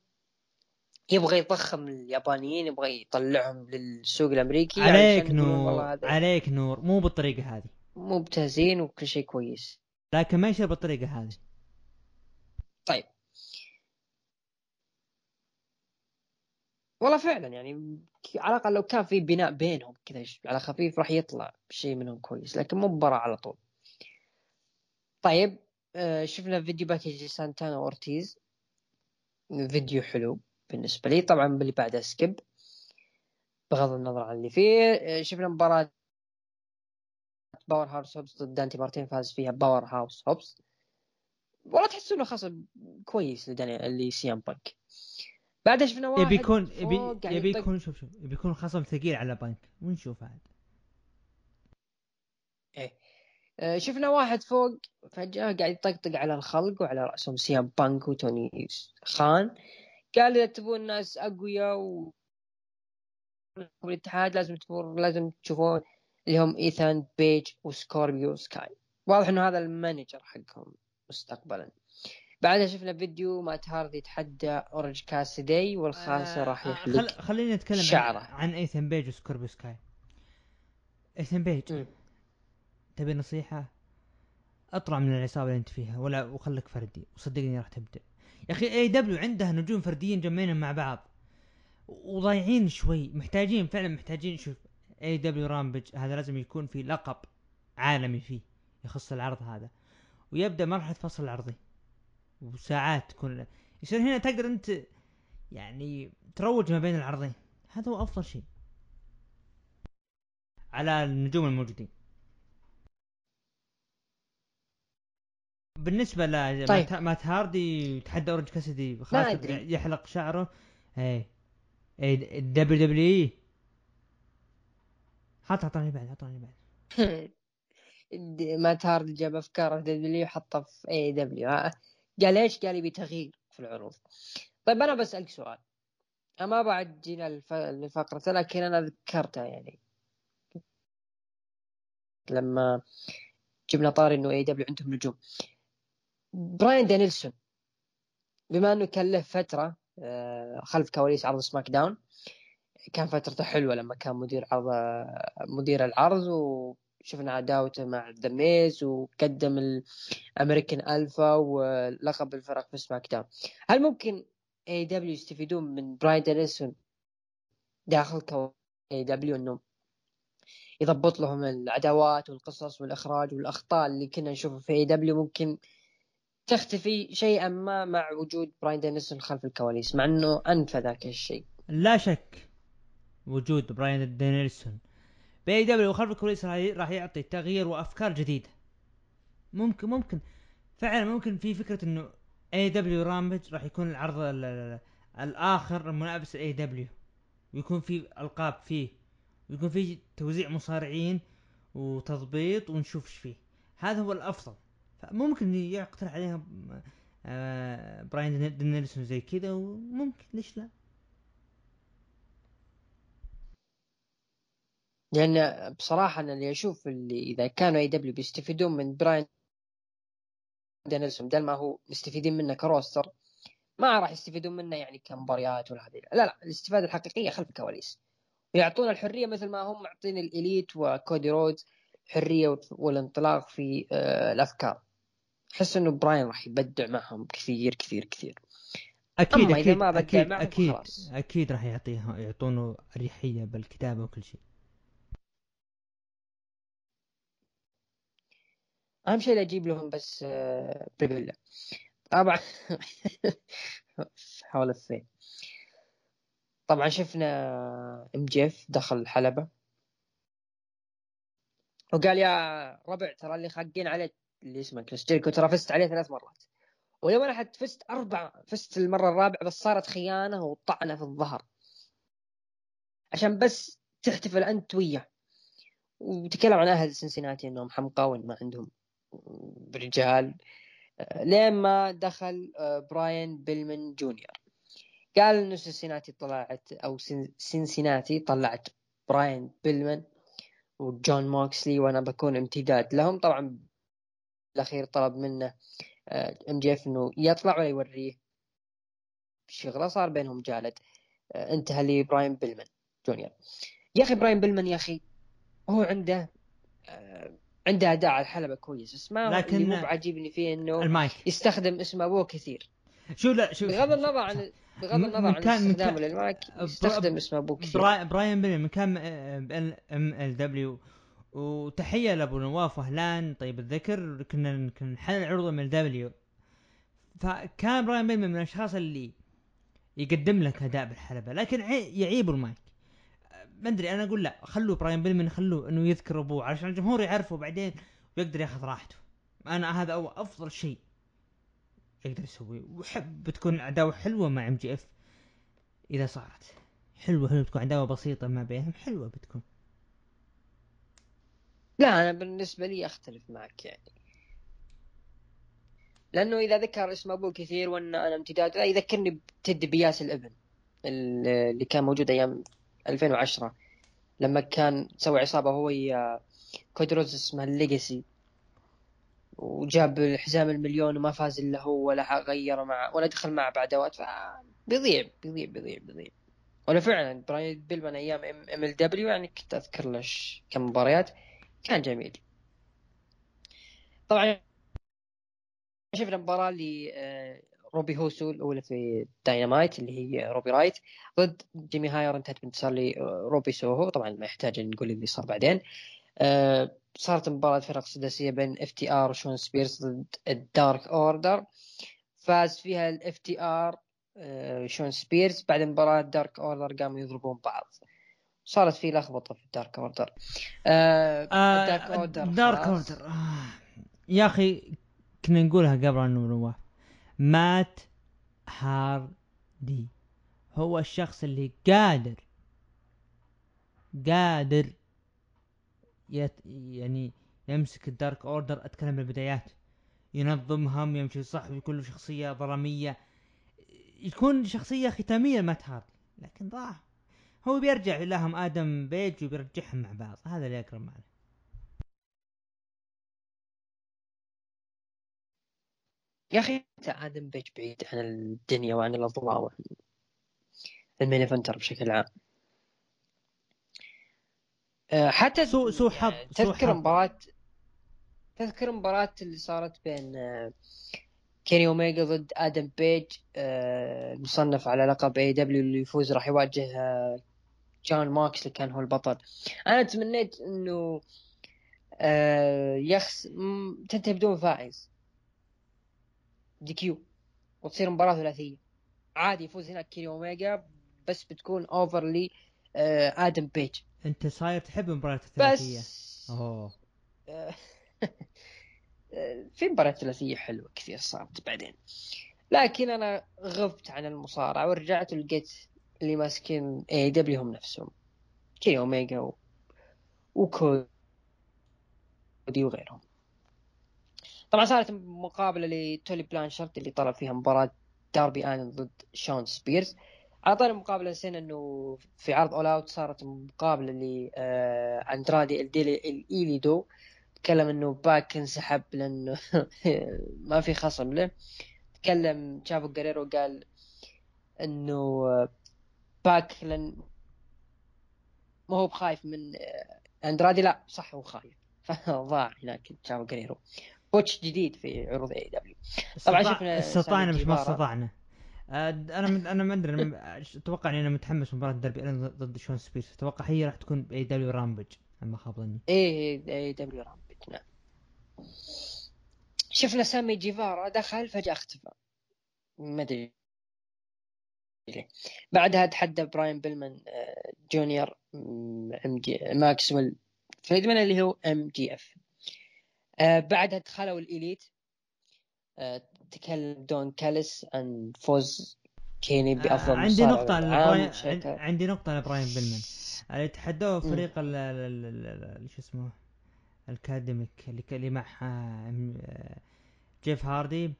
Speaker 2: يبغى يضخم اليابانيين يبغى يطلعهم للسوق الأمريكي
Speaker 1: عليك
Speaker 2: علشان يقولون
Speaker 1: نور عليك نور. مو بالطريقة هذه.
Speaker 2: ممتازين وكل شيء كويس.
Speaker 1: لكن ما يصير بالطريقة هذه.
Speaker 2: طيب. والله فعلا يعني على الأقل لو كان في بناء بينهم كذا على خفيف راح يطلع شيء منهم كويس لكن مو مباراة على طول. طيب آه، شفنا فيديو package سانتانا أورتيز. فيديو حلو بالنسبة لي. طبعا باللي بعده skip بغض النظر عن اللي فيه. آه، شفنا مباراة باور هاوس هوبس ضد دانتي مارتين فاز فيها باور هاوس هوبس والله تحس إنه خصم كويس لداني اللي سي ام بانك. بعدها شفنا واحد
Speaker 1: يبي يكون يبي يكون شوف شوف يبي يكون خصم ثقيل على بنك ونشوف عاد.
Speaker 2: آه، شفنا واحد فوق فجأة قاعد يطقطق على الخلق وعلى رأسهم سي ام بانك وتوني خان. قال إذا تبون ناس أقوياء و الاتحاد لازم تفور لازم تشوفون اللي هم إيثان بيج وسكوربيو سكاي. واضح إنه هذا ال manager حقهم مستقبلا. بعدها شفنا فيديو مات هاردي يتحدى اورنج كاسيدي والخاسر راح
Speaker 1: آه،
Speaker 2: يحلق
Speaker 1: خل... خليني نتكلم
Speaker 2: شعره.
Speaker 1: عن, عن ايثن بيج وسكوربيو سكاي. ايثن بيج. تبي نصيحة؟ اطلع من العصابة اللي أنت فيها ولا وخلك فردي. وصدقني راح تبدع يا أخي AEW عندها نجوم فرديين جمعينهم مع بعض. وضايعين شوي محتاجين فعلا محتاجين شوف AEW Rampage هذا لازم يكون في لقب عالمي فيه يخص العرض هذا ويبدا مرحله فصل العرضي وساعات تكون يصير هنا تقدر انت يعني تروج ما بين العرضين هذا هو افضل شيء على النجوم الموجودين بالنسبة ل
Speaker 2: طيب.
Speaker 1: مات- هاردي يتحدى اورنج كاسدي خلاص. يحلق شعره إيه إيه ال WWE حط اعطاني بعد اعطاني بعد.
Speaker 2: ما تارد جاب أفكار دبليو حطها في AEW قال إيش؟ قال يبي تغيير في العروض. طيب أنا بسألك سؤال. ما بعد جينا الف... لفقرته لكن أنا ذكرتها يعني. لما جبنا طاري إنه AEW عندهم نجوم. براين دانيلسون بما إنه كان له فترة آه، خلف كواليس عرض SmackDown كان فترته حلوة لما كان مدير عرض مدير العرض وشفنا عداوته مع ذا ميز وقدم ال American Alpha ولقب الفرق في SmackDown هل ممكن AEW يستفيدون من براين دانيلسون داخل كو AEW إنه يضبط لهم العداوات والقصص والإخراج والأخطاء اللي كنا نشوفها في AEW ممكن تختفي شيئا ما مع وجود براين دانيلسون خلف الكواليس مع إنه انفى ذاك الشيء.
Speaker 1: لا شك. وجود براين دانيلسون. ب AEW خلف الكواليس راح يعطي تغيير وأفكار جديدة. ممكن ممكن. فعلا ممكن في فكرة إنه AEW Rampage راح يكون العرض ال- ال- الآخر المنافس AEW ويكون في ألقاب فيه. ويكون في توزيع مصارعين وتضبيط ونشوف إيش فيه. هذا هو الأفضل. فممكن يقترح عليهم آه براين دانيلسون زي كذا وممكن ليش لا؟
Speaker 2: لأن بصراحة أنا اللي أشوف اللي إذا كانوا AEW بيستفيدون من براين دانيلسون بدل ما هو مستفيدين منه ك roster ما راح يستفيدون منه يعني كمباريات ولا هذه لا لا الاستفادة الحقيقية خلف الكواليس ويعطونا الحرية مثل ما هم معطين الإليت وكودي رودز حرية والانطلاق في آه، الأفكار. أحس إنه براين راح يبدع معهم كثير كثير كثير.
Speaker 1: أكيد أكيد إذا ما أكيد أكيد خلاص. أكيد راح يعطيها يعطونه أريحية بالكتابة وكل شيء.
Speaker 2: أهم شيء أجيب لهم بس آه، بريبيلا طبعا. حول الثين طبعا شفنا MJF دخل الحلبة وقال يا ربع ترى اللي خاقين عليه اللي اسمه كريس جيريكو ترى فزت عليه ثلاث مرات. ولو أنا حتى فزت أربع فزت المرة الرابعة بس صارت خيانة وطعنة في الظهر. عشان بس تحتفل أنت وياه. وتكلم عن أهل سنسيناتي إنهم حمقى وان ما عندهم برجال لين ما دخل آه، براين بيلمن جونيور. قال إنه سنسيناتي طلعت أو سنسيناتي طلعت براين بيلمن وجون موكسلي وأنا بكون امتداد لهم. طبعا بالأخير طلب منه آه، MJF إنه يطلع ولا يوريه شغلة صار بينهم جدال آه، انتهى لبراين بيلمن جونيور. يا أخي براين بيلمن يا أخي هو عنده عنده اداء على الحلبة كويس بس ما لكن اللي مو عاجبني فيه إنه المايك. يستخدم اسم أبوه كثير.
Speaker 1: شو لا شو
Speaker 2: بغض النظر عن بغض النظر عن استخدامه للمايك يستخدم اسم أبوه كثير.
Speaker 1: براين بيلمن كان MLW وتحية لأبو نواف وهلان طيب الذكر كنا كنا عروض MLW. فكان براين بيلمن الأشخاص اللي يقدم لك أداء بالحلبة لكن يعيب المايك. ما أدري أنا أقول لا خلوا براين بيلمن خلوه إنه يذكر أبوه علشان الجمهور يعرفه بعدين ويقدر ياخذ راحته. أنا هذا هو أفضل شيء يقدر يسويه. وحب بتكون عداوة حلوة مع MJF إذا صارت. حلوة حلوة بتكون عداوة بسيطة ما بينهم حلوة بتكون.
Speaker 2: لا أنا بالنسبة لي أختلف معك يعني. لأنه إذا ذكر اسم أبوه كثير وان أنا امتداد يذكرني بتد ديبياسي الابن اللي كان موجود أيام 2010 لما كان سوى عصابة هو ويا كودي رودز اسمها ال Legacy وجاب الحزام المليون وما فاز إلا هو ولا غير مع ولا دخل معه بعدوات بيضيع بيضيع بيضيع بيضيع. ولا فعلا براين بيلمان أيام MLW يعني كنت أذكر له كم مباريات كان جميل. طبعا شفنا مباراة روبي سوهو الأولى في داينامايت اللي هي روبي رايوت. ضد جيمي هيتر انتهت بانتصار لروبي سوهو. طبعا ما يحتاج نقول اللي صار بعدين. أه صارت مباراة فرق سداسية بين FTR وشون سبيرز ضد ال Dark Order. فاز فيها ال FTR شون سبيرز. بعد مباراة Dark Order قاموا يضربون بعض. صارت في لخبطة في ال Dark Order.
Speaker 1: آه آه Dark Order Dark Order. آه. يا أخي كنا نقولها قبل انه نواف مات هاردي. هو الشخص اللي قادر قادر يت يعني يمسك ال Dark Order. أتكلم بالبدايات. ينظمهم يمشي صح ويكون له شخصية ظلامية يكون شخصية ختامية مات هاردي لكن ضاع. هو بيرجع لهم آدم بيج وبيرجعهم مع بعض. هذا اللي اكرم معنا.
Speaker 2: يا أخي أنت آدم بيج بعيد عن الدنيا وعن الأضواء وعن ال main eventer بشكل عام. آه، حتى
Speaker 1: سوء سوء حظ
Speaker 2: تذكر مباراة تذكر مباراة اللي صارت بين آه، كيني اوميجا ضد آدم بيج المصنف على لقب AEW اللي يفوز راح يواجه آه، جون موكسلي اللي كان هو البطل. أنا تمنيت إنه يخس تنتهي بدون فائز. DQ. وتصير مباراة ثلاثية. عادي يفوز هناك كيني أوميجا بس بتكون over لي آه آدم بيج.
Speaker 1: أنت صاير تحب المباراة الثلاثية.
Speaker 2: بس. أوه. في مباراة ثلاثية حلوة كثير صارت بعدين. لكن أنا غبت عن المصارعة ورجعت ولقيت اللي ماسكين AEW هم نفسهم. كيني أوميجا و... وكودي وغيرهم. طبعا صارت مقابلة لتولي بلانشارد اللي طلب فيها مباراة داربي الن ضد شون سبيرز. على طاري المقابلة نسينا إنه في عرض All Out صارت مقابلة ل أندرادي ال ايدولو. تكلم إنه باك انسحب لأنه ما في خصم له. تكلم تشافو جريرو قال إنه باك لن ما هو بخايف من أندرادي. لا صح هو خايف. فضاع هناك تشافو جريرو coach جديد في عروض AEW
Speaker 1: طبعا شفنا استطعنا مش ما استطعنا. آه، أنا أنا ما أدري أتوقع إني أنا متحمس مباراه داربي ضد شون سبيرز. أتوقع هي راح تكون AEW Rampage اما خاب ظني.
Speaker 2: اي AEW Rampage نعم. شفنا سامي جيفارا دخل فجأة اختفى. ما أدري. بعدها تحدى براين بيلمان آه، جونيور ام جي ماكسويل فريدمان اللي هو MJF بعدها دخلوا ال Elite. آه، تكلم دون كاليس عن فوز. كيني آه، بافضل
Speaker 1: عندي نقطة لبراين عندي نقطة لبراين بيلمان. اللي تحدوا فريق ال شو اسمه؟ الكاديميك اللي اللي مع جيف هاردي.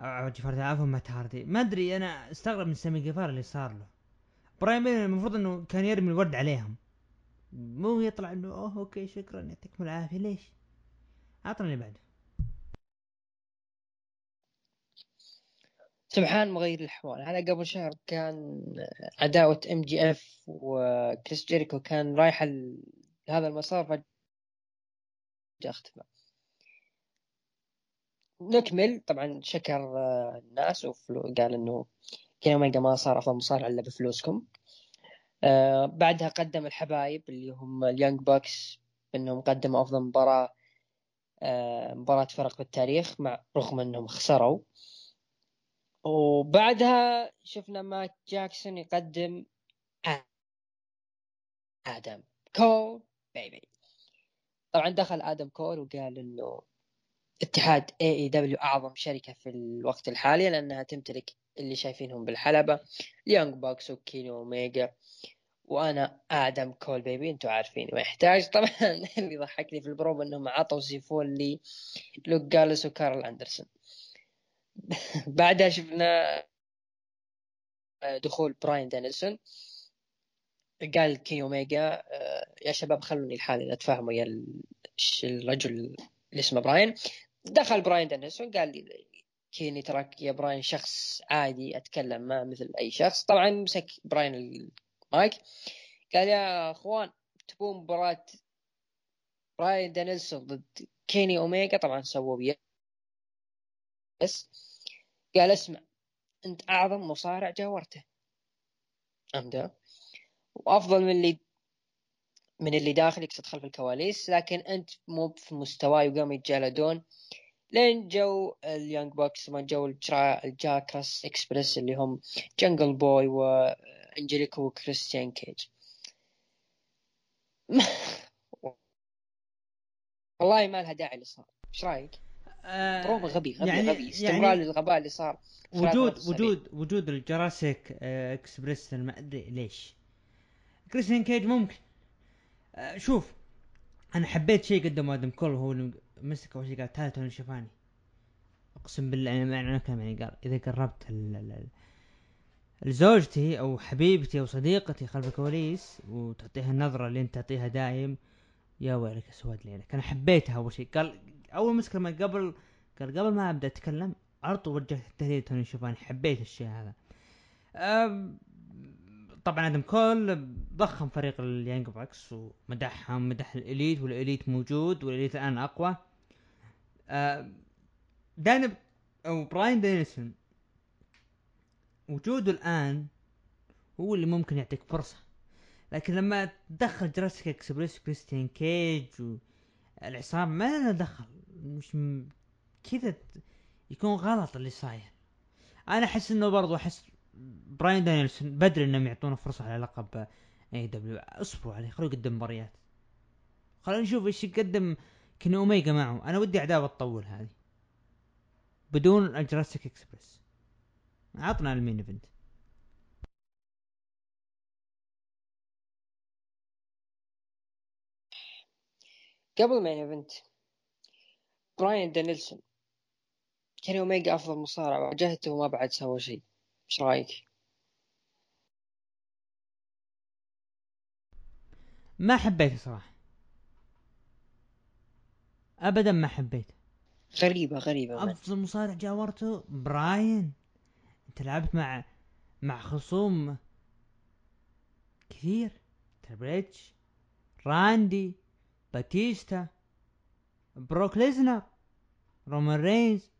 Speaker 1: أو جيف هاردي عفوا مات هاردي. ما أدري أنا استغرب من سامي جيفارا اللي صار له. براين بيلمان المفروض إنه كان يرمي الورد عليهم. مو يطلع إنه أوه okay شكرا يعطيكم العافية. ليش؟ اعطني اللي بعده.
Speaker 2: سبحان مغير الأحوال. أنا قبل شهر كان عداوة MJF وكريس جيريكو كان رايح لهذا المسار فجأة اختفى. نكمل. طبعا شكر الناس وقال إنه كيني اوميجا ما صار أفضل مصارع إلا بفلوسكم. آه بعدها قدم الحبايب اللي هم ال Young Bucks إنهم قدموا أفضل مباراة آه مباراة فرق بالتاريخ مع رغم إنهم خسروا. وبعدها شفنا مات جاكسون يقدم آدم كول baby طبعا دخل آدم كول وقال إنه اتحاد AEW أعظم شركة في الوقت الحالي لأنها تمتلك اللي شايفينهم بالحلبة Young Bucks وكيني اوميجا وأنا آدم كول baby أنتم عارفين ما يحتاج. طبعا اللي ضحكني في البروب إنهم عطوا سيفون لي لوك جالوز وكارل أندرسون. بعدها شفنا دخول براين دانيلسون. قال كيني أوميجا آه، يا شباب خلوني لحالي اتفاهم ويا الرجل اللي اسمه براين. دخل براين دانيلسون قال لي كيني تراك يا براين شخص عادي أتكلم معه مثل أي شخص. طبعا مسك براين المايك قال يا أخوان تبون مباراة براين دانيلسون ضد كيني اوميجا طبعا سووا بس قال اسمع أنت أعظم مصارع جاورته. امدا وأفضل من اللي من اللي داخل يقصد خلف الكواليس لكن أنت مو في مستواي. وقاموا يتجالدون لين جو اليونج بوكس ما جو الجاكرس اكسبرس اللي هم جنجل بوي وانجليكو وكريستيان كيج والله ما لها داعي اللي صار إيش رأيك؟ برومو آه، غبي غبي يعني غبي. استمرار يعني للغباء اللي صار.
Speaker 1: وجود وجود وجود ال Jurassic آه، إكسبريس ما أدري ليش. كريستيان كيج ممكن. آه، شوف أنا حبيت شيء قدم آدم كول وهو مسك أول شيء قال تعال توني شيافوني. أقسم بالله أنا يعني كلام يعني قال إذا قربت لزوجتي أو حبيبتي أو صديقتي خلف الكواليس وتعطيها النظرة اللي أنت تعطيها دايم. يا ويلك أسود ليلك. أنا حبيتها أول شيء قال أول مسكه من قبل قال قبل ما أبدأ أتكلم على طول وجهت التهديد توني شيافوني حبيت الشيء هذا. طبعا آدم كول ضخم فريق ال Young Bucks ومدحهم مدح ال Elite وال Elite موجود وال Elite الآن أقوى. دان أو براين دانيلسون وجوده الآن هو اللي ممكن يعطيك فرصة. لكن لما تدخل Jurassic Express كريستيان كيج والعصام ما لنا دخل. مش م... كذا يكون غلط اللي صاير. أنا أحس إنه برضو أحس براين دانيلسون بدري إنهم يعطونا فرصة على لقب AEW أصبروا عليه خلوه يقدم مباريات. خلينا نشوف إيش يقدم كيني أوميجا معه. أنا ودي عداوه تطول هذه. بدون ال Jurassic Express. عطنا ال main event.
Speaker 2: قبل main event براين دانيلسون كيني اوميجا أفضل مصارع واجهته وما بعد سوى شيء. إيش رأيك؟
Speaker 1: ما حبيته صراحة. ابدا ما حبيته.
Speaker 2: غريبة غريبة.
Speaker 1: أفضل مصارع جاورته براين. انت لعبت مع مع خصوم كثير. Triple H راندي باتيستا بروك ليزنر رومان رينز.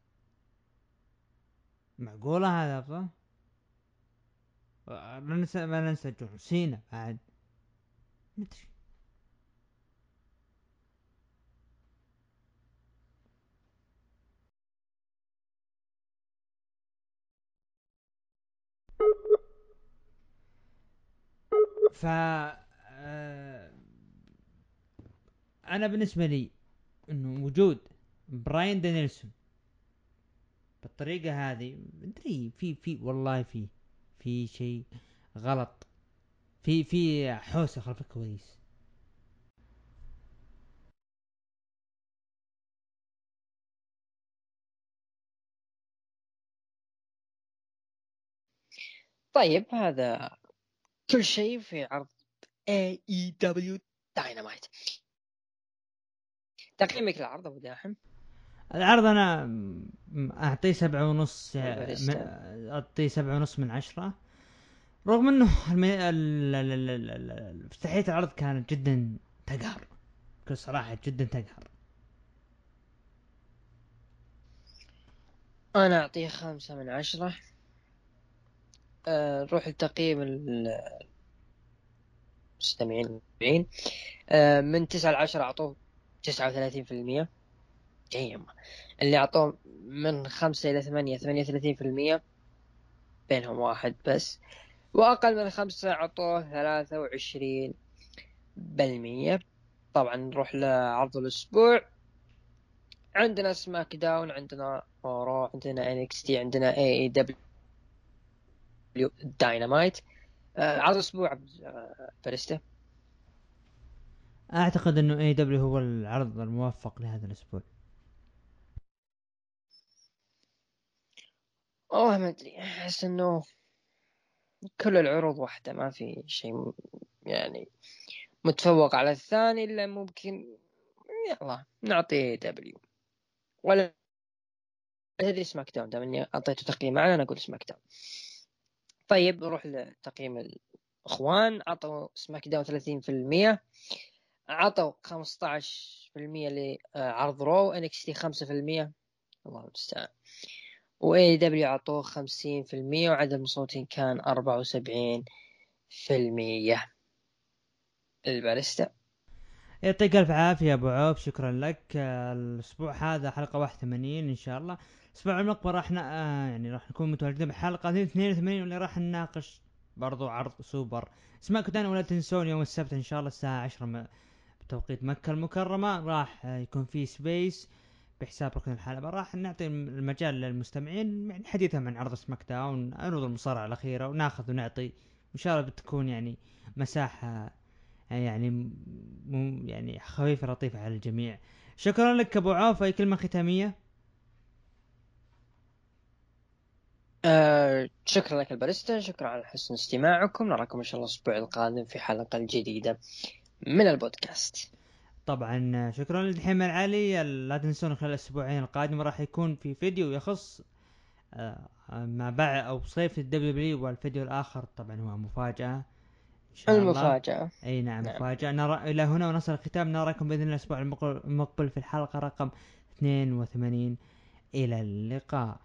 Speaker 1: معقولة هذا افضل لا ننسى ما ننسى جون سينا بعد. مدري. ف آه، أنا بالنسبة لي إنه وجود براين دانيلسون بالطريقة هذه مدري في في والله في في شيء غلط في في حوسة خلف الكواليس.
Speaker 2: طيب هذا كل شيء في عرض AEW Dynamite تقييمك للعرض أبو داحم؟
Speaker 1: العرض أنا أعطيه سبعة ونص. من- أعطيه سبعة ونص من عشرة. رغم إنه افتتاحية العرض كانت جدا تقهر. بكل صراحة جدا تقهر.
Speaker 2: أنا أعطيه خمسة من عشرة. نروح لتقييم المستمعين. المتابعين أه من تسعة لعشرة اعطوه تسعة وثلاثين في المية. اللي اعطوه من خمسة إلى ثمانية ثمانية وثلاثين في المية بينهم واحد بس. وأقل من خمسة أعطوه ثلاثة وعشرين بالمية. طبعا نروح لعرض الأسبوع. عندنا SmackDown عندنا Raw عندنا NXT عندنا AEW Dynamite آه، عرض أسبوع عبد آه،
Speaker 1: أعتقد إنه AEW هو العرض الموفق لهذا الأسبوع.
Speaker 2: والله ما أدري أحس إنه كل العروض واحدة ما في شيء يعني متفوق على الثاني إلا ممكن يلا نعطي AEW ولا تدري SmackDown دام إني أعطيته تقييم أعلى أنا أقول SmackDown. طيب نروح لتقييم الإخوان. عطوا SmackDown 30% عطوا 15% لعرض Raw. NXT 5% الله المستعان. و AEW عطوه 50% وعدد المصوتين كان 74% الباريستا.
Speaker 1: يعطيك ألف عافية أبو عوف. شكرا لك. الأسبوع هذا حلقة 81 إن شاء الله. الأسبوع المقبل راح. آه يعني راح نكون متواجدين بحلقة 82 واللي راح نناقش برضو عرض سوبر. SmackDown ولا تنسون يوم السبت إن شاء الله الساعة 10 م... بتوقيت مكة المكرمة راح يكون في Space بحساب ركن الحلبة. راح نعطي المجال للمستمعين يعني حديثا عن عرض SmackDown عروض المصارعة الأخيرة وناخذ ونعطي. إن شاء الله بتكون يعني مساحة يعني م... يعني خفيفة لطيفة على الجميع. شكرا لك أبو عوف أي كلمة ختامية؟
Speaker 2: آه شكرا لك الباريستا شكرا على حسن استماعكم. نراكم إن شاء الله الأسبوع القادم في حلقة جديدة من البودكاست.
Speaker 1: طبعا شكرا للحين العالي. لا تنسون خلال الأسبوعين القادمه راح يكون في فيديو يخص آه، ما بعد أو صيف الدبليو دبليو والفيديو الآخر. طبعا هو مفاجأة إن شاء الله.
Speaker 2: المفاجأة.
Speaker 1: إي نعم,
Speaker 2: نعم.
Speaker 1: مفاجأة. نرى إلى هنا ونصل الختام. نراكم بإذن الله الأسبوع المقبل المقبل في الحلقة رقم 82 إلى اللقاء.